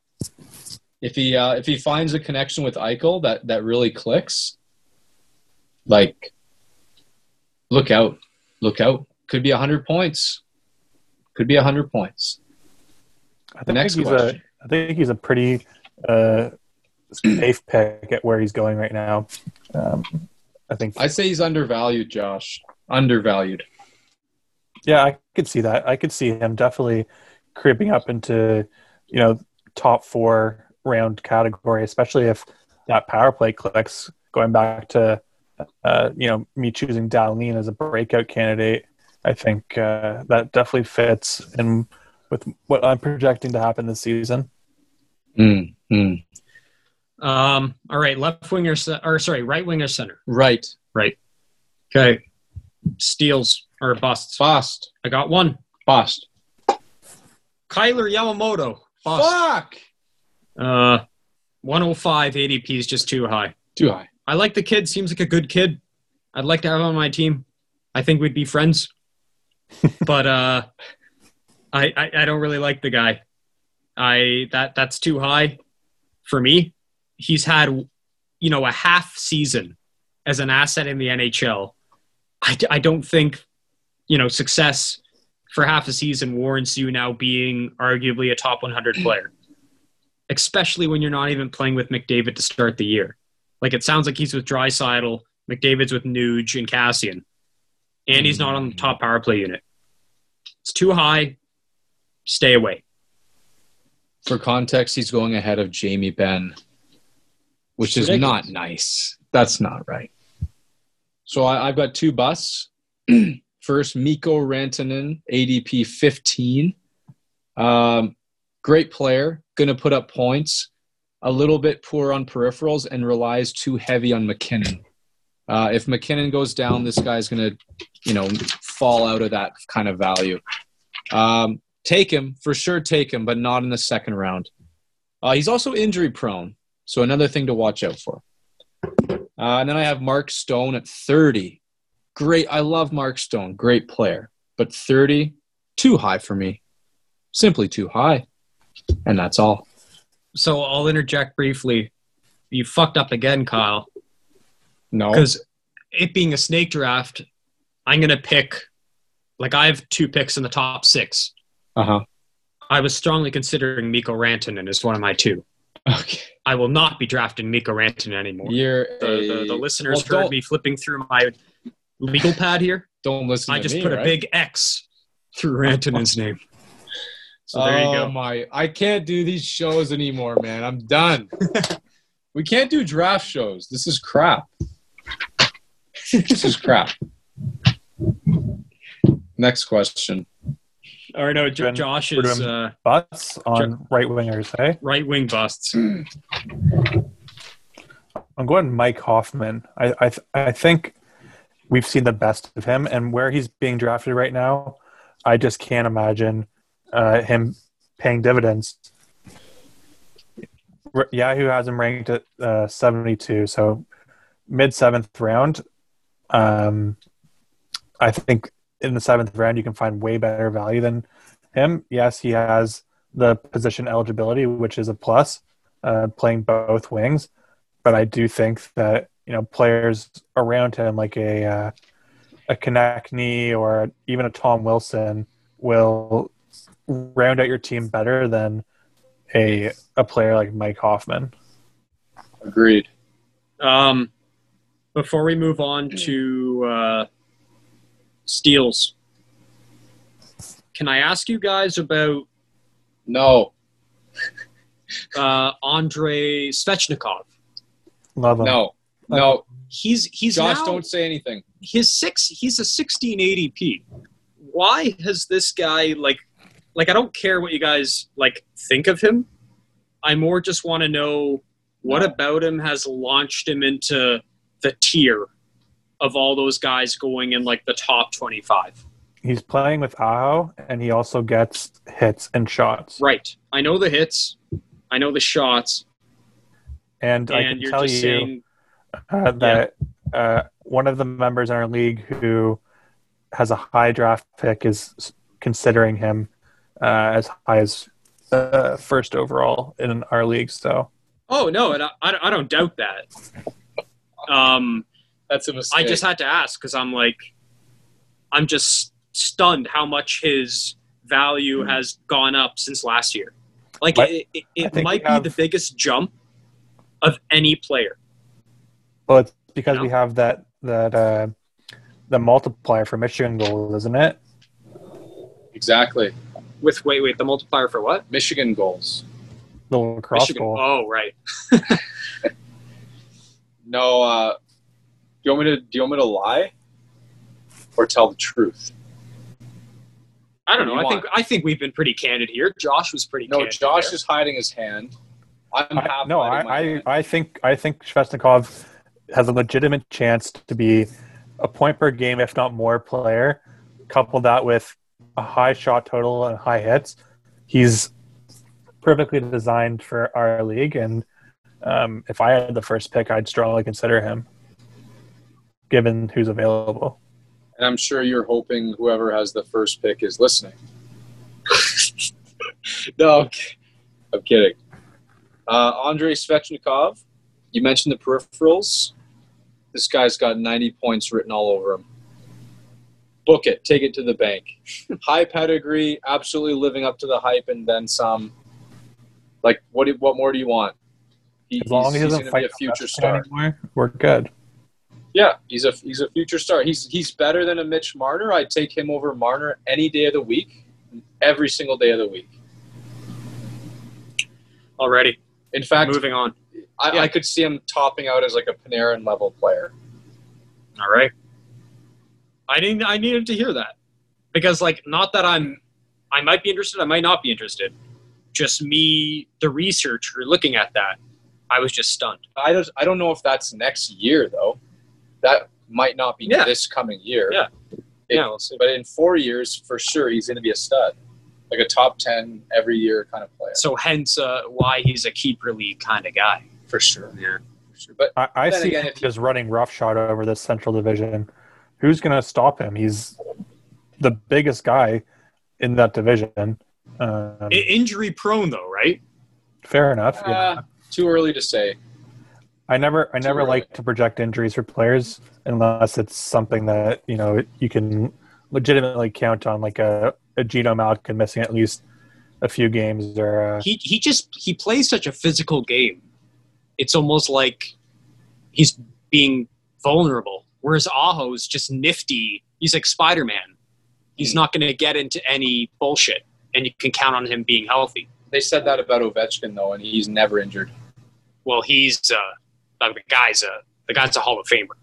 If he uh, if he finds a connection with Eichel that that really clicks, like Look out. Look out. Could be 100 points. Could be 100 points. I The think next he's question. a I think he's a pretty uh, safe pick at where he's going right now. Um, I think I say he's undervalued, Josh. Undervalued. Yeah, I could see that. I could see him definitely creeping up into, you know, top four round category, especially if that power play clicks. Going back to, uh, you know, me choosing Dahlin as a breakout candidate, I think uh, that definitely fits in with what I'm projecting to happen this season. Mm, mm. Um, all right, left winger, ce- or sorry, right winger, center. Right. Right. Okay. Steals or busts. Bust. I got one. Bust. Kailer Yamamoto. Bust. Fuck. Uh, 105 ADP is just too high. Too high. I like the kid. Seems like a good kid. I'd like to have him on my team. I think we'd be friends. but uh, I, I I don't really like the guy. I that that's too high for me. He's had you know a half season as an asset in the NHL. I don't think you know success for half a season warrants you now being arguably a top 100 player, especially when you're not even playing with McDavid to start the year. Like it sounds like he's with Draisaitl, McDavid's with Nuge and Kassian, and he's not on the top power play unit. It's too high. Stay away. For context, he's going ahead of Jamie Benn, which is not nice. That's not right. So I, I've got two busts. First, Mikko Rantanen, ADP 15. Um, great player, going to put up points. A little bit poor on peripherals and relies too heavy on MacKinnon. Uh, if MacKinnon goes down, this guy's going to, you know, fall out of that kind of value. Um, take him for sure. Take him, but not in the second round. Uh, he's also injury prone, so another thing to watch out for. Uh, and then I have Mark Stone at 30. Great. I love Mark Stone. Great player. But 30, too high for me. Simply too high. And that's all. So I'll interject briefly. You fucked up again, Kyle. No. Because it being a snake draft, I'm gonna pick. Like I have two picks in the top six. Uh huh. I was strongly considering Mikko Rantanen as one of my two. Okay. I will not be drafting Mikko Rantanen anymore. You're The, the, a- the listeners Well, heard me flipping through my legal pad here. Don't listen I to just me, put a big X through Rantanen's name. So there you oh go. my! I can't do these shows anymore, man. I'm done. we can't do draft shows. This is crap. this is crap. Next question. Or no, J- We're Josh is uh, Butts on right wingers, hey? right wing busts. I'm going Mike Hoffman. I I, th- I think we've seen the best of him, and where he's being drafted right now, I just can't imagine uh, him paying dividends. R- Yahoo has him ranked at uh, 72, so mid seventh round. Um, I think in the seventh round you can find way better value than him. Yes, he has the position eligibility, which is a plus, uh, playing both wings but I do think that you know players around him, like a uh, a Konecny or even a Tom Wilson, will round out your team better than a a player like Mike Hoffman. Agreed. Um, before we move on to uh, steals, can I ask you guys about No. uh, Andrei Svechnikov? Love him. No. No. He's he's Josh, now, don't say anything. his six. He's a 16 ADP. Why has this guy like like I don't care what you guys like think of him. I more just want to know what about him has launched him into the tier of all those guys going in like the top 25. He's playing with Aho, and he also gets hits and shots. Right. I know the hits. I know the shots. And, I can tell you saying uh, that uh, one of the members in our league who has a high draft pick is considering him uh, as high as uh, first overall in our league. So Oh no, and I, I I don't doubt that. Um, That's a mistake. I just had to ask because I'm like, I'm just stunned how much his value Hmm. has gone up since last year. Like But it, it, it might we have- be the biggest jump of any player. Well, it's because No. we have that that uh, the multiplier for Michigan goals, isn't it? Exactly. With wait, wait, the multiplier for what? Michigan goals. The lacrosse Michigan. goal. Oh, right. No, uh, do you want me to do you want me to lie or tell the truth? I don't know. You I want- think I think we've been pretty candid here. Josh was pretty No, candid. Josh there. is hiding his hand. I'm I, no, I. I, I think I think Svechnikov has a legitimate chance to be a point per game, if not more, player. Couple that with a high shot total and high hits, he's perfectly designed for our league. And um, if I had the first pick, I'd strongly consider him, given who's available. and I'm sure you're hoping whoever has the first pick is listening. no, I'm kidding. Uh, Andrei Svechnikov, you mentioned the peripherals. This guy's got 90 points written all over him. Book it, take it to the bank. High pedigree, absolutely living up to the hype, and then some. Like, what? Do, what more do you want? He, As long as he's, he doesn't fight be a future star. anymore, we're good. Yeah, he's a he's a future star. He's he's better than a Mitch Marner. I'd take him over Marner any day of the week, every single day of the week. already. In fact, Moving on. I, Yeah. I could see him topping out as like a Panarin level player. All right. I need I needed to hear that because like not that I'm I might be interested, I might not be interested. Just me, the researcher, looking at that, I was just stunned. I don't I don't know if that's next year though. That might not be Yeah. this coming year. Yeah. It- yeah, we'll see. But in four years, for sure, he's going to be a stud, like a top ten every year kind of player. So hence uh, why he's a keeper league kind of guy. for sure, Yeah. for sure. But I, I see again, him if just running roughshod over this Central Division. Who's going to stop him? He's the biggest guy in that division. Um, I- injury prone though, right? fair enough. yeah. uh, too early to say. I never, I never like to project injuries for players unless it's something that you know you can legitimately count on, like a, a Geno Malkin missing at least a few games or. Uh, He he just he plays such a physical game. It's almost like he's being vulnerable. Whereas Aho's just nifty. He's like Spider Man. He's Hmm. not going to get into any bullshit, and you can count on him being healthy. They said that about Ovechkin though, and he's never injured. Well, he's uh, the guy's a the guy's a Hall of Famer.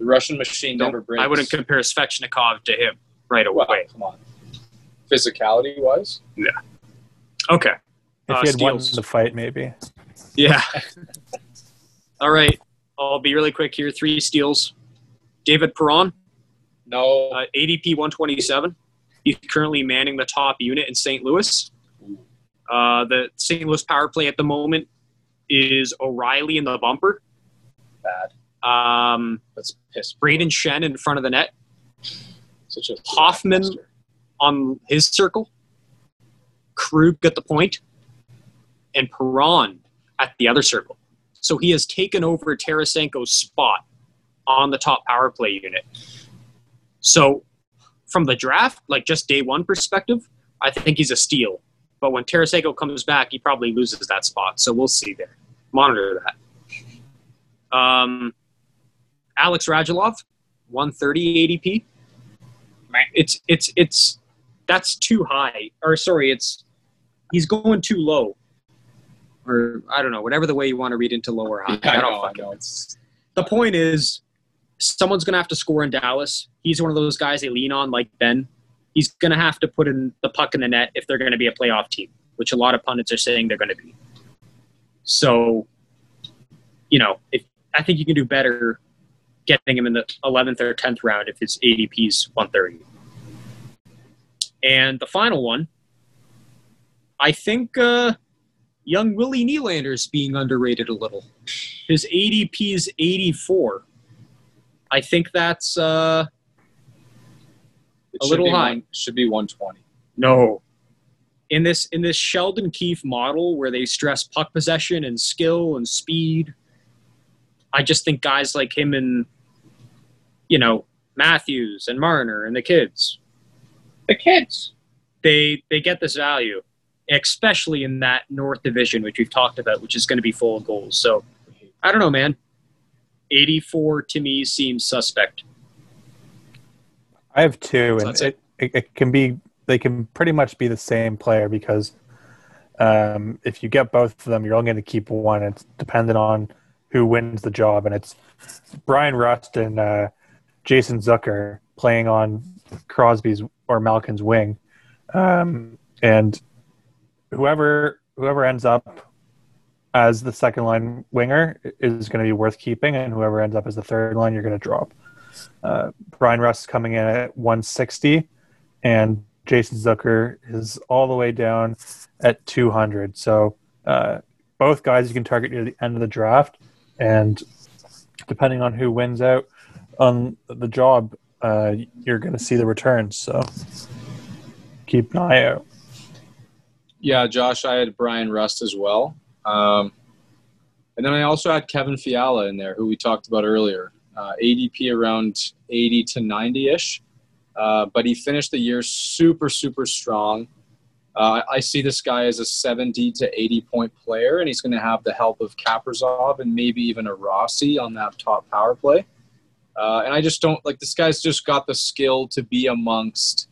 The Russian machine Don't- never breaks. I wouldn't compare Svechnikov to him right Well, away. come on. Physicality wise, Yeah. Okay. if uh, he had won the fight, maybe. Yeah. All right. I'll be really quick here. Three steals. David Perron, no. uh, ADP 127. He's currently manning the top unit in St. Louis. Uh, the St. Louis power play at the moment is O'Reilly in the bumper. bad. Um, That's piss. Brayden Schenn in front of the net Such a Hoffman. on his circle. Krug at the point, and Perron at the other circle. So he has taken over Tarasenko's spot on the top power play unit. So from the draft, like just day one perspective, I think he's a steal. But when Tarasenko comes back, he probably loses that spot. So we'll see there. Monitor that. Um, Alex Radulov, 130 ADP. It's it's it's that's too high. Or sorry, it's he's going too low. Or I don't know, whatever the way you want to read into low or high. Yeah, I don't know. Fucking know. The point is someone's going to have to score in Dallas. He's one of those guys they lean on like Benn. He's going to have to put in the puck in the net if they're going to be a playoff team, which a lot of pundits are saying they're going to be. So, you know, if I think you can do better getting him in the 11th or 10th round if his ADP is 130. And the final one, I think uh, young Willie Nylander is being underrated a little. His ADP is 84. I think that's uh, A little high. One, should be 120. no. In this in this Sheldon Keefe model where they stress puck possession and skill and speed, I just think guys like him and you know Matthews and Marner and the kids. The kids. They they get this value, especially in that North Division, which we've talked about, which is going to be full of goals. So I don't know, man. 84 to me seems suspect. I have two, So and it, it, it can be they can pretty much be the same player because um, if you get both of them, you're only going to keep one. It's dependent on who wins the job, and it's Bryan Rust and uh, Jason Zucker playing on Crosby's or Malkin's wing, um, and whoever whoever ends up as the second line winger is going to be worth keeping, and whoever ends up as the third line, you're going to drop. Uh, Bryan Rust is coming in at 160, and Jason Zucker is all the way down at 200. So uh, both guys you can target near the end of the draft, and depending on who wins out on the job, uh, you're going to see the returns. So keep an eye out. Yeah, Josh, I had Bryan Rust as well. Um, and then I also had Kevin Fiala in there, who we talked about earlier. Uh, ADP around 80 to 90 ish. Uh, but he finished the year super, super strong. Uh, I see this guy as a 70 to 80 point player, and he's going to have the help of Kaprizov and maybe even a Rossi on that top power play. Uh, and I just don't like this guy's just got the skill to be amongst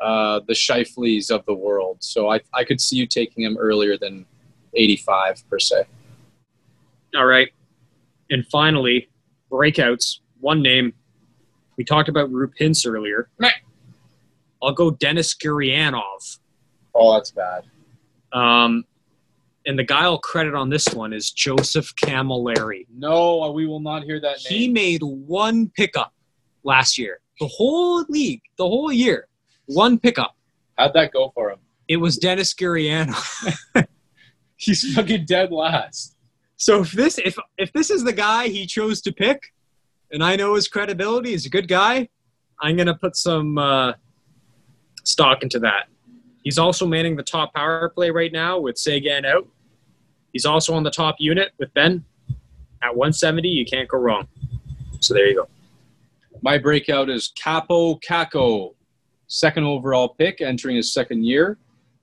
uh, the Scheifeles of the world. So I, I could see you taking him earlier than 85 per se. All right. And finally, breakouts. One name. We talked about Rupins earlier. I'll go Denis Gurianov. Oh, that's bad. Um, and the guy I'll credit on this one is Joseph Camilleri. No, we will not hear that He made one pickup last year. The whole league, the whole year, one pickup. How'd that go for him? It was Denis Gurianov. He's fucking dead last. So if this if if this is the guy he chose to pick, and I know his credibility, he's a good guy, I'm gonna put some uh, stock into that. He's also manning the top power play right now with Seguin out. He's also on the top unit with Benn at 170. You can't go wrong. So there you go. My breakout is Kaapo Kakko, second overall pick, entering his second year.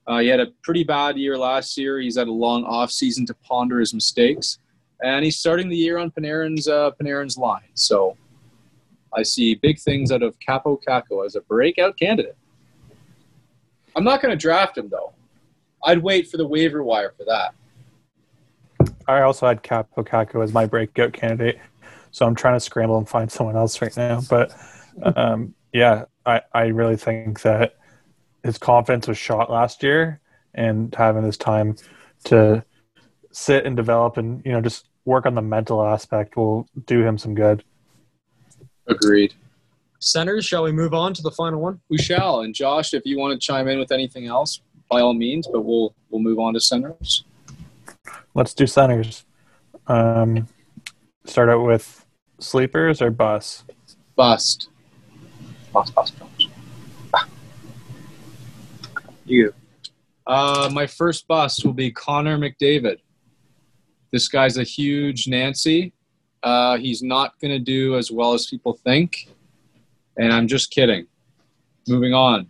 Uh, he had a pretty bad year last year. He's had a long off season to ponder his mistakes, and he's starting the year on Panarin's uh, Panarin's line. So I see big things out of Kaapo Kakko as a breakout candidate. I'm not going to draft him though. I'd wait for the waiver wire for that. I also had Kaapo Kakko as my breakout candidate, so I'm trying to scramble and find someone else right now. But um, yeah, I, I really think that his confidence was shot last year, and having this time to sit and develop and you know just work on the mental aspect will do him some good. Agreed. Centers, shall we move on to the final one? We shall. And Josh, if you want to chime in with anything else, by all means. But we'll we'll move on to centers. Let's do centers. Um, start out with sleepers or bus. Bust. Bust. Bust. You. Uh, my first bust will be Connor McDavid. This guy's a huge Nancy. Uh, he's not going to do as well as people think. And I'm just kidding. Moving on.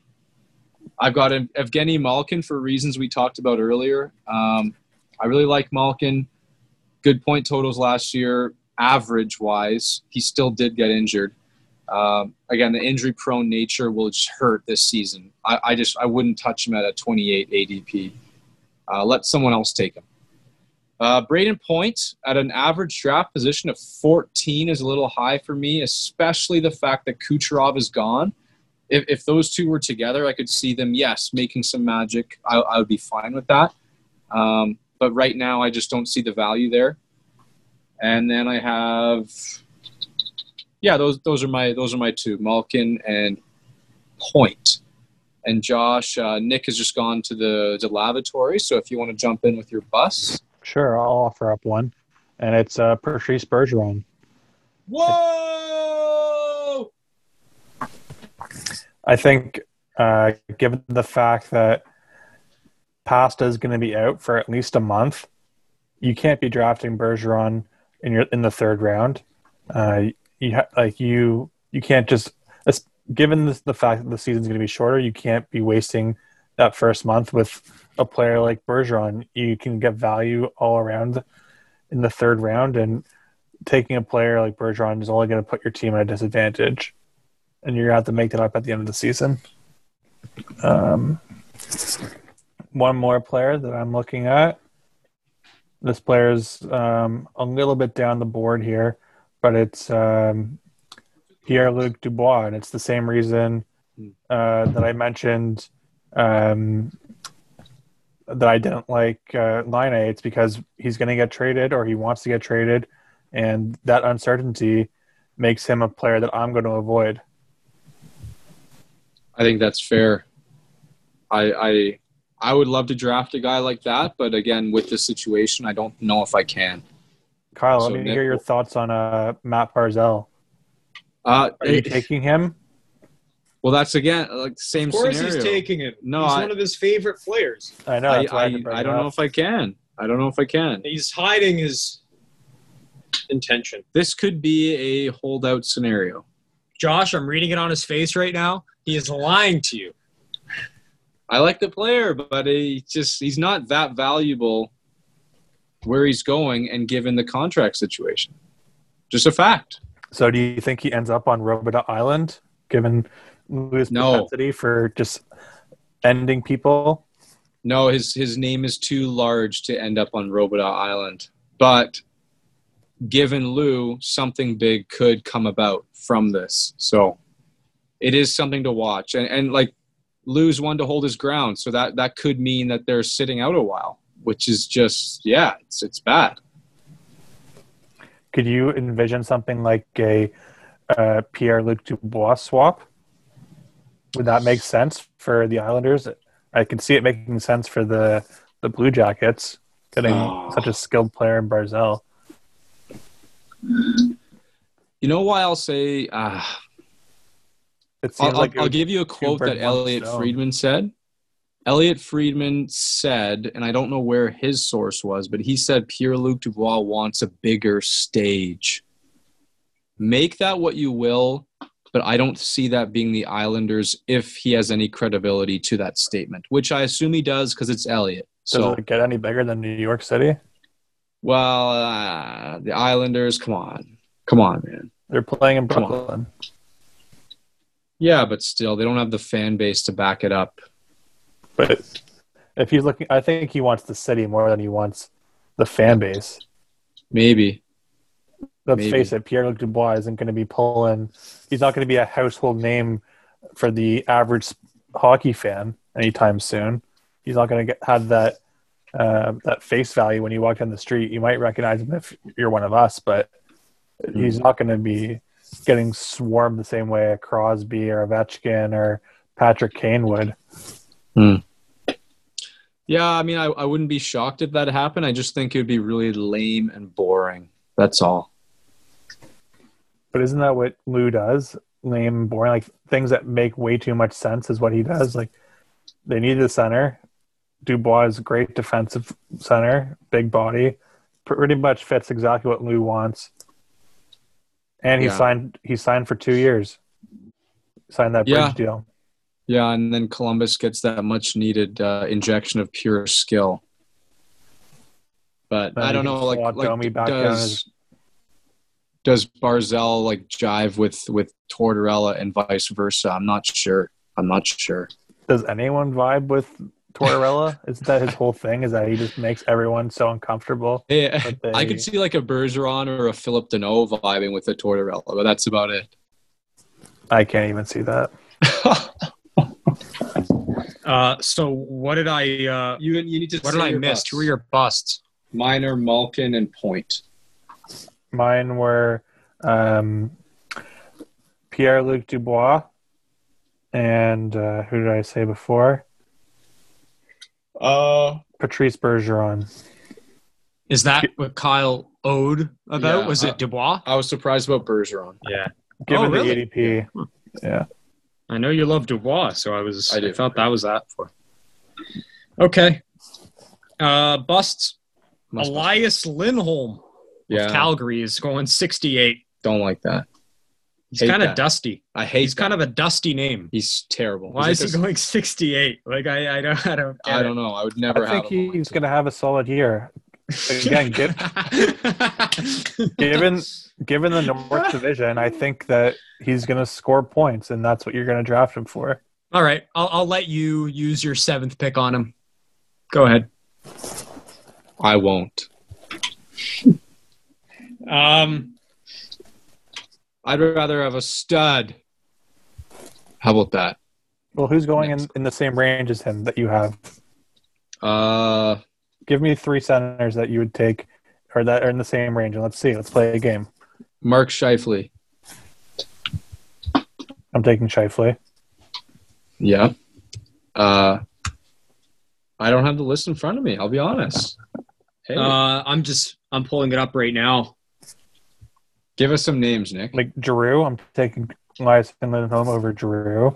I've got Evgeny Malkin for reasons we talked about earlier. Um, I really like Malkin. Good point totals last year, average wise. He still did get injured. Um, again, the injury prone nature will just hurt this season. I, I just I wouldn't touch him at a 28 ADP. Uh, let someone else take him. Uh, Brayden Point at an average draft position of 14 is a little high for me, especially the fact that Kucherov is gone. If, if those two were together, I could see them, yes, making some magic. I, I would be fine with that. Um, but right now, I just don't see the value there. And then I have, yeah, those those are my those are my two, Malkin and Point. And Josh, uh, Nick has just gone to the, the lavatory. So if you want to jump in with your bus, Sure, I'll offer up one, and it's uh, Patrice Bergeron. Whoa! I think, uh, given the fact that Pasta is going to be out for at least a month, you can't be drafting Bergeron in your in the third round. Uh, you ha- like you you can't just given this, the fact that the season's going to be shorter, you can't be wasting that first month with a player like Bergeron. You can get value all around in the third round, and taking a player like Bergeron is only going to put your team at a disadvantage, and you're going to have to make that up at the end of the season. Um, one more player that I'm looking at. This player's um, a little bit down the board here, but it's um, Pierre Luc Dubois, and it's the same reason uh, that I mentioned um, that I didn't like uh, Laine. It's because he's going to get traded or he wants to get traded, and that uncertainty makes him a player that I'm going to avoid. I think that's fair. I I I would love to draft a guy like that, but again, with the situation, I don't know if I can. Kyle, So let me Nick- hear your thoughts on uh, Matt Barzal. Uh, Are you it- taking him? well, that's again like the same Of course, scenario. he's taking him. No, he's I- one of his favorite players. I know. I, that's I, had to bring I don't know if I can. I don't know if I can. He's hiding his intention. This could be a holdout scenario. Josh, I'm reading it on his face right now. He is lying to you. I like the player, but he just he's not that valuable where he's going and given the contract situation. Just a fact. So, do you think he ends up on Robidas Island, given Louis' No. propensity for just ending people? No, his his name is too large to end up on Robidas Island. But given Lou, something big could come about from this. So it is something to watch. And and like Lou's one to hold his ground, so that that could mean that they're sitting out a while, which is just yeah, it's it's bad. Could you envision something like a uh, Pierre Luc Dubois swap? Would that make sense for the Islanders? I can see it making sense for the the Blue Jackets, getting Oh. such a skilled player in Barzal. You know why I'll say uh, I'll, like I'll give you a quote that Elliotte. Friedman said. Elliotte Friedman said, and I don't know where his source was, but he said Pierre Luc Dubois wants a bigger stage. Make that what you will, but I don't see that being the Islanders if he has any credibility to that statement, which I assume he does because it's Elliotte. Does So, it get any bigger than New York City? well, uh, the Islanders, come on. Come on, man. They're playing in Brooklyn. Yeah, but still, they don't have the fan base to back it up. But if he's looking, I think he wants the city more than he wants the fan base. Maybe. Let's Maybe. face it, Pierre Luc Dubois isn't going to be pulling. He's not going to be a household name for the average hockey fan anytime soon. He's not going to get have that uh, that face value when you walk down the street. You might recognize him if you're one of us, but he's not going to be getting swarmed the same way a Crosby or a Ovechkin or Patrick Kane would. Hmm. Yeah, I mean, I, I wouldn't be shocked if that happened. I just think it would be really lame and boring. That's all. But isn't that what Lou does? Lame, boring, like things that make way too much sense is what he does. Like they need a center. Dubois is a great defensive center, big body, pretty much fits exactly what Lou wants. And he Yeah. signed. He signed for two years. Signed that bridge Yeah. deal. Yeah, and then Columbus gets that much needed uh, injection of pure skill. But Then I don't know, like, like Domi back down does does Barzal like jive with with Tortorella and vice versa? I'm not sure. I'm not sure. Does anyone vibe with Tortorella? Isn't that his whole thing? Is that he just makes everyone so uncomfortable? That they- I could see like a Bergeron or a Philip Danault vibing with a Tortorella, but that's about it. I can't even see that. Uh, so what did I? Uh, You you need to. what did I miss? Who were your busts? Minor, Malkin, and Point. Mine were um, Pierre Luc Dubois and uh, who did I say before? Uh, Patrice Bergeron. Is that what Kyle owed about? Yeah, Was uh, it Dubois? I was surprised about Bergeron. Yeah. Given Oh, really? the ADP, yeah. I know you love Dubois, so I was. I I, thought that was that for. Okay. Uh, busts. Must- Elias Lindholm Yeah, Calgary is going 68. don't like that. He's kind of dusty. I hate. He's kind of a dusty name. He's terrible. Why He's is he a- going 68? Like I, I don't, I don't. Get I don't know. I would never I have think him. he's going to have a solid year. Again, give, given given the North Division, I think that he's going to score points, and that's what you're going to draft him for. All right, I'll, I'll let you use your seventh pick on him. Go ahead. I won't. Um, I'd rather have a stud. How about that? Well, who's going in, in the same range as him that you have? Uh, Give me three centers that you would take, or that are in the same range, and let's see. Let's play a game. Mark Scheifele. I'm taking Scheifele. Yeah. Uh, I don't have the list in front of me. I'll be honest. Hey, uh, I'm just I'm pulling it up right now. give us some names, Nick. Like Giroux, I'm taking Elias Lindholm over Giroux.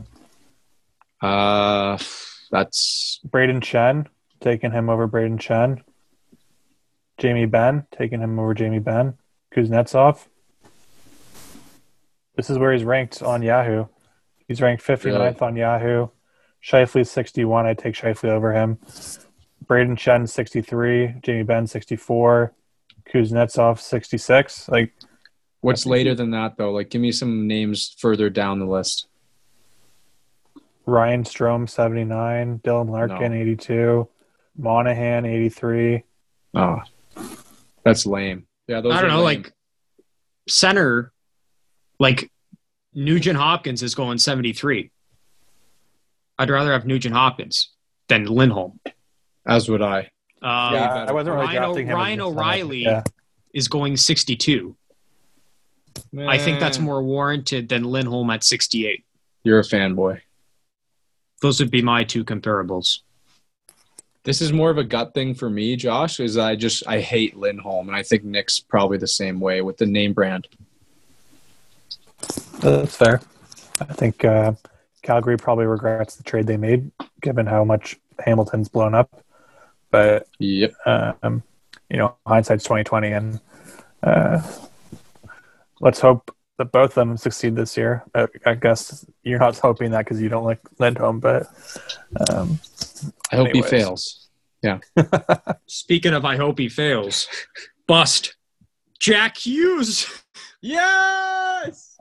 Uh, that's Brayden Schenn, taking him over Brayden Schenn. Jamie Benn, taking him over Jamie Benn. Kuznetsov. This is where he's ranked on Yahoo. He's ranked 59th on Yahoo. Scheifele's 61. I take Scheifele over him. Brayden Schenn 63. Jamie Benn 64. Kuznetsov 66. Like what's later than that though. Like, give me some names further down the list. Ryan Strome 79. Dylan Larkin 82. Monahan 83. Oh, that's lame. Yeah, those I don't are know, lame. like center, like Nugent Hopkins is going 73. I'd rather have Nugent Hopkins than Lindholm. as would I. Um, yeah, I wasn't really Ryan, drafting him. Ryan. O'Reilly Yeah. is going 62. I think that's more warranted than Lindholm at 68. You're a fanboy. Those would be my two comparables. This is more of a gut thing for me, Josh. Is I just I hate Lindholm, and I think Nick's probably the same way with the name brand. That's fair. I think uh, Calgary probably regrets the trade they made, given how much Hamilton's blown up. But Yep. um, you know, hindsight's twenty twenty, and uh, let's hope that both of them succeed this year. Uh, I guess you're not hoping that because you don't like Lindholm, but um, I hope Anyways. he fails. Yeah. Speaking of, I hope he fails. Bust. Jack Hughes. Yes,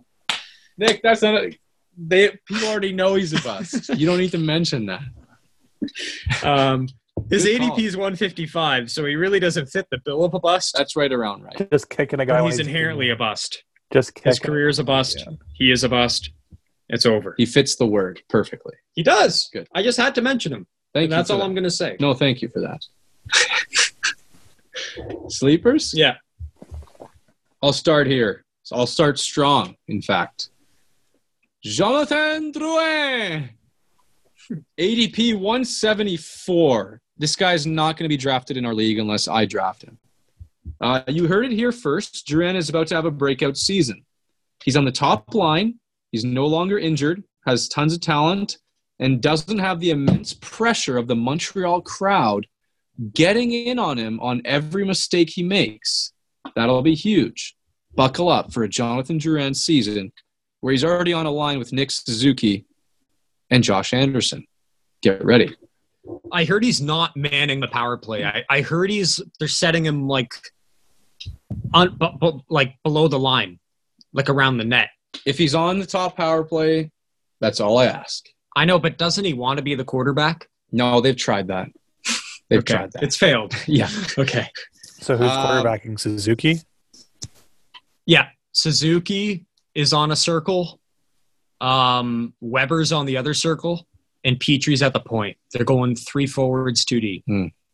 Nick. That's not. A, they people already know he's a bust. you don't need to mention that. Um, his Good ADP call. is 155, so he really doesn't fit the bill of a bust. That's right around right. just kicking a guy. But when he's inherently a bust. just His kicking. career is a bust. Yeah. He is a bust. It's over. He fits the word perfectly. He does. Good. I just had to mention him. Thank And you. that's all that. I'm going to say. No, thank you for that. Sleepers? Yeah. I'll start here. So I'll start strong, in fact. Jonathan Drouin. ADP 174. This guy's not going to be drafted in our league unless I draft him. Uh, you heard it here first. Drouin is about to have a breakout season. He's on the top line. He's no longer injured, has tons of talent, and doesn't have the immense pressure of the Montreal crowd getting in on him on every mistake he makes. That'll be huge. Buckle up for a Jonathan Drouin season where he's already on a line with Nick Suzuki and Josh Anderson. Get ready. I heard he's not manning the power play. I, I heard he's they're setting him like on bu- bu- like below the line, like around the net. If he's on the top power play, that's all I ask. I know, but doesn't he want to be the quarterback? No, they've tried that. They've Okay. tried that. It's failed. yeah. Okay. So who's Um, quarterbacking Suzuki? Yeah. Suzuki is on a circle. Um, Weber's on the other circle, and Petry's at the point. They're going three forwards, two D.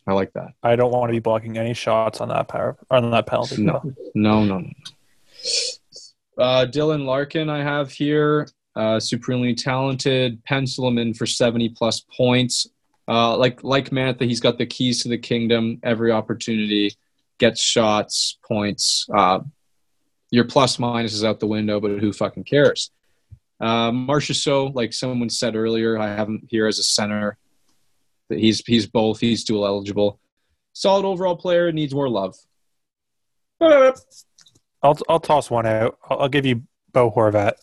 I like that. I don't want to be blocking any shots on that power on that penalty. No. No, no, no. Uh, Dylan Larkin, I have here. Uh, supremely talented. Pencil him in for 70 plus points. Uh, like like Mantha, he's got the keys to the kingdom. Every opportunity gets shots, points. Uh, your plus minus is out the window, but who fucking cares? Uh, Marcia So, like someone said earlier, I have him here as a center. He's he's both. He's dual eligible. Solid overall player. Needs more love. I'll I'll toss one out. I'll, I'll give you Bo Horvat.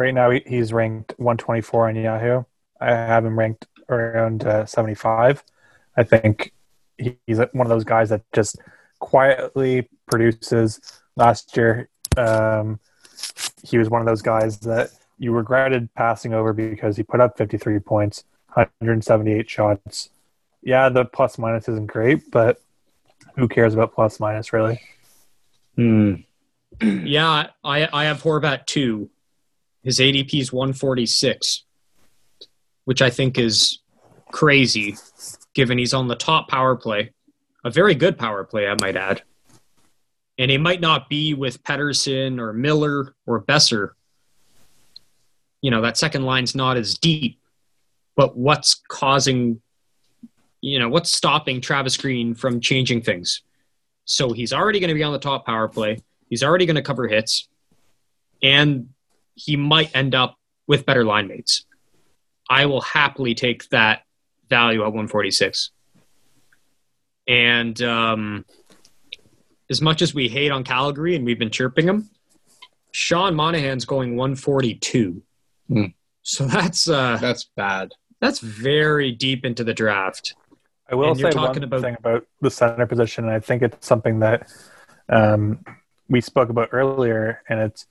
Right now he's ranked 124 on Yahoo. I have him ranked around uh, 75. I think he's one of those guys that just quietly produces. Last year, um, he was one of those guys that you regretted passing over because he put up 53 points, 178 shots. Yeah, the plus minus isn't great, but who cares about plus minus really? Hmm. Yeah, I I have Horvat two. His ADP is 146, which I think is crazy, given he's on the top power play, a very good power play, I might add. And he might not be with Pettersson or Miller or Boeser. You know that second line's not as deep, but what's causing? You know what's stopping Travis Green from changing things? So he's already going to be on the top power play. He's already going to cover hits, and he might end up with better line mates. I will happily take that value at 146. And um, as much as we hate on Calgary and we've been chirping him, Sean Monahan's going 142. Hmm. So that's uh, That's bad. that's very deep into the draft. I will And say you're one talking about- thing about the center position, and I think it's something that um, we spoke about earlier, and it's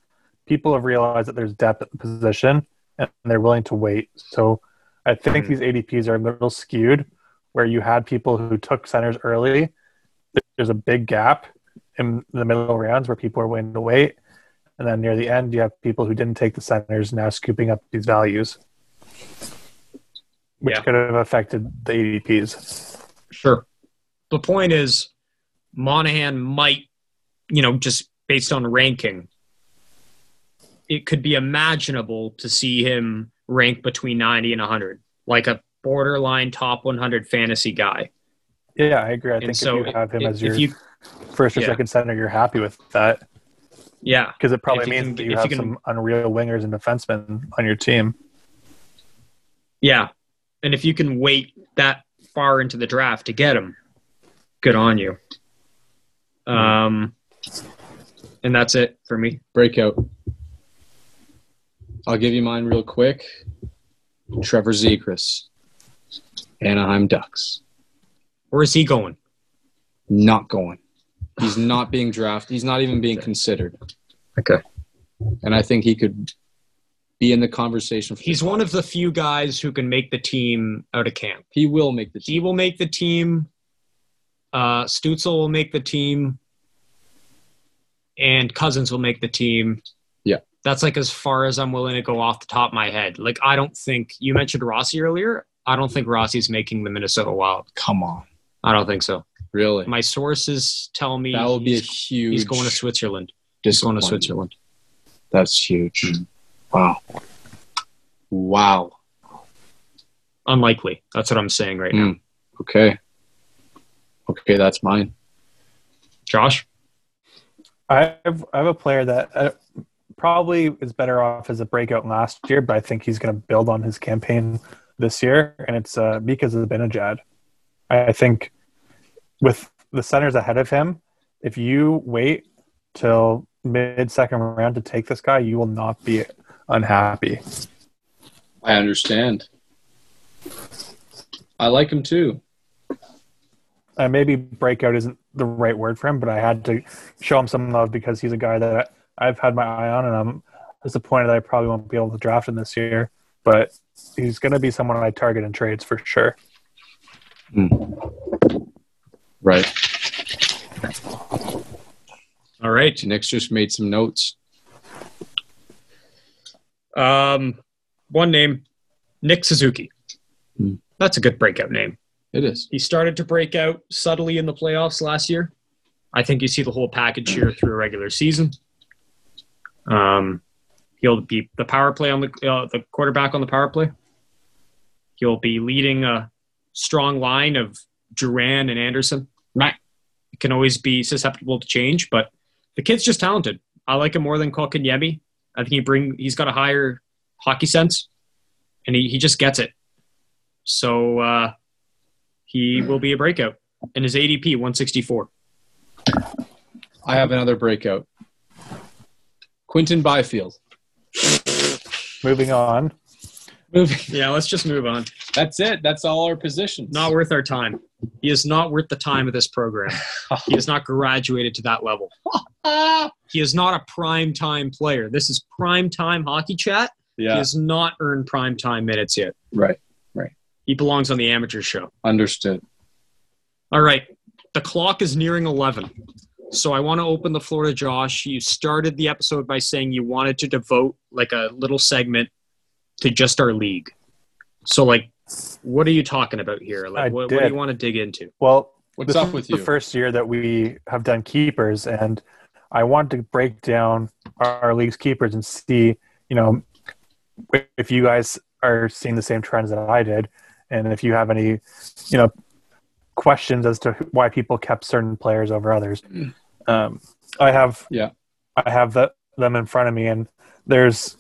people have realized that there's depth at the position, and they're willing to wait. So I think Mhm. these ADPs are a little skewed, where you had people who took centers early. There's a big gap in the middle rounds where people are willing to wait, and then near the end, you have people who didn't take the centers now scooping up these values, which Yeah. could have affected the ADPs. Sure. The point is, Monahan might, you know, just based on ranking, it could be imaginable to see him rank between 90 and 100, like a borderline top 100 fantasy guy. Yeah, I agree. I And think so if you have him if- as your you- first or yeah. second center, you're happy with that Yeah. because it probably means can- that you you have can- some unreal wingers and defensemen on your team. Yeah. And if you can wait that far into the draft to get him, good on you. Um, and that's it for me. Breakout. I'll give you mine real quick. Trevor Zegras, Anaheim Ducks. Where is he going? Not going. He's not being drafted. He's not even being considered. Okay. And I think he could be in the conversation. For He's one of the few guys who can make the team out of camp. He will make the team. He will make the team. Uh, Stützle will make the team. And Cozens will make the team. Yeah. That's like as far as I'm willing to go off the top of my head. Like, I don't think you mentioned Rossi earlier. I don't think Rossi's making the Minnesota Wild. Come on. I don't think so. Really? My sources tell me That will be a huge. he's going to Switzerland. He's going to. Switzerland. That's huge. Wow. Wow. Unlikely. That's what I'm saying right now. Mm. Okay. Okay, that's mine. Josh? I have, I have a player that uh, probably is better off as a breakout last year, but I think he's going to build on his campaign this year, and it's uh, because of Benajad. I, I think with the centers ahead of him, if you wait till mid second round to take this guy, you will not be unhappy. I understand. I like him too. uh, maybe breakout isn't the right word for him, but I had to show him some love because he's a guy that I've had my eye on, and I'm disappointed that I probably won't be able to draft him this year. But he's going to be someone I target in trades for sure. Right. All right. Nick's just made some notes. Um, one name, Nick Suzuki. Hmm. That's a good breakout name. It is. He started to break out subtly in the playoffs last year. I think you see the whole package here through a regular season. Um, he'll be the power play on the uh, the quarterback on the power play. He'll be leading a strong line of Drouin and Anderson. Right. It can always be susceptible to change, but the kid's just talented. I like him more than Kotkaniemi. I think he bring he's got a higher hockey sense, and he, he just gets it. So uh, he will be a breakout. And his ADP 164. I have another breakout. Quinton Byfield. moving on. Moving. Yeah, let's just move on. That's it. That's all our positions. Not worth our time. He is not worth the time of this program. He has not graduated to that level. He is not a prime time player. This is prime time hockey chat. He yeah. has not earned prime time minutes yet. Right. Right. He belongs on the amateur show. Understood. All right. The clock is nearing 11. So I want to open the floor to Josh. You started the episode by saying you wanted to devote like a little segment to just our league. So like what are you talking about here? Like what, what do you want to dig into? Well, What's this up is with the first year that we have done keepers, and I want to break down our league's keepers and see, you know, if you guys are seeing the same trends that I did, and if you have any, you know, questions as to why people kept certain players over others. Mm. Um, I have, Yeah. I have the, them in front of me, and there's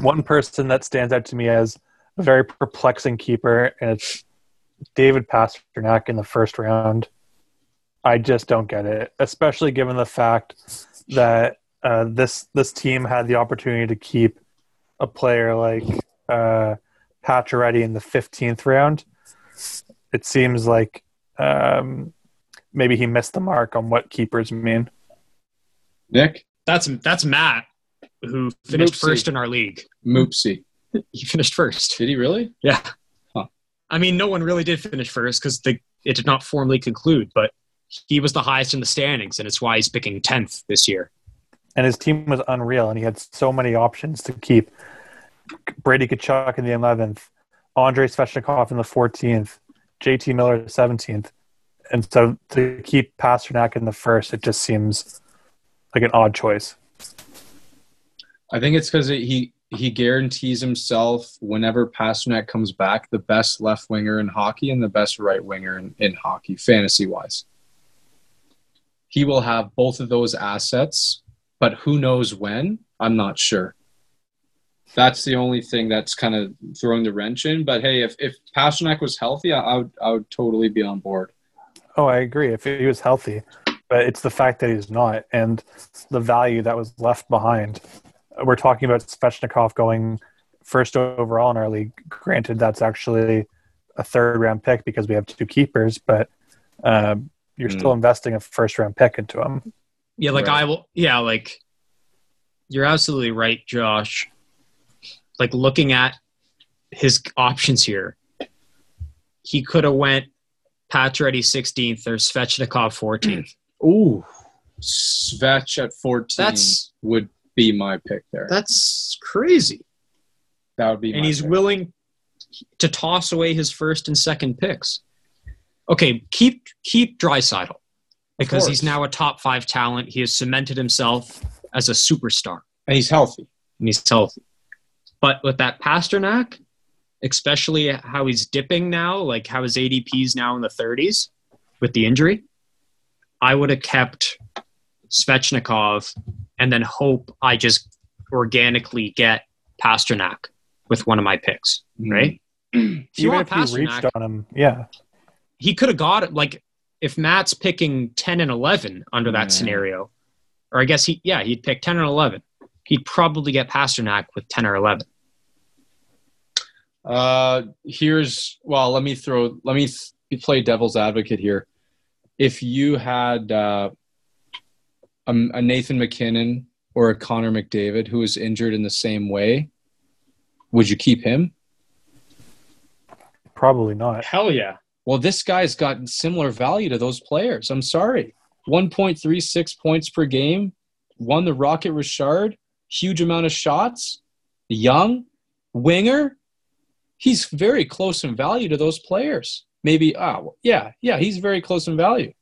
one person that stands out to me as a very perplexing keeper, and it's David Pastrnak in the first round. I just don't get it, especially given the fact that uh, this this team had the opportunity to keep a player like uh, Pacioretty in the fifteenth round. It seems like um, maybe he missed the mark on what keepers mean. Nick That's that's Matt who finished Moopsie. first in our league. Moopsy. He finished first. Did he really? Yeah. Huh. I mean, no one really did finish first because the it did not formally conclude, but he was the highest in the standings, and it's why he's picking tenth this year. and his team was unreal, and he had so many options to keep. Brady Tkachuk in the 11th, Andrei Svechnikov in the 14th, JT Miller the 17th, and so to keep Pastrnak in the first, it just seems like an odd choice. I think it's because he he guarantees himself whenever Pastrnak comes back the best left winger in hockey and the best right winger in, in hockey, fantasy wise. He will have both of those assets, but who knows when? I'm not sure. That's the only thing that's kind of throwing the wrench in. But hey, if, if Pastrnak was healthy, I, I would I would totally be on board. Oh, I agree. If he was healthy, but it's the fact that he's not, and the value that was left behind. We're talking about Svechnikov going first overall in our league. Granted, that's actually a third round pick because we have two keepers, but um, you're Mm. still investing a first round pick into him. Yeah, like Right. I will. Yeah, like you're absolutely right, Josh. Like looking at his options here, he could have went Pacioretty 16th or Svechnikov 14th. Ooh, Svech at 14 That's would be my pick there. that's crazy. That would be and my he's pick. willing to toss away his first and second picks. Okay, keep keep Draisaitl because he's now a top five talent. He has cemented himself as a superstar, and he's healthy. and he's healthy. But with that Pastrnak, especially how he's dipping now, like how his ADP's now in the 30s with the injury, I would have kept Svechnikov and then hope I just organically get Pastrnak with one of my picks, mm-hmm. right? If you Even want if you reached Pastrnak, on him, yeah. he could have got it. Like if Matt's picking 10 and 11 under that Yeah. scenario, or I guess he, yeah, he'd pick 10 and 11. He'd probably get Pastrnak with 10 or 11. Uh, here's well. Let me throw. Let me th- play devil's advocate here. If you had uh, a, a Nathan MacKinnon or a Connor McDavid who was injured in the same way, would you keep him? Probably not. Hell yeah. Well, this guy's got similar value to those players. I'm sorry. 1.36 points per game, won the Rocket Richard, huge amount of shots, young, winger. He's very close in value to those players. Maybe, oh, yeah, yeah, he's very close in value.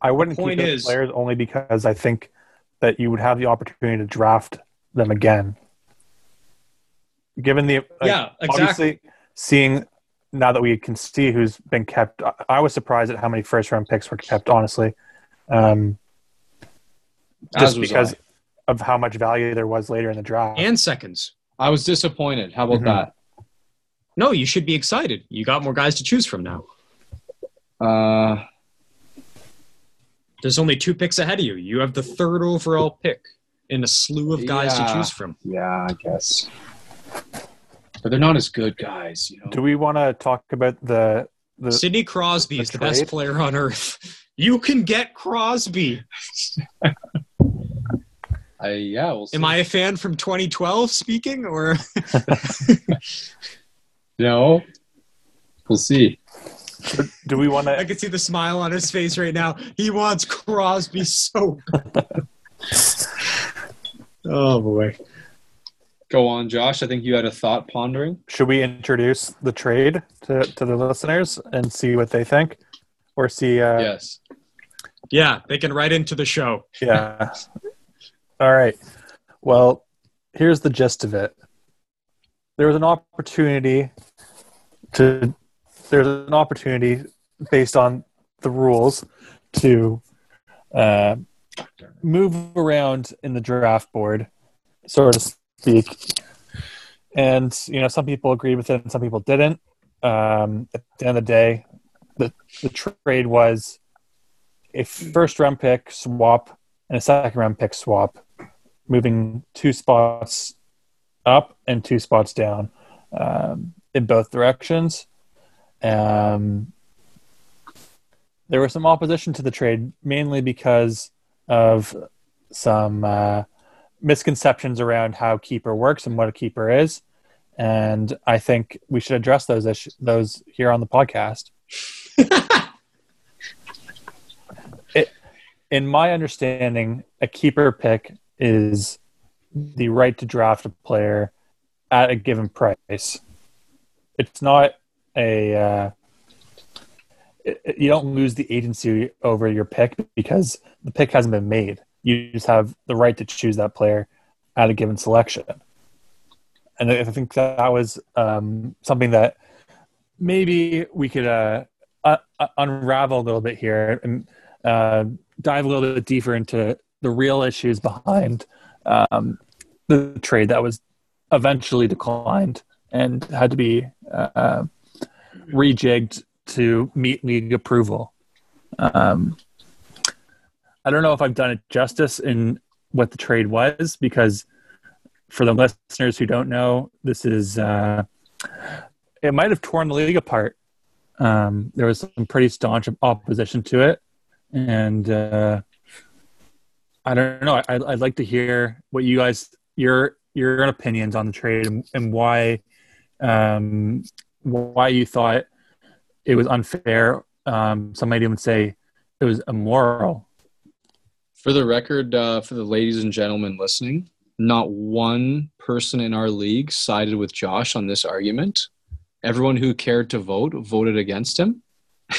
I wouldn't point keep those is- players only because I think that you would have the opportunity to draft them again. Given the like, yeah, exactly. obviously seeing now that we can see who's been kept, I- I was surprised at how many first round picks were kept. Honestly, um, just because I. of how much value there was later in the draft. And seconds. I was disappointed. How about Mhm. No, you should be excited. You got more guys to choose from now. Uh, There's only two picks ahead of you. You have the third overall pick. in a slew of guys Yeah. to choose from. Yeah, I guess. But they're not as good guys, you know. Do we want to talk about the the? Sidney Crosby the is the best player on earth. You can get Crosby. I yeah, we'll see. Am I a fan from 2012 speaking or No. We'll see. Do we want to? I can see the smile on his face right now. He wants Crosby so. Oh boy. Go on, Josh. I think you had a thought pondering. Should we introduce the trade to to the listeners and see what they think, or see? Uh, yes. Yeah, they can write into the show. Yeah. All right. Well, here's the gist of it. There was an opportunity to there's an opportunity based on the rules to uh, move around in the draft board, so to speak. And you know, some people agreed with it, and some people didn't. Um, at the end of the day, the the trade was a first round pick swap and a second round pick swap, moving two spots up and two spots down um, in both directions. Um, there was some opposition to the trade, mainly because of some uh, misconceptions around how keeper works and what a keeper is, and I think we should address those issues, those here on the podcast. in my understanding, a keeper pick is the right to draft a player at a given price. It's not a uh, it- you don't lose the agency over your pick because the pick hasn't been made. You just have the right to choose that player at a given selection. And I think that was um, something that maybe we could uh, uh, unravel a little bit here and uh, dive a little bit deeper into the real issues behind um, the trade that was eventually declined and had to be uh, rejigged to meet league approval. Um, I don't know if I've done it justice in what the trade was because for the listeners who don't know, this is uh, it might have torn the league apart. Um, there was some pretty staunch opposition to it, and uh, I don't know. I, I'd like to hear what you guys your your opinions on the trade and, and why um, why you thought it was unfair. Um, some might even say it was immoral. For the record, uh, for the ladies and gentlemen listening, not one person in our league sided with Josh on this argument. Everyone who cared to vote voted against him.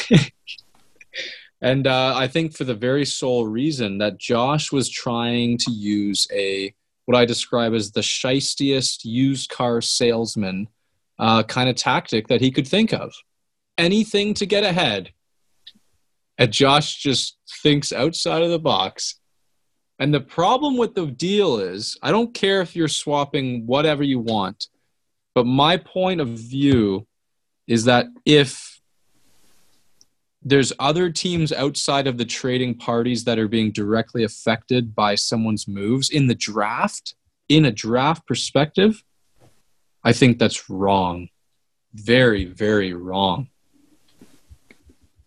and uh, I think for the very sole reason that Josh was trying to use a what I describe as the shystiest used car salesman uh, kind of tactic that he could think of. Anything to get ahead. And Josh just thinks outside of the box. And the problem with the deal is, I don't care if you're swapping whatever you want, but my point of view is that if there's other teams outside of the trading parties that are being directly affected by someone's moves in the draft, in a draft perspective, I think that's wrong. Very, very wrong.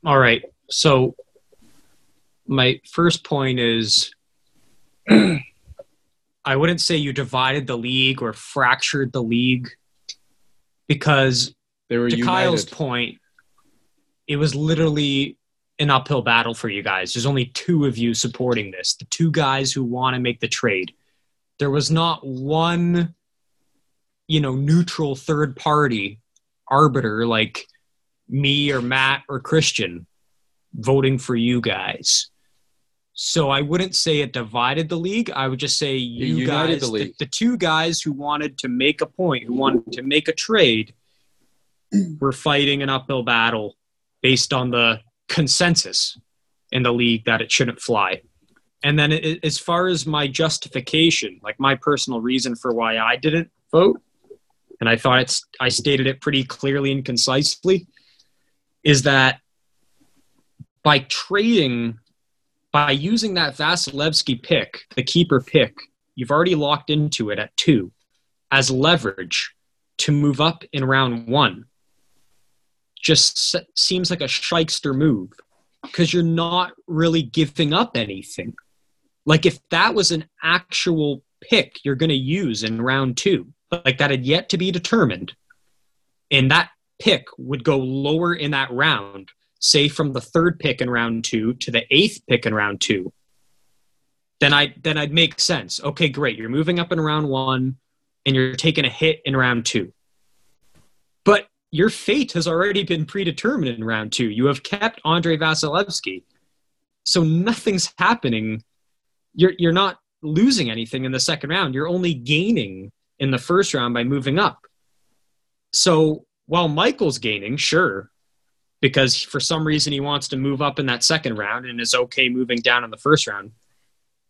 All right. So my first point is I wouldn't say you divided the league or fractured the league because They were to Kyle's point, it was literally an uphill battle for you guys. There's only two of you supporting this, the two guys who want to make the trade. There was not one, you know, neutral third party arbiter like me or Matt or Christian voting for you guys. So I wouldn't say it divided the league. I would just say you united guys, the the, the two guys who wanted to make a point, who wanted to make a trade, were fighting an uphill battle based on the consensus in the league that it shouldn't fly. And then it, as far as my justification, like my personal reason for why I didn't vote, and I thought it's I stated it pretty clearly and concisely, is that by trading, by using that Vasilevskiy pick, the keeper pick, you've already locked into it at two as leverage to move up in round one just seems like a shyster move because you're not really giving up anything. Like if that was an actual pick you're going to use in round two, like that had yet to be determined, and that pick would go lower in that round, say from the third pick in round two to the eighth pick in round two, then I then I'd make sense. Okay, great. You're moving up in round one, and you're taking a hit in round two. But your fate has already been predetermined in round two. You have kept Andre Vasilevskiy. So nothing's happening. You're, you're not losing anything in the second round. You're only gaining in the first round by moving up. So while Michael's gaining, sure, because for some reason he wants to move up in that second round and is okay moving down in the first round,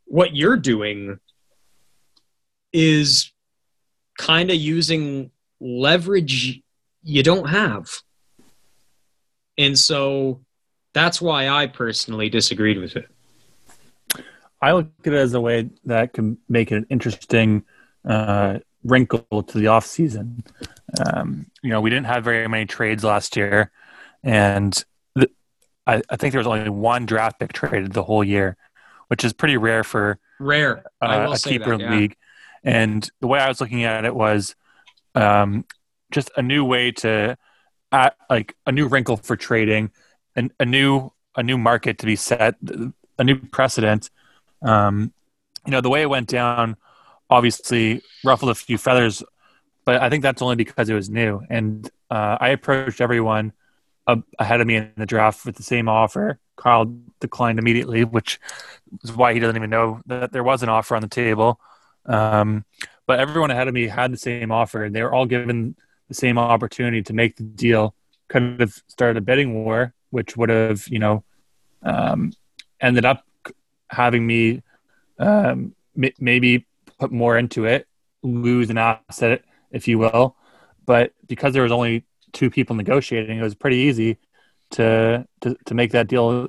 what you're doing is kind of using leverage you don't have. And so that's why I personally disagreed with it. I look at it as a way that can make it an interesting uh, wrinkle to the off season. Um, you know, we didn't have very many trades last year, and the, I, I, think there was only one draft pick traded the whole year, which is pretty rare for rare uh, a keeper that, yeah. league. And the way I was looking at it was um, just a new way to add, like a new wrinkle for trading and a new a new market to be set a new precedent um, you know the way it went down obviously ruffled a few feathers but i think that's only because it was new. And uh, i approached everyone ahead of me in the draft with the same offer. Kyle declined immediately which is why he doesn't even know that there was an offer on the table. Um, but everyone ahead of me had the same offer and they were all given the same opportunity to make the deal. Could have started a bidding war, which would have, you know, um, ended up having me um, m- maybe put more into it, lose an asset, if you will. But because there was only two people negotiating, it was pretty easy to to, to make that deal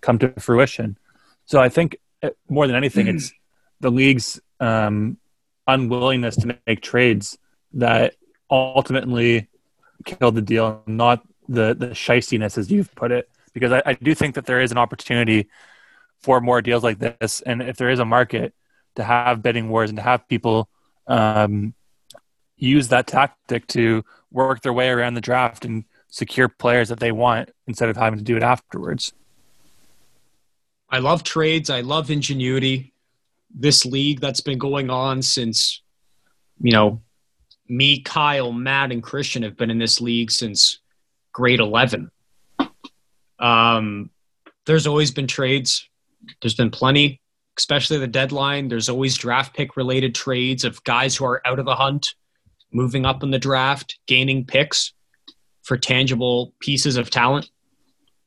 come to fruition. So I think uh, more than anything, it's the league's um, unwillingness to make trades that ultimately killed the deal, not the the shystiness as you've put it. Because I, I do think that there is an opportunity for more deals like this, and if there is a market to have bidding wars and to have people um, use that tactic to work their way around the draft and secure players that they want instead of having to do it afterwards. I love trades. I love ingenuity. This league that's been going on since, you know, me, Kyle, Matt, and Christian have been in this league since grade 11. Um, there's always been trades. There's been plenty, especially the deadline. There's always draft pick related trades of guys who are out of the hunt, moving up in the draft, gaining picks for tangible pieces of talent.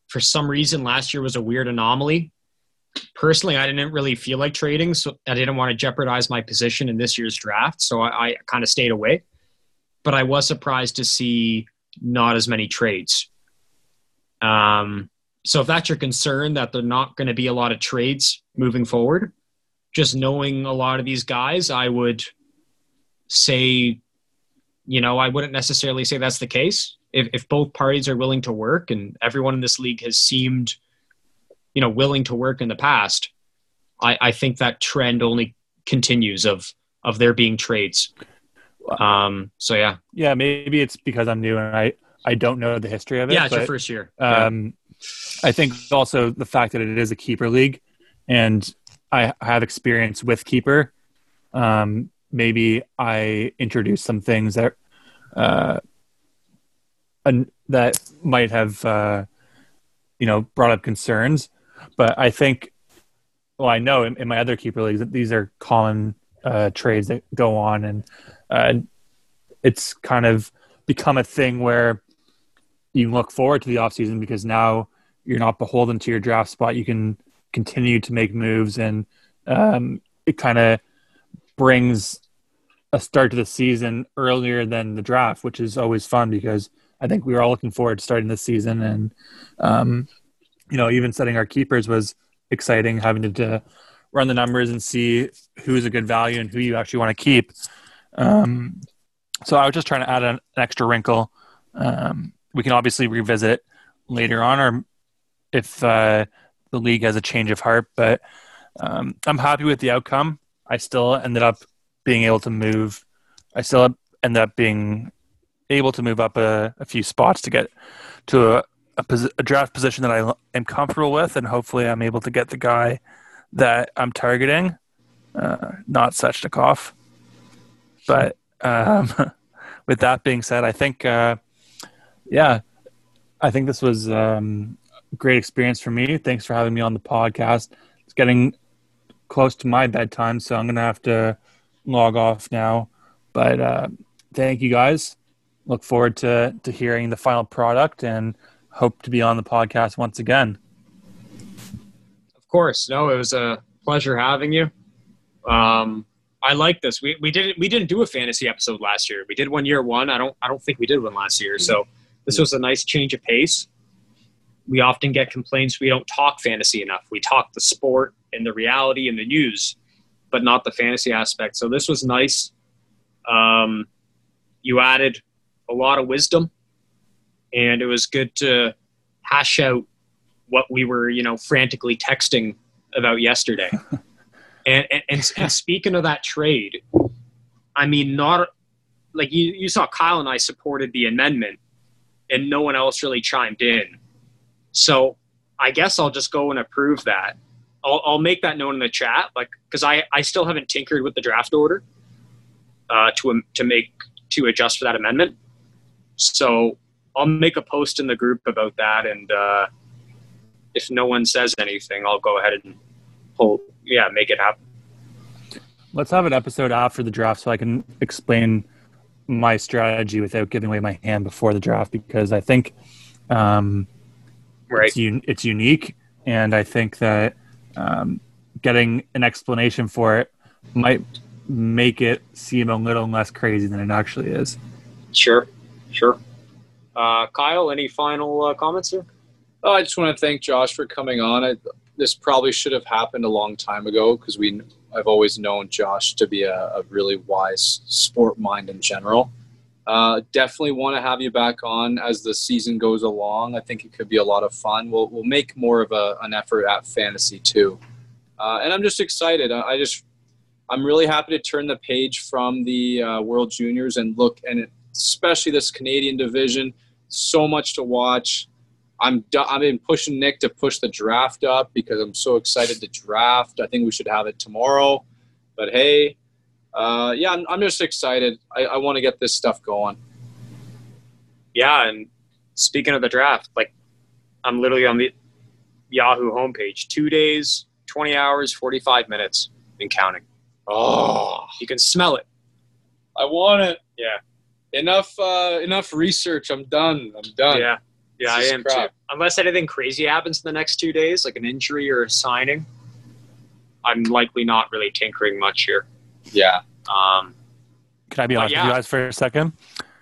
For some reason, last year was a weird anomaly. Personally, I didn't really feel like trading, so I didn't want to jeopardize my position in this year's draft, so I, I kind of stayed away but I was surprised to see not as many trades. Um, so if that's your concern that there're not going to be a lot of trades moving forward, just knowing a lot of these guys, I would say, you know, I wouldn't necessarily say that's the case. If, if both parties are willing to work and everyone in this league has seemed, you know, willing to work in the past, I, I think that trend only continues of of there being trades. Um, so yeah, yeah, maybe it's because I'm new and I I don't know the history of it. Yeah, it's but, your first year. Um, I think also the fact that it is a keeper league, and I have experience with keeper. Um, maybe I introduce some things that uh, an, that might have uh, you know brought up concerns, but I think. Well, I know in, in my other keeper leagues that these are common uh, trades that go on, and uh, it's kind of become a thing where you look forward to the offseason because now you're not beholden to your draft spot. You can continue to make moves, and um, it kind of brings a start to the season earlier than the draft, which is always fun because I think we were all looking forward to starting this season. And, um, you know, even setting our keepers was exciting, having to, to run the numbers and see who's a good value and who you actually want to keep. Um, so I was just trying to add an, an extra wrinkle. Um, we can obviously revisit later on, or if uh, the league has a change of heart. But um, I'm happy with the outcome. I still ended up being able to move. I still ended up being able to move up a, a few spots to get to a, a, posi- a, draft position that I am comfortable with, and hopefully I'm able to get the guy that I'm targeting, uh, not Svechnikov. But um, with that being said, I think, uh, yeah, I think this was um, great experience for me. Thanks for having me on the podcast. It's getting close to my bedtime, so I'm going to have to log off now. But uh, thank you guys. Look forward to, to hearing the final product and hope to be on the podcast once again. Of course. No, it was a pleasure having you. Um, I like this. We, we didn't we didn't do a fantasy episode last year. We did one year one. I don't I don't think we did one last year. So this was a nice change of pace. We often get complaints we don't talk fantasy enough. We talk the sport and the reality and the news, but not the fantasy aspect. So this was nice. Um, you added a lot of wisdom, and it was good to hash out what we were, you know, frantically texting about yesterday. and, and, and, and speaking of that trade, I mean, not like you, you saw Kyle and I supported the amendment, and no one else really chimed in. So I guess I'll just go and approve that. I'll, I'll make that known in the chat, like because I, I still haven't tinkered with the draft order uh, to to make to adjust for that amendment. So I'll make a post in the group about that, and uh, if no one says anything, I'll go ahead and pull. Yeah, make it happen. Let's have an episode after the draft so I can explain my strategy without giving away my hand before the draft because I think um, right. it's, un- it's unique, and I think that um, getting an explanation for it might make it seem a little less crazy than it actually is. Sure, sure. Uh, Kyle, any final uh, comments here? Oh, I just want to thank Josh for coming on. I, this probably should have happened a long time ago because we I've always known Josh to be a, a really wise sport mind in general. Uh, definitely want to have you back on as the season goes along. I think it could be a lot of fun. We'll we'll make more of a, an effort at fantasy too, uh, and I'm just excited. I, I, just I'm really happy to turn the page from the uh, World Juniors and look and especially this Canadian division. So much to watch. I'm I've been pushing Nick to push the draft up because I'm so excited to draft. I think we should have it tomorrow. But hey, uh, yeah, I'm, I'm, just excited. I, I want to get this stuff going. Yeah, and speaking of the draft, like I'm literally on the Yahoo homepage. Two days, 20 hours, 45 minutes, and counting. Oh, you can smell it. I want it. Yeah. Enough. Uh, enough research. I'm done. I'm done. Yeah. Yeah, I am crap. too. Unless anything crazy happens in the next two days, like an injury or a signing, I'm likely not really tinkering much here. Yeah. Um, Can I be honest yeah. with you guys for a second?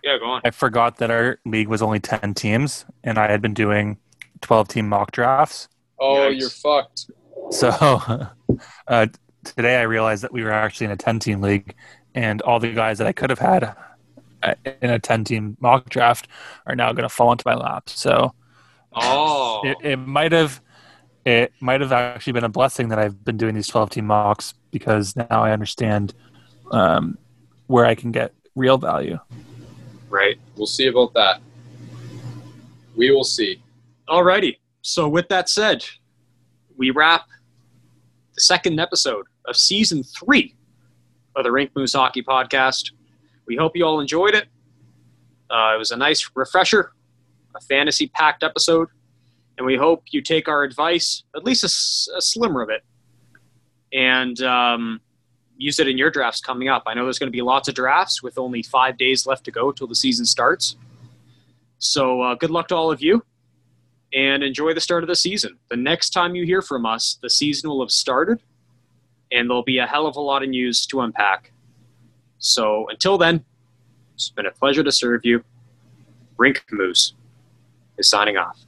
Yeah, go on. I forgot that our league was only 10 teams, and I had been doing 12 team mock drafts. Oh, you're fucked. So uh, today I realized that we were actually in a 10 team league, and all the guys that I could have had in a 10 team mock draft are now going to fall into my lap. So oh. it, it might have it might have actually been a blessing that I've been doing these 12 team mocks because now I understand um, where I can get real value. Right. We'll see about that. We will see. Alrighty. So with that said, we wrap the second episode of season three of the Rink Moose Hockey Podcast. We hope you all enjoyed it. Uh, it was a nice refresher, a fantasy packed episode, and we hope you take our advice, at least a, a slimmer of it, and um, use it in your drafts coming up. I know there's going to be lots of drafts with only five days left to go till the season starts. So uh, good luck to all of you and enjoy the start of the season. The next time you hear from us, the season will have started and there'll be a hell of a lot of news to unpack. So until then, it's been a pleasure to serve you. Rink Moose is signing off.